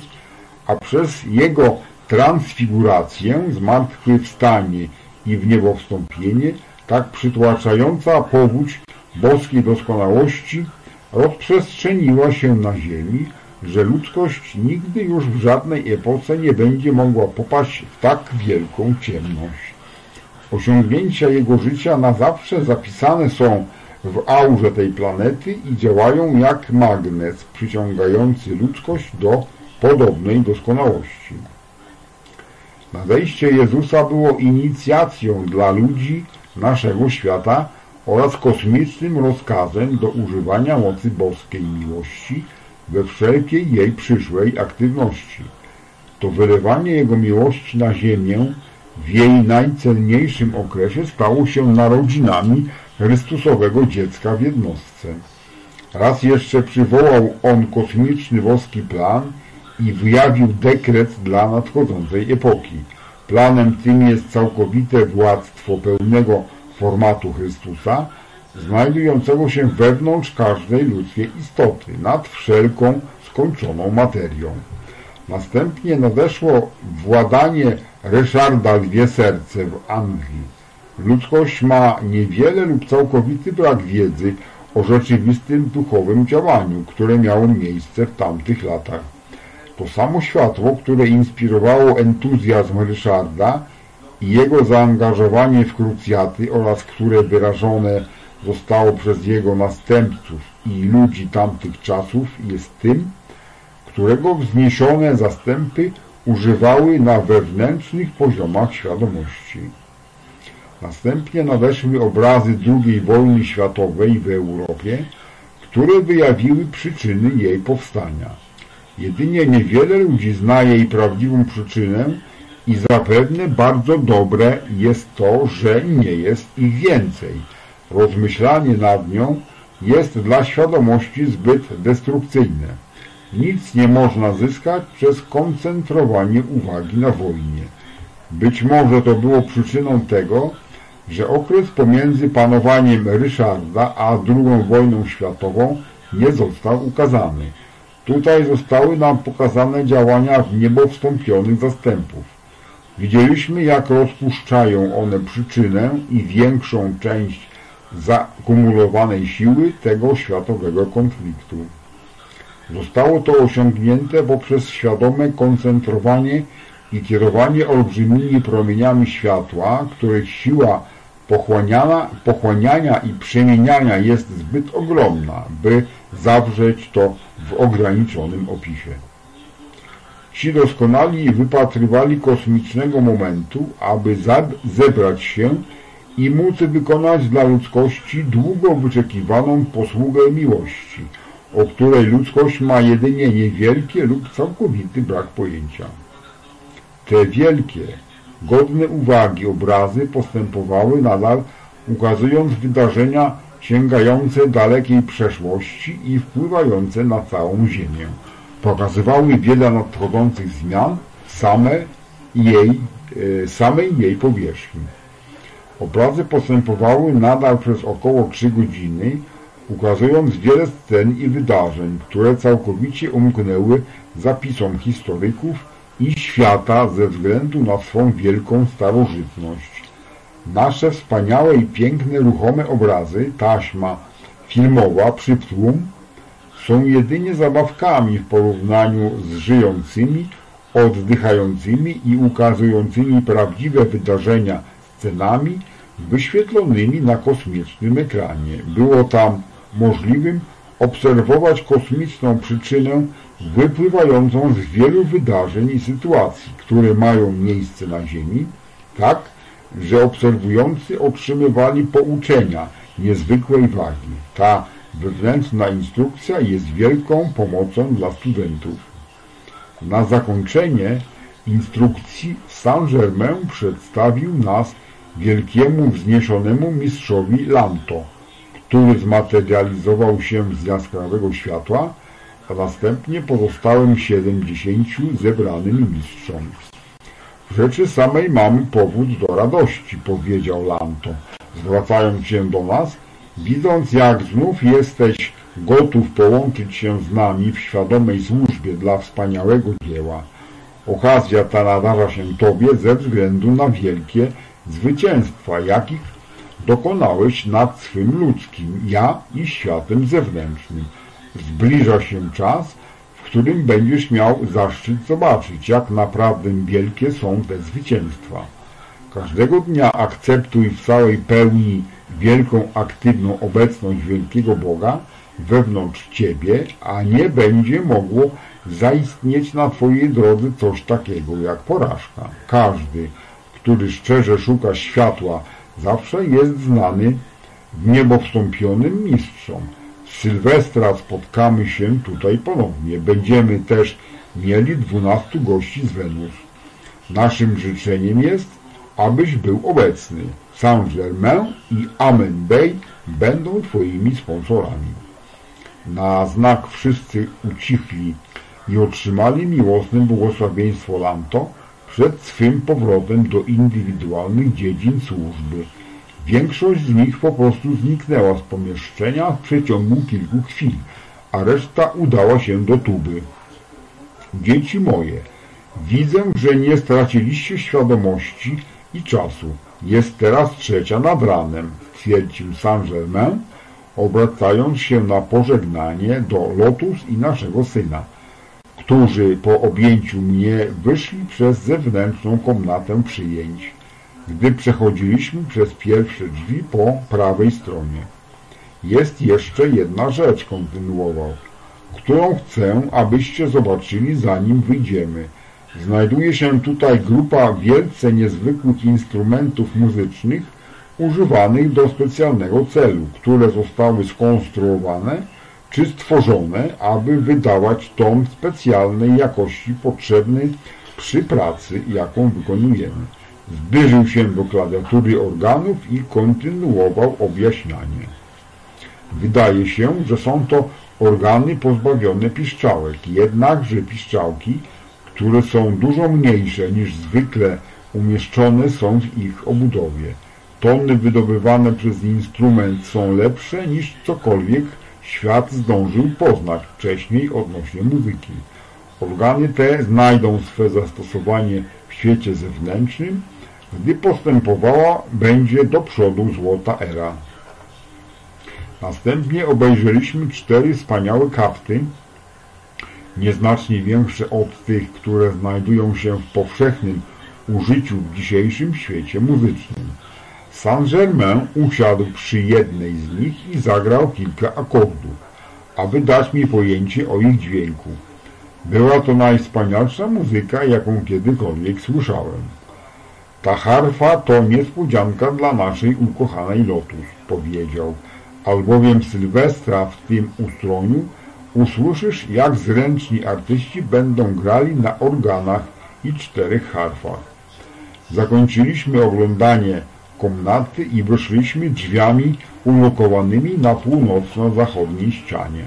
a przez Jego transfigurację, zmartwychwstanie i w niebo wstąpienie, tak przytłaczająca powódź boskiej doskonałości rozprzestrzeniła się na ziemi, że ludzkość nigdy już w żadnej epoce nie będzie mogła popaść w tak wielką ciemność. Osiągnięcia jego życia na zawsze zapisane są w aurze tej planety i działają jak magnes przyciągający ludzkość do podobnej doskonałości. Nadejście Jezusa było inicjacją dla ludzi naszego świata oraz kosmicznym rozkazem do używania mocy boskiej miłości we wszelkiej jej przyszłej aktywności. To wylewanie Jego miłości na ziemię w jej najcenniejszym okresie stało się narodzinami Chrystusowego dziecka w jednostce. Raz jeszcze przywołał on kosmiczny woski plan i wyjawił dekret dla nadchodzącej epoki. Planem tym jest całkowite władztwo pełnego formatu Chrystusa, znajdującego się wewnątrz każdej ludzkiej istoty, nad wszelką skończoną materią. Następnie nadeszło władanie Ryszarda Lwie Serce w Anglii. Ludzkość ma niewiele lub całkowity brak wiedzy o rzeczywistym duchowym działaniu, które miało miejsce w tamtych latach. To samo światło, które inspirowało entuzjazm Ryszarda i jego zaangażowanie w krucjaty oraz które wyrażone zostało przez jego następców i ludzi tamtych czasów jest tym, którego wzniesione zastępy używały na wewnętrznych poziomach świadomości. Następnie nadeszły obrazy II wojny światowej w Europie, które wyjawiły przyczyny jej powstania. Jedynie niewiele ludzi zna jej prawdziwą przyczynę i zapewne bardzo dobre jest to, że nie jest ich więcej. Rozmyślanie nad nią jest dla świadomości zbyt destrukcyjne. Nic nie można zyskać przez koncentrowanie uwagi na wojnie. Być może to było przyczyną tego, że okres pomiędzy panowaniem Ryszarda a II wojną światową nie został ukazany. Tutaj zostały nam pokazane działania w niebo wstąpionych zastępów. Widzieliśmy, jak rozpuszczają one przyczynę i większą część zakumulowanej siły tego światowego konfliktu. Zostało to osiągnięte poprzez świadome koncentrowanie i kierowanie olbrzymimi promieniami światła, których siła pochłaniania i przemieniania jest zbyt ogromna, by zawrzeć to w ograniczonym opisie. Ci doskonali wypatrywali kosmicznego momentu, aby zebrać się i móc wykonać dla ludzkości długo wyczekiwaną posługę miłości, o której ludzkość ma jedynie niewielkie lub całkowity brak pojęcia. Te wielkie, godne uwagi obrazy postępowały nadal, ukazując wydarzenia sięgające dalekiej przeszłości i wpływające na całą Ziemię. Pokazywały wiele nadchodzących zmian same jej, e, samej jej powierzchni. Obrazy postępowały nadal przez około 3 godziny, ukazując wiele scen i wydarzeń, które całkowicie umknęły zapisom historyków i świata ze względu na swą wielką starożytność. Nasze wspaniałe i piękne ruchome obrazy, taśma filmowa, przytłum, są jedynie zabawkami w porównaniu z żyjącymi, oddychającymi i ukazującymi prawdziwe wydarzenia scenami wyświetlonymi na kosmicznym ekranie. Było tam możliwym obserwować kosmiczną przyczynę wypływającą z wielu wydarzeń i sytuacji, które mają miejsce na Ziemi, tak, że obserwujący otrzymywali pouczenia niezwykłej wagi. Ta wewnętrzna instrukcja jest wielką pomocą dla studentów. Na zakończenie instrukcji Saint-Germain przedstawił nas wielkiemu wznieszonemu mistrzowi Lanto, który zmaterializował się z jaskrawego światła, a następnie pozostałym siedemdziesięciu zebranym mistrzom. W rzeczy samej mamy powód do radości, powiedział Lanto, zwracając się do nas, widząc jak znów jesteś gotów połączyć się z nami w świadomej służbie dla wspaniałego dzieła. Okazja ta nadarza się Tobie ze względu na wielkie zwycięstwa, jakich dokonałeś nad swym ludzkim ja i światem zewnętrznym. Zbliża się czas, w którym będziesz miał zaszczyt zobaczyć, jak naprawdę wielkie są te zwycięstwa. Każdego dnia akceptuj w całej pełni wielką, aktywną obecność wielkiego Boga wewnątrz Ciebie, a nie będzie mogło zaistnieć na Twojej drodze coś takiego jak porażka. Każdy, który szczerze szuka światła, zawsze jest znany w niebo wstąpionym mistrzom. Z Sylwestra spotkamy się tutaj ponownie. Będziemy też mieli dwunastu gości z Wenus. Naszym życzeniem jest, abyś był obecny. Saint-Germain i Amen Bay będą Twoimi sponsorami. Na znak wszyscy ucichli i otrzymali miłosne błogosławieństwo Lanto, przed swym powrotem do indywidualnych dziedzin służby. Większość z nich po prostu zniknęła z pomieszczenia w przeciągu kilku chwil, a reszta udała się do tuby. Dzieci moje, widzę, że nie straciliście świadomości i czasu. Jest teraz trzecia nad ranem, stwierdził Saint-Germain, obracając się na pożegnanie do Lotus i naszego syna którzy po objęciu mnie wyszli przez zewnętrzną komnatę przyjęć, gdy przechodziliśmy przez pierwsze drzwi po prawej stronie. Jest jeszcze jedna rzecz, kontynuował, którą chcę, abyście zobaczyli zanim wyjdziemy. Znajduje się tutaj grupa wielce niezwykłych instrumentów muzycznych używanych do specjalnego celu, które zostały skonstruowane czy stworzone, aby wydawać ton specjalnej jakości potrzebny przy pracy, jaką wykonujemy. Zbliżył się do klawiatury organów i kontynuował objaśnianie. Wydaje się, że są to organy pozbawione piszczałek, jednakże piszczałki, które są dużo mniejsze niż zwykle umieszczone są w ich obudowie. Tony wydobywane przez instrument są lepsze niż cokolwiek świat zdążył poznać wcześniej odnośnie muzyki. Organy te znajdą swe zastosowanie w świecie zewnętrznym, gdy postępowała będzie do przodu złota era. Następnie obejrzeliśmy cztery wspaniałe kafty, nieznacznie większe od tych, które znajdują się w powszechnym użyciu w dzisiejszym świecie muzycznym. Saint-Germain usiadł przy jednej z nich i zagrał kilka akordów, aby dać mi pojęcie o ich dźwięku. Była to najwspanialsza muzyka, jaką kiedykolwiek słyszałem. Ta harfa to niespodzianka dla naszej ukochanej Lotus, powiedział, albowiem Sylwestra w tym ustroniu usłyszysz, jak zręczni artyści będą grali na organach i czterech harfach. Zakończyliśmy oglądanie komnaty i wyszliśmy drzwiami ulokowanymi na północno-zachodniej ścianie.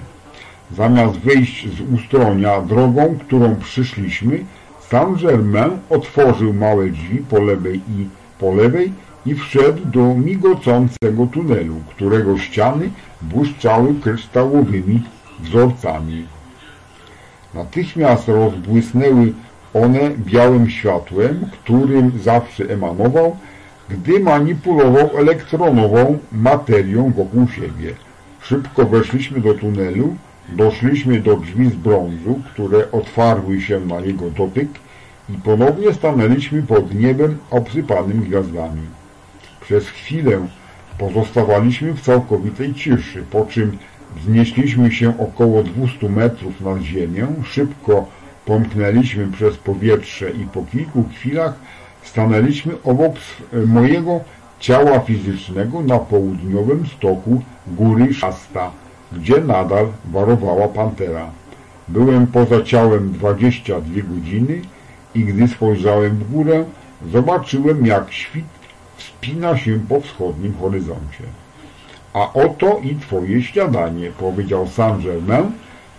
Zamiast wyjść z ustronia drogą, którą przyszliśmy, Saint-Germain otworzył małe drzwi po lewej i po lewej i wszedł do migocącego tunelu, którego ściany błyszczały kryształowymi wzorcami. Natychmiast rozbłysnęły one białym światłem, którym zawsze emanował, gdy manipulował elektronową materią wokół siebie. Szybko weszliśmy do tunelu, doszliśmy do drzwi z brązu, które otwarły się na jego dotyk i ponownie stanęliśmy pod niebem obsypanym gwiazdami. Przez chwilę pozostawaliśmy w całkowitej ciszy, po czym wznieśliśmy się około 200 metrów nad ziemię, szybko pomknęliśmy przez powietrze i po kilku chwilach stanęliśmy obok mojego ciała fizycznego na południowym stoku góry Szasta, gdzie nadal warowała pantera. Byłem poza ciałem 22 godziny i gdy spojrzałem w górę, zobaczyłem jak świt wspina się po wschodnim horyzoncie. A oto i twoje śniadanie, powiedział Saint-Germain,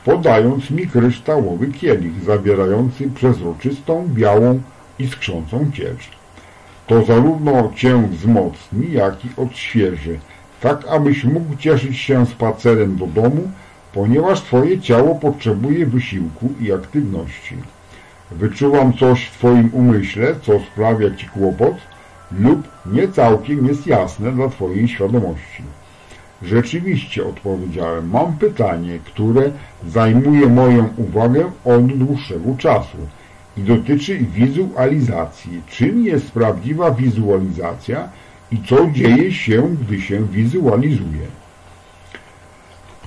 podając mi kryształowy kielich zawierający przezroczystą, białą i skrzącą ciecz. To zarówno cię wzmocni, jak i odświeży, tak abyś mógł cieszyć się spacerem do domu, ponieważ twoje ciało potrzebuje wysiłku i aktywności. Wyczuwam coś w twoim umyśle, co sprawia ci kłopot lub nie całkiem jest jasne dla twojej świadomości. Rzeczywiście, odpowiedziałem, mam pytanie, które zajmuje moją uwagę od dłuższego czasu i dotyczy wizualizacji. Czym jest prawdziwa wizualizacja i co dzieje się, gdy się wizualizuje?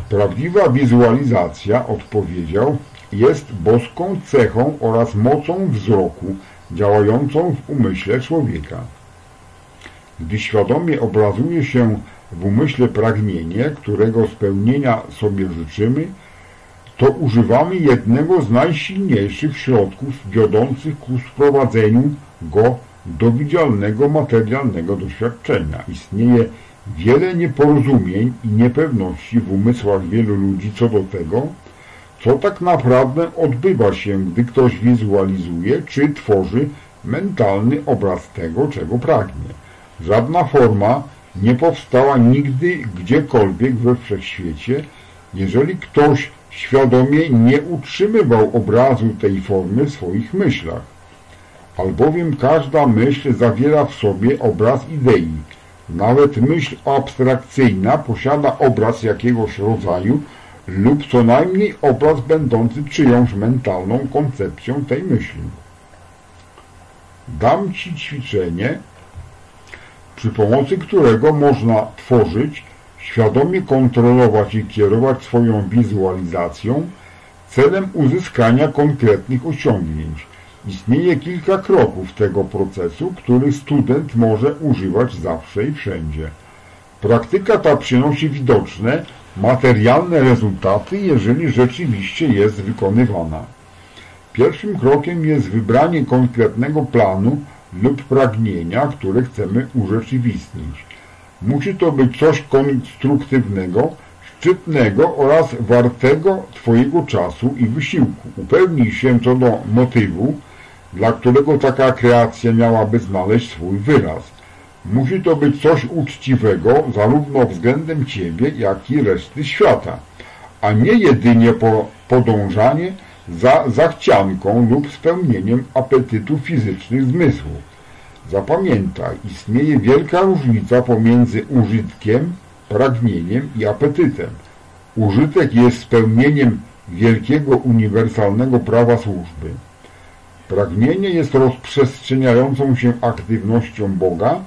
Prawdziwa wizualizacja, odpowiedział, jest boską cechą oraz mocą wzroku działającą w umyśle człowieka. Gdy świadomie obrazuje się w umyśle pragnienie, którego spełnienia sobie życzymy, to używamy jednego z najsilniejszych środków wiodących ku sprowadzeniu go do widzialnego materialnego doświadczenia. Istnieje wiele nieporozumień i niepewności w umysłach wielu ludzi co do tego, co tak naprawdę odbywa się, gdy ktoś wizualizuje czy tworzy mentalny obraz tego, czego pragnie. Żadna forma nie powstała nigdy gdziekolwiek we wszechświecie, jeżeli ktoś świadomie nie utrzymywał obrazu tej formy w swoich myślach. Albowiem każda myśl zawiera w sobie obraz idei. Nawet myśl abstrakcyjna posiada obraz jakiegoś rodzaju lub co najmniej obraz będący czyjąś mentalną koncepcją tej myśli. Dam Ci ćwiczenie, przy pomocy którego można tworzyć, świadomie kontrolować i kierować swoją wizualizacją celem uzyskania konkretnych osiągnięć. Istnieje kilka kroków tego procesu, który student może używać zawsze i wszędzie. Praktyka ta przynosi widoczne, materialne rezultaty, jeżeli rzeczywiście jest wykonywana. Pierwszym krokiem jest wybranie konkretnego planu lub pragnienia, które chcemy urzeczywistnić. Musi to być coś konstruktywnego, szczytnego oraz wartego Twojego czasu i wysiłku. Upewnij się co do motywu, dla którego taka kreacja miałaby znaleźć swój wyraz. Musi to być coś uczciwego zarówno względem Ciebie, jak i reszty świata, a nie jedynie po podążanie za zachcianką lub spełnieniem apetytu fizycznych zmysłów. Zapamiętaj, istnieje wielka różnica pomiędzy użytkiem, pragnieniem i apetytem. Użytek jest spełnieniem wielkiego uniwersalnego prawa służby. Pragnienie jest rozprzestrzeniającą się aktywnością Boga,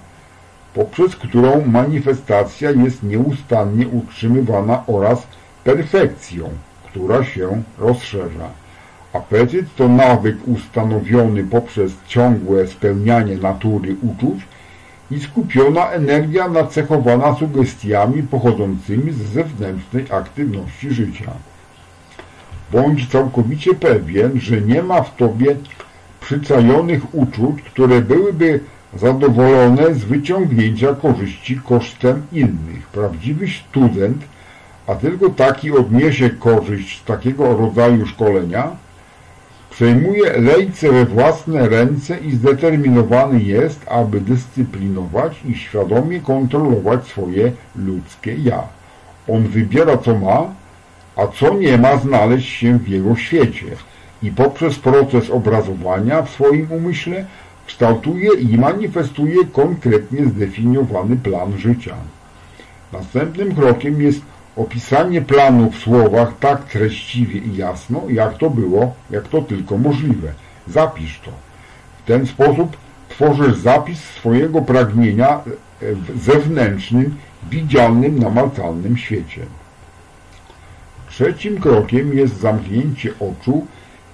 poprzez którą manifestacja jest nieustannie utrzymywana oraz perfekcją, która się rozszerza. Apetyt to nawyk ustanowiony poprzez ciągłe spełnianie natury uczuć i skupiona energia nacechowana sugestiami pochodzącymi z zewnętrznej aktywności życia. Bądź całkowicie pewien, że nie ma w tobie przyczajonych uczuć, które byłyby zadowolone z wyciągnięcia korzyści kosztem innych. Prawdziwy student, a tylko taki odniesie korzyść z takiego rodzaju szkolenia, Przejmuje lejce we własne ręce i zdeterminowany jest, aby dyscyplinować i świadomie kontrolować swoje ludzkie ja. On wybiera co ma, a co nie ma znaleźć się w jego świecie i poprzez proces obrazowania w swoim umyśle kształtuje i manifestuje konkretnie zdefiniowany plan życia. Następnym krokiem jest opisanie planu w słowach tak treściwie i jasno, jak to było, jak to tylko możliwe. Zapisz to. W ten sposób tworzysz zapis swojego pragnienia w zewnętrznym, widzialnym, namacalnym świecie. Trzecim krokiem jest zamknięcie oczu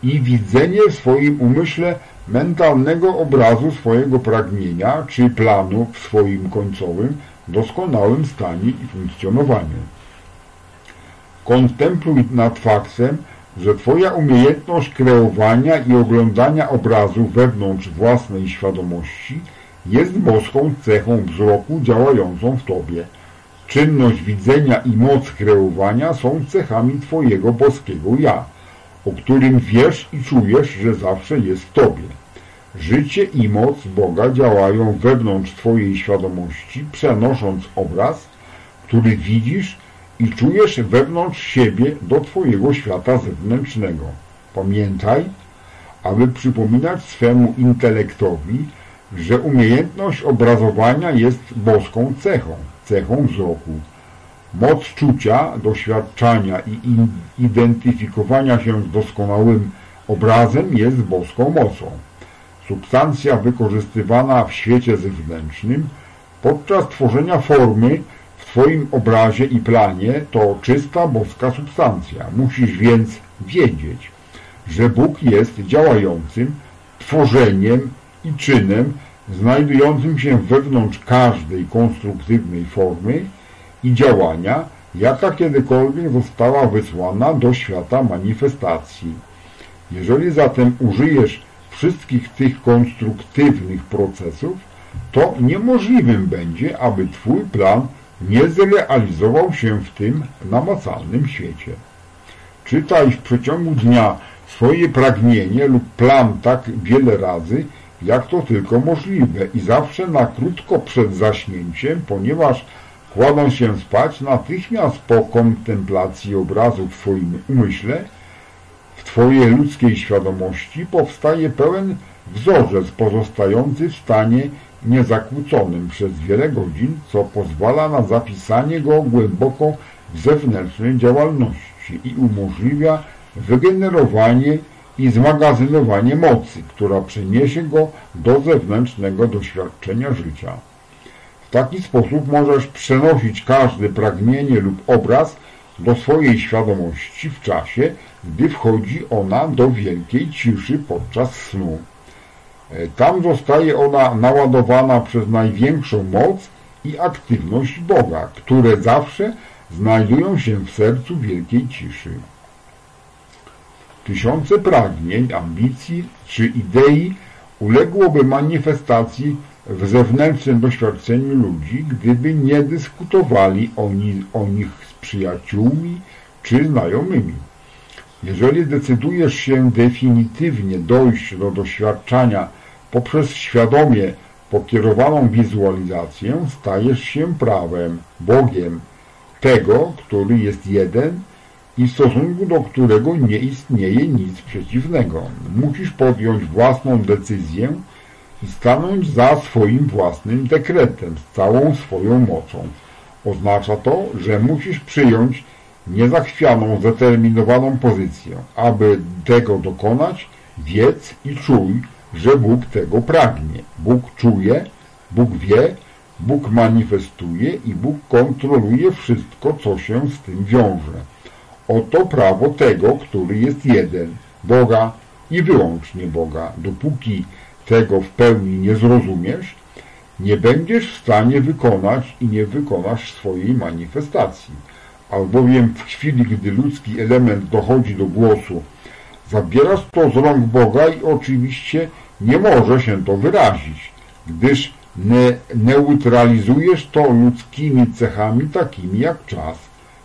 i widzenie w swoim umyśle mentalnego obrazu swojego pragnienia czy planu w swoim końcowym, doskonałym stanie i funkcjonowaniu. Kontempluj nad faktem, że Twoja umiejętność kreowania i oglądania obrazu wewnątrz własnej świadomości jest boską cechą wzroku działającą w Tobie. Czynność widzenia i moc kreowania są cechami Twojego boskiego ja, o którym wiesz i czujesz, że zawsze jest w Tobie. Życie i moc Boga działają wewnątrz Twojej świadomości, przenosząc obraz, który widzisz i czujesz wewnątrz siebie do Twojego świata zewnętrznego. Pamiętaj, aby przypominać swemu intelektowi, że umiejętność obrazowania jest boską cechą, cechą wzroku. Moc czucia, doświadczania i identyfikowania się z doskonałym obrazem jest boską mocą. Substancja wykorzystywana w świecie zewnętrznym podczas tworzenia formy Twoim obrazie i planie to czysta boska substancja. Musisz więc wiedzieć, że Bóg jest działającym tworzeniem i czynem znajdującym się wewnątrz każdej konstruktywnej formy i działania, jaka kiedykolwiek została wysłana do świata manifestacji. Jeżeli zatem użyjesz wszystkich tych konstruktywnych procesów, to niemożliwym będzie, aby Twój plan nie zrealizował się w tym namacalnym świecie. Czytaj w przeciągu dnia swoje pragnienie lub plan tak wiele razy, jak to tylko możliwe i zawsze na krótko przed zaśnięciem, ponieważ kładąc się spać, natychmiast po kontemplacji obrazu w swoim umyśle, w Twojej ludzkiej świadomości powstaje pełen wzorzec pozostający w stanie niezakłóconym przez wiele godzin, co pozwala na zapisanie go głęboko w zewnętrznej działalności i umożliwia wygenerowanie i zmagazynowanie mocy, która przeniesie go do zewnętrznego doświadczenia życia. W taki sposób możesz przenosić każde pragnienie lub obraz do swojej świadomości w czasie, gdy wchodzi ona do wielkiej ciszy podczas snu. E, tam zostaje ona naładowana przez największą moc i aktywność Boga, które zawsze znajdują się w sercu wielkiej ciszy. Tysiące pragnień, ambicji czy idei uległoby manifestacji w zewnętrznym doświadczeniu ludzi, gdyby nie dyskutowali oni o nich z przyjaciółmi czy znajomymi. Jeżeli decydujesz się definitywnie dojść do doświadczania poprzez świadomie pokierowaną wizualizację, stajesz się prawem, Bogiem, tego, który jest jeden i w stosunku do którego nie istnieje nic przeciwnego. Musisz podjąć własną decyzję i stanąć za swoim własnym dekretem z całą swoją mocą. Oznacza to, że musisz przyjąć niezachwianą, zdeterminowaną pozycję. Aby tego dokonać, wiedz i czuj, że Bóg tego pragnie. Bóg czuje, Bóg wie, Bóg manifestuje i Bóg kontroluje wszystko, co się z tym wiąże. Oto prawo tego, który jest jeden, Boga i wyłącznie Boga. Dopóki tego w pełni nie zrozumiesz, nie będziesz w stanie wykonać i nie wykonasz swojej manifestacji. Albowiem w chwili, gdy ludzki element dochodzi do głosu, zabierasz to z rąk Boga i oczywiście nie może się to wyrazić, gdyż ne neutralizujesz to ludzkimi cechami takimi jak czas,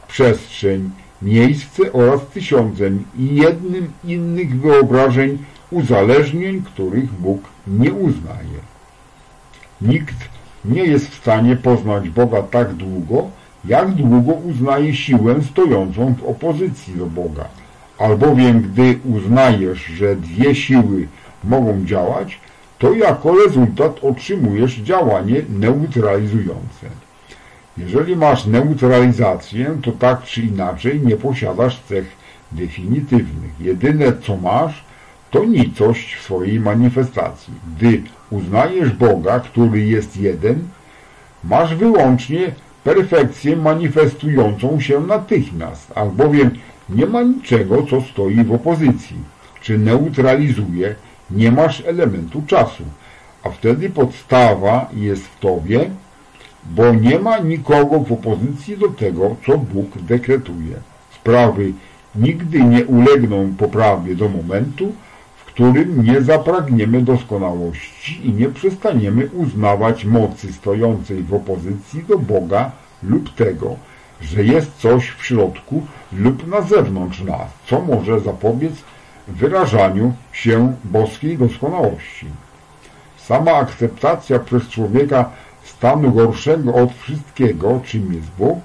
przestrzeń, miejsce oraz tysiącem i jednym innych wyobrażeń uzależnień, których Bóg nie uznaje. Nikt nie jest w stanie poznać Boga tak długo, jak długo uznaje siłę stojącą w opozycji do Boga. Albowiem gdy uznajesz, że dwie siły mogą działać, to jako rezultat otrzymujesz działanie neutralizujące. Jeżeli masz neutralizację, to tak czy inaczej nie posiadasz cech definitywnych. Jedyne co masz, to nicość w swojej manifestacji. Gdy uznajesz Boga, który jest jeden, masz wyłącznie perfekcję manifestującą się natychmiast, albowiem nie ma niczego, co stoi w opozycji, czy neutralizuje, nie masz elementu czasu, a wtedy podstawa jest w Tobie, bo nie ma nikogo w opozycji do tego, co Bóg dekretuje. Sprawy nigdy nie ulegną poprawie do momentu, w którym nie zapragniemy doskonałości i nie przestaniemy uznawać mocy stojącej w opozycji do Boga lub tego, że jest coś w środku lub na zewnątrz nas, co może zapobiec wyrażaniu się boskiej doskonałości. Sama akceptacja przez człowieka stanu gorszego od wszystkiego, czym jest Bóg,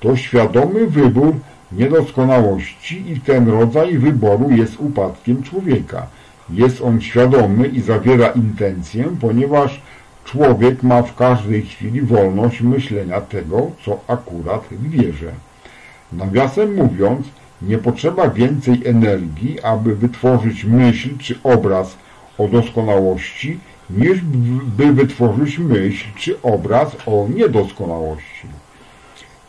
to świadomy wybór niedoskonałości i ten rodzaj wyboru jest upadkiem człowieka. Jest on świadomy i zawiera intencję, ponieważ człowiek ma w każdej chwili wolność myślenia tego, co akurat wierzy. Nawiasem mówiąc, nie potrzeba więcej energii, aby wytworzyć myśl czy obraz o doskonałości, niż by wytworzyć myśl czy obraz o niedoskonałości.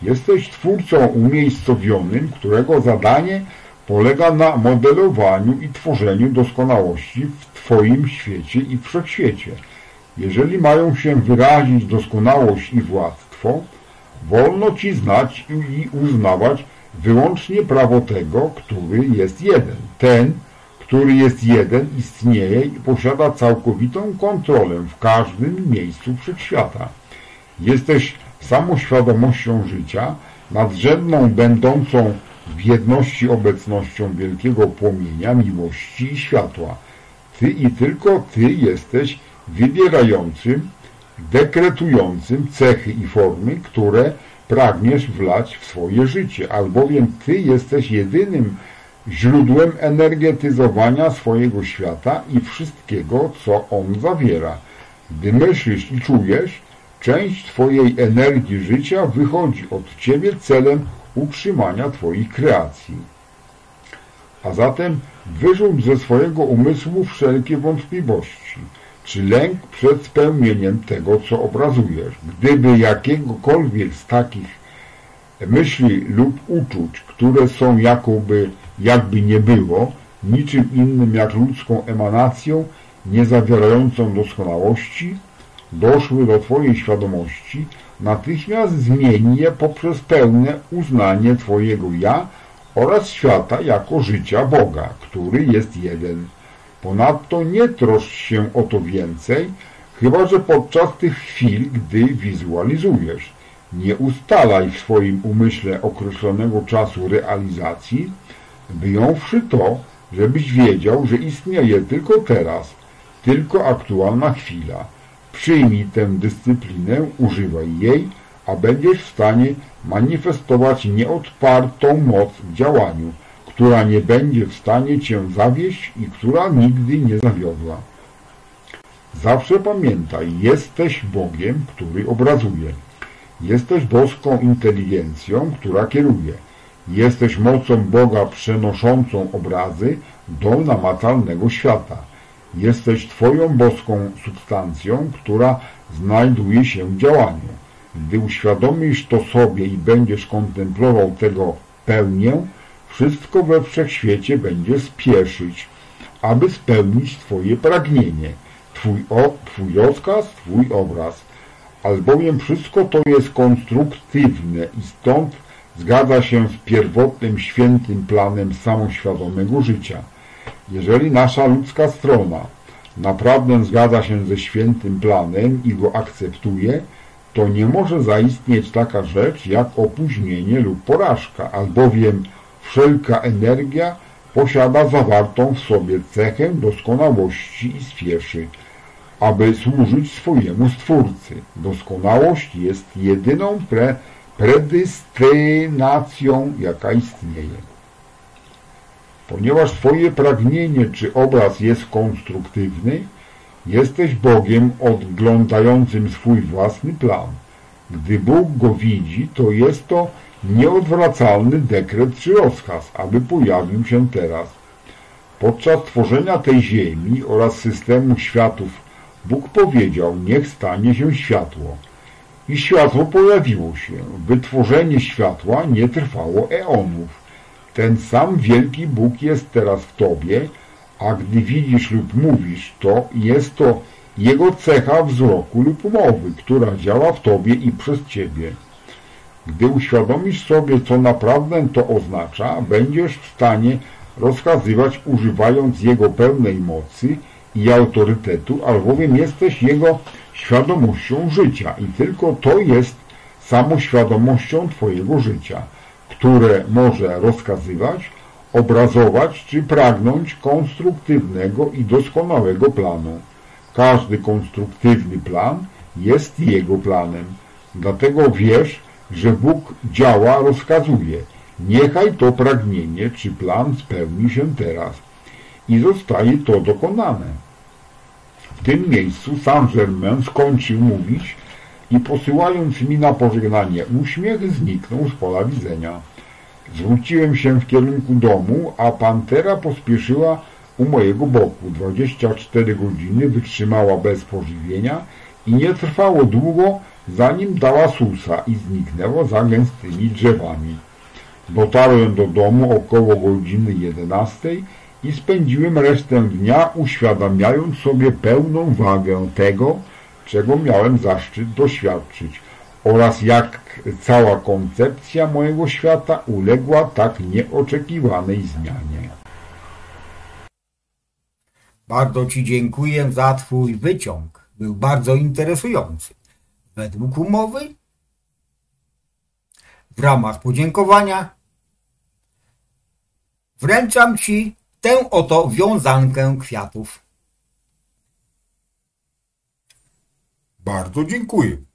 Jesteś twórcą umiejscowionym, którego zadanie polega na modelowaniu i tworzeniu doskonałości w Twoim świecie i wszechświecie. Jeżeli mają się wyrazić doskonałość i władztwo, wolno Ci znać i uznawać wyłącznie prawo tego, który jest jeden. Ten, który jest jeden, istnieje i posiada całkowitą kontrolę w każdym miejscu wszechświata. Jesteś samoświadomością życia, nadrzędną będącą w jedności obecnością wielkiego płomienia, miłości i światła. Ty i tylko Ty jesteś wybierającym, dekretującym cechy i formy, które pragniesz wlać w swoje życie, albowiem Ty jesteś jedynym źródłem energetyzowania swojego świata i wszystkiego, co on zawiera. Gdy myślisz i czujesz, część Twojej energii życia wychodzi od Ciebie celem utrzymania Twoich kreacji. A zatem wyrzuć ze swojego umysłu wszelkie wątpliwości, czy lęk przed spełnieniem tego, co obrazujesz. Gdyby jakiegokolwiek z takich myśli lub uczuć, które są jakoby, jakby nie było, niczym innym jak ludzką emanacją, nie zawierającą doskonałości, doszły do Twojej świadomości, natychmiast zmień je poprzez pełne uznanie Twojego ja oraz świata jako życia Boga, który jest jeden. Ponadto nie troszcz się o to więcej, chyba że podczas tych chwil, gdy wizualizujesz. Nie ustalaj w swoim umyśle określonego czasu realizacji, wyjąwszy to, żebyś wiedział, że istnieje tylko teraz, tylko aktualna chwila. Przyjmij tę dyscyplinę, używaj jej, a będziesz w stanie manifestować nieodpartą moc w działaniu, która nie będzie w stanie Cię zawieść i która nigdy nie zawiodła. Zawsze pamiętaj, jesteś Bogiem, który obrazuje. Jesteś boską inteligencją, która kieruje. Jesteś mocą Boga przenoszącą obrazy do namacalnego świata. Jesteś Twoją boską substancją, która znajduje się w działaniu. Gdy uświadomisz to sobie i będziesz kontemplował tego pełnię, wszystko we wszechświecie będzie spieszyć, aby spełnić Twoje pragnienie, Twój, o, twój rozkaz, Twój obraz. Albowiem wszystko to jest konstruktywne i stąd zgadza się z pierwotnym świętym planem samoświadomego życia. Jeżeli nasza ludzka strona naprawdę zgadza się ze świętym planem i go akceptuje, to nie może zaistnieć taka rzecz jak opóźnienie lub porażka, albowiem wszelka energia posiada zawartą w sobie cechę doskonałości i spieszy, aby służyć swojemu Stwórcy. Doskonałość jest jedyną pre predystynacją, jaka istnieje. Ponieważ Twoje pragnienie czy obraz jest konstruktywny, jesteś Bogiem odglądającym swój własny plan. Gdy Bóg go widzi, to jest to nieodwracalny dekret czy rozkaz, aby pojawił się teraz. Podczas tworzenia tej ziemi oraz systemu światów Bóg powiedział, niech stanie się światło. I światło pojawiło się. Wytworzenie światła nie trwało eonów. Ten sam wielki Bóg jest teraz w Tobie, a gdy widzisz lub mówisz to, jest to Jego cecha wzroku lub mowy, która działa w Tobie i przez Ciebie. Gdy uświadomisz sobie, co naprawdę to oznacza, będziesz w stanie rozkazywać używając Jego pełnej mocy i autorytetu, albowiem jesteś Jego świadomością życia i tylko to jest samoświadomością Twojego życia, które może rozkazywać, obrazować czy pragnąć konstruktywnego i doskonałego planu. Każdy konstruktywny plan jest Jego planem. Dlatego wiesz, że Bóg działa, rozkazuje. Niechaj to pragnienie czy plan spełni się teraz. I zostaje to dokonane. W tym miejscu Saint-Germain skończył mówić i posyłając mi na pożegnanie uśmiech, zniknął z pola widzenia. Zwróciłem się w kierunku domu, a pantera pospieszyła u mojego boku. 24 godziny wytrzymała bez pożywienia i nie trwało długo, zanim dała susa i zniknęła za gęstymi drzewami. Dotarłem do domu około godziny 11 i spędziłem resztę dnia uświadamiając sobie pełną wagę tego, czego miałem zaszczyt doświadczyć oraz jak cała koncepcja mojego świata uległa tak nieoczekiwanej zmianie. Bardzo Ci dziękuję za Twój wyciąg. Był bardzo interesujący. Według umowy, w ramach podziękowania, wręczam Ci tę oto wiązankę kwiatów. Bardzo dziękuję.